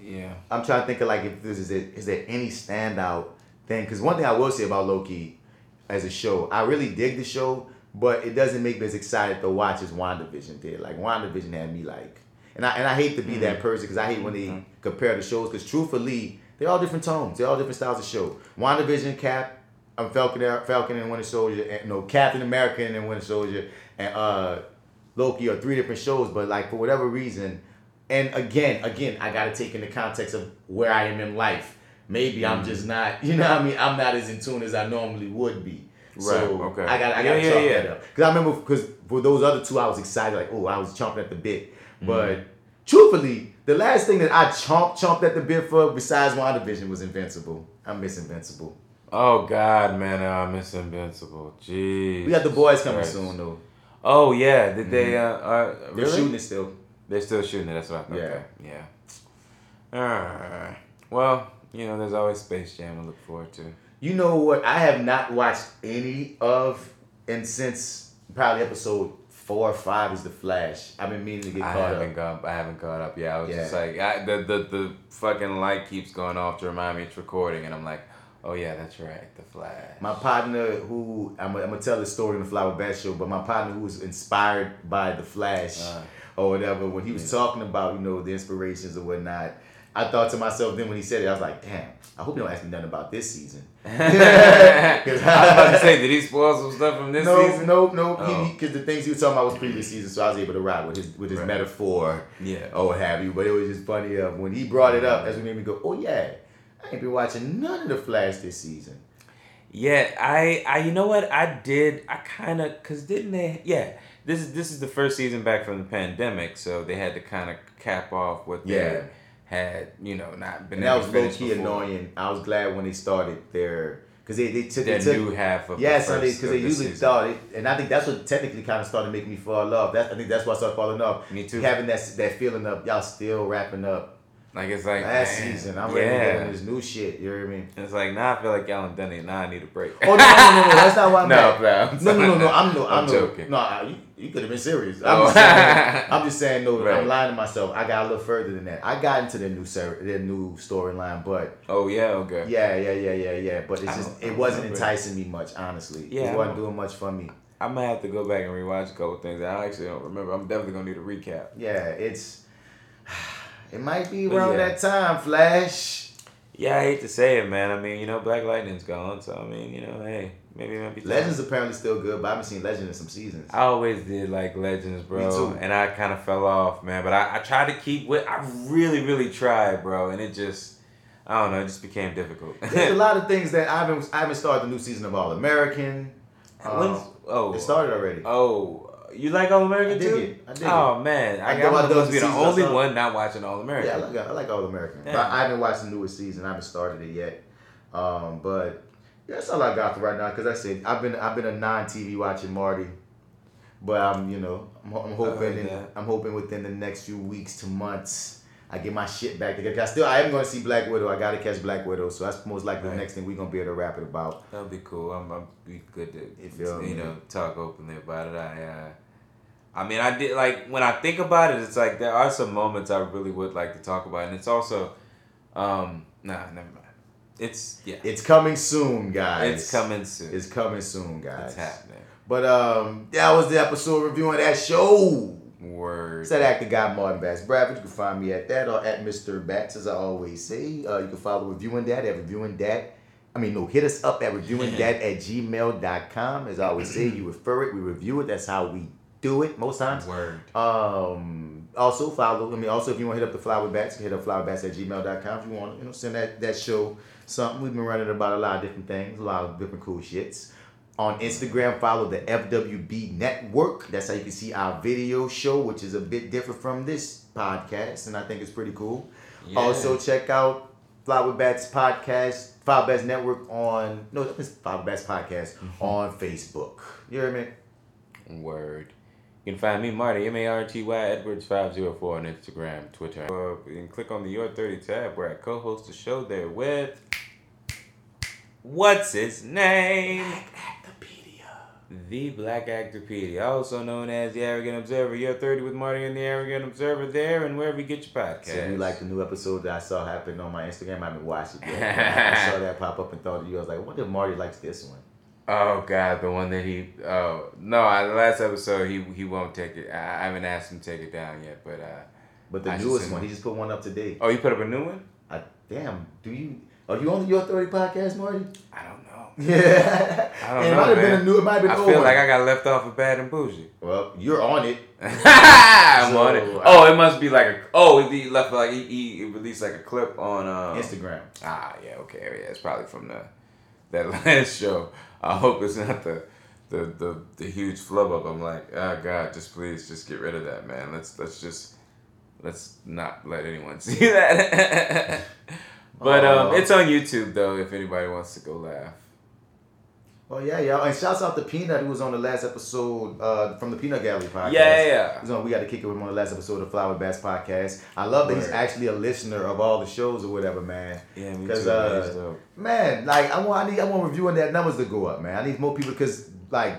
yeah. I'm trying to think of like if this is it. Is there any standout thing? Because one thing I will say about Loki as a show, I really dig the show, but it doesn't make me as excited to watch as WandaVision did. Like WandaVision had me like, and I and I hate to be that person because I hate when they compare the shows. Because truthfully, they're all different tones. They're all different styles of show. WandaVision, Cap, um, Falcon, Falcon and Winter Soldier, and no Captain America and Winter Soldier, and uh, Loki are three different shows. But like for whatever reason, and again, again, I gotta take in the context of where I am in life. Maybe I'm just not, you know what I mean? I'm not as in tune as I normally would be. So Right, okay. I got I got to yeah, chalk yeah. that up. Because I remember because for those other two, I was excited, like, oh, I was chomping at the bit. Mm-hmm. But truthfully, the last thing that I chomped chomped at the bit for besides WandaVision was Invincible. I miss Invincible. Oh God, man, I miss Invincible. Jeez. We got the boys coming Christ. soon though. Oh yeah, did they? Uh, uh They're shooting it still. They're still shooting it. That's what I thought. Yeah. Okay. Yeah. Well, you know, there's always Space Jam to look forward to. You know what? I have not watched any of, and since probably episode four or five is the Flash. I've been meaning to get I caught up. gone. I haven't caught up. Yeah, I was just like, I, the the the fucking light keeps going off to remind me it's recording, and I'm like, oh yeah, that's right, the Flash. My partner, who I'm, I'm gonna tell the story in the Fly with Bat Show, but my partner who was inspired by the Flash Uh. Or whatever, when he was talking about you know the inspirations or whatnot, I thought to myself then when he said it, I was like, damn, I hope you don't ask me nothing about this season. Cause I was about to say, did he spoil some stuff from this no, season? no, no, Oh. because the things he was talking about was previous season, so I was able to ride with his with his Right. metaphor Yeah. or what have you. But it was just funny uh, when he brought it up. That's what made me go, oh yeah, I ain't been watching none of the Flash this season. Yeah, I, I, you know what? I did. I kind of, cause didn't they? Yeah, this is this is the first season back from the pandemic, so they had to kind of cap off what Yeah. they had, you know, not been And that was low key before. annoying. I was glad when they started their because they, they took Their they took, new half of yeah, Sunday because they usually season. thought it, and I think that's what technically kind of started making me fall in love. That I think that's why I started falling in love. Me too. Having that that feeling of y'all still wrapping up Like it's like last man, season. I'm ready to get this new shit. You know what I mean? It's like now I feel like y'all done it. Now I need a break. Oh no, no, no, no, that's not why I'm No, mad. No, no, no, no. I'm no, I'm, I'm joking. No, I- you, you could have been serious. I'm, Oh. just saying, I'm just saying. No, Right. I'm lying to myself. I got a little further than that. I got into their new ser- their new storyline, but oh yeah, okay. yeah, yeah, yeah, yeah, yeah. But it's just it wasn't remember. enticing me much, honestly. Yeah, it wasn't doing much for me. I might have to go back and rewatch a couple things. I actually don't remember. I'm definitely gonna need a recap. Yeah, it's it might be But around yeah. that time. Flash. Yeah, I hate to say it, man. I mean, you know, Black Lightning's gone, so I mean, you know, hey, maybe it might be time. Legends apparently still good, but I haven't seen Legend in some seasons. I always did like Legends, bro. Me too. And I kind of fell off, man. But I, I tried to keep with. I really, really tried, bro. And it just, I don't know, it just became difficult. There's a lot of things that I haven't I haven't started the new season of All American. When's- Um, oh, it started already. Oh, you like All American I too? it. I dig oh man, I, I I, know I am to be the seasons only saw. one not watching All American. Yeah, I like I like All American. But I haven't watched the newest season. I haven't started it yet. Um, but yeah, that's all I got for right now. Cause I said I've been I've been a non TV watching Marty, but I'm you know I'm, I'm hoping heard in. I'm hoping within the next few weeks to months I get my shit back together. 'Cause I still I am going to see Black Widow. I got to catch Black Widow. So that's most likely the next thing we're gonna be able to wrap it about. That'll be cool. I'm, I'm be good to You feel you me? know talk openly about it. I uh, I mean, I did like when I think about it, it's like there are some moments I really would like to talk about, and it's also, um, nah, never mind. It's yeah, It's coming soon, guys. it's coming soon. It's coming soon, guys. It's happening. But um, that was the episode reviewing that show. Word. It's that actor guy Martin Bats Bradford. You can find me at that or at Mr. Bats, as I always say. Uh, you can follow Reviewing That at Reviewing That. I mean, no, hit us up at reviewing that at gmail.com. As I always say, you refer it, we review it. That's how we do it most times. Word. Um, also follow. I mean, also if you want to hit up the Fly with Bats, hit up flywithbats at gmail.com. If you want to, you know, send that that show something. We've been running about a lot of different things, a lot of different cool shits. On Instagram, follow the FWB Network. That's how you can see our video show, which is a bit different from this podcast, and I think it's pretty cool. Yeah. Also, check out Fly with Bats podcast, Fly with Bats Network on no, it's Fly with Bats podcast on Facebook. You hear me? Word. You can find me, Marty, M A R T Y Edwards504 on Instagram, Twitter. Uh, you can click on the Your 30 tab where I co host the show there with. What's his name? Black Actopedia. The Black Actorpedia, also known as The Arrogant Observer. Your 30 with Marty and The Arrogant Observer there and wherever you get your podcast. So you like the new episode that I saw happen on my Instagram? I haven't watched it yet. I saw that pop up and thought of you. I was like, what if Marty likes this one. Oh God, the one that he. Oh no, I, the last episode he he won't take it. I, I haven't asked him to take it down yet, but uh. But the I newest one, he just put one up today. Oh, you put up a new one? I, damn, do you? Are you on the Your Authority podcast, Marty? I don't know. Yeah. I don't it know, might have been a new. It might have been I feel old like. I got left off of Bad and Bougie. Well, you're on it. I'm So, on it. Oh, it must be like a. Oh, he left like he, he released like a clip on um, Instagram. Ah, yeah, okay, yeah, it's probably from the that last show. I hope it's not the the the, the huge flub up. I'm like, oh God, just please, just get rid of that, man. Let's let's just let's not let anyone see that. but um, Aw. it's on YouTube though. If anybody wants to go laugh. Oh yeah, yeah. And shouts out to Peanut who was on the last episode uh, from the Peanut Gallery podcast. Yeah, yeah, yeah. On, we got to kick it with him on the last episode of Fly with Bats podcast. I love that he's actually a listener of all the shows or whatever, man. Yeah, me too. uh, man, like I want, I need, I want reviewing that numbers to go up, man. I need more people because like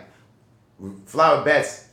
Fly with Bats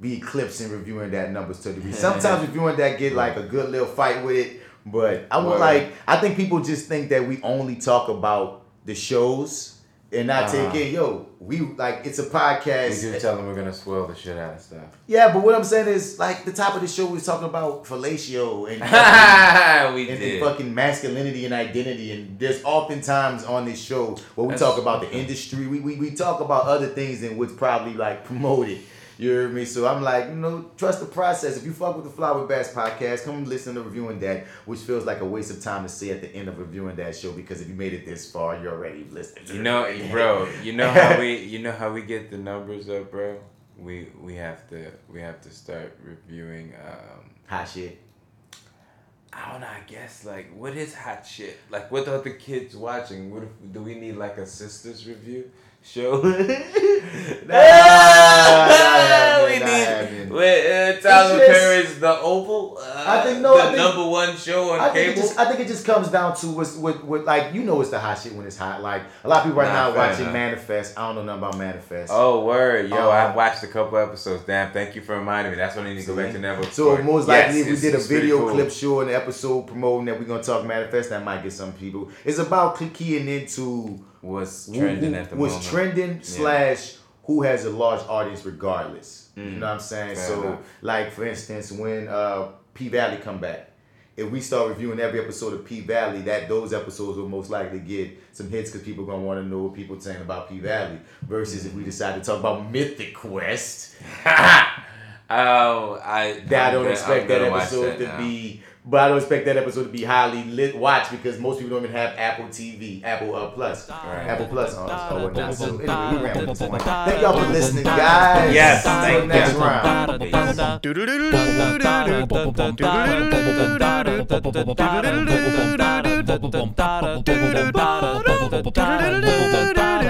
be eclipsing reviewing that numbers to a degree. Sometimes reviewing that get like a good little fight with it, but I want Word. like I think people just think that we only talk about the shows and not Uh-huh. take in yo. We like it's a podcast. We do tell them we're gonna spoil the shit out of stuff. Yeah, but what I'm saying is like the top of the show we was talking about fellatio and we and the did. fucking masculinity and identity. And there's oftentimes on this show where we That's- talk about the industry. We, we, we talk about other things than what's probably like promoted. You hear me? So I'm like, you know, trust the process. If you fuck with the Fly with Bats podcast, come listen to reviewing that, which feels like a waste of time to say at the end of reviewing that show because if you made it this far, you're already listening. You know, it. bro. You know how we, you know how we get the numbers up, bro. We we have to we have to start reviewing. Um, hot shit. I don't know. I guess like what is hot shit? Like what are the kids watching? What if, do we need like a sisters review show? nah, we nah, need. nah. Wait, uh, Tyler just- Perry's The Oval. Uh, I think- no, the think- number one show on I think, it cable. just, I think it just comes down to what's what, what like you know it's the hot shit when it's hot. Like a lot of people right Nah, now watching enough. Manifest. I don't know nothing about Manifest. Oh word, yo! Uh, I watched a couple episodes. Damn, thank you for reminding me. That's what I need to go back to Neville. So most Yes, likely, if we did a video cool. clip show an episode promoting that we're gonna talk manifest, that might get some people. It's about keying into what's trending who- at the what's moment. trending slash who has a large audience regardless. You Mm. know what I'm saying? Fair so, enough. like for instance, when uh, P Valley come back. If we start reviewing every episode of P Valley, that those episodes will most likely get some hits because people are gonna want to know what people saying about P Valley. Versus if we decide to talk about Mythic Quest, Oh, I that I don't I'm expect that episode that to be. But I don't expect that episode to be highly lit watched because most people don't even have Apple TV, Apple uh, Plus, Right. Apple Plus on us or whatnot. So anyway, we ran with this one. Thank y'all for listening, guys. Yes, Until thank next you. round.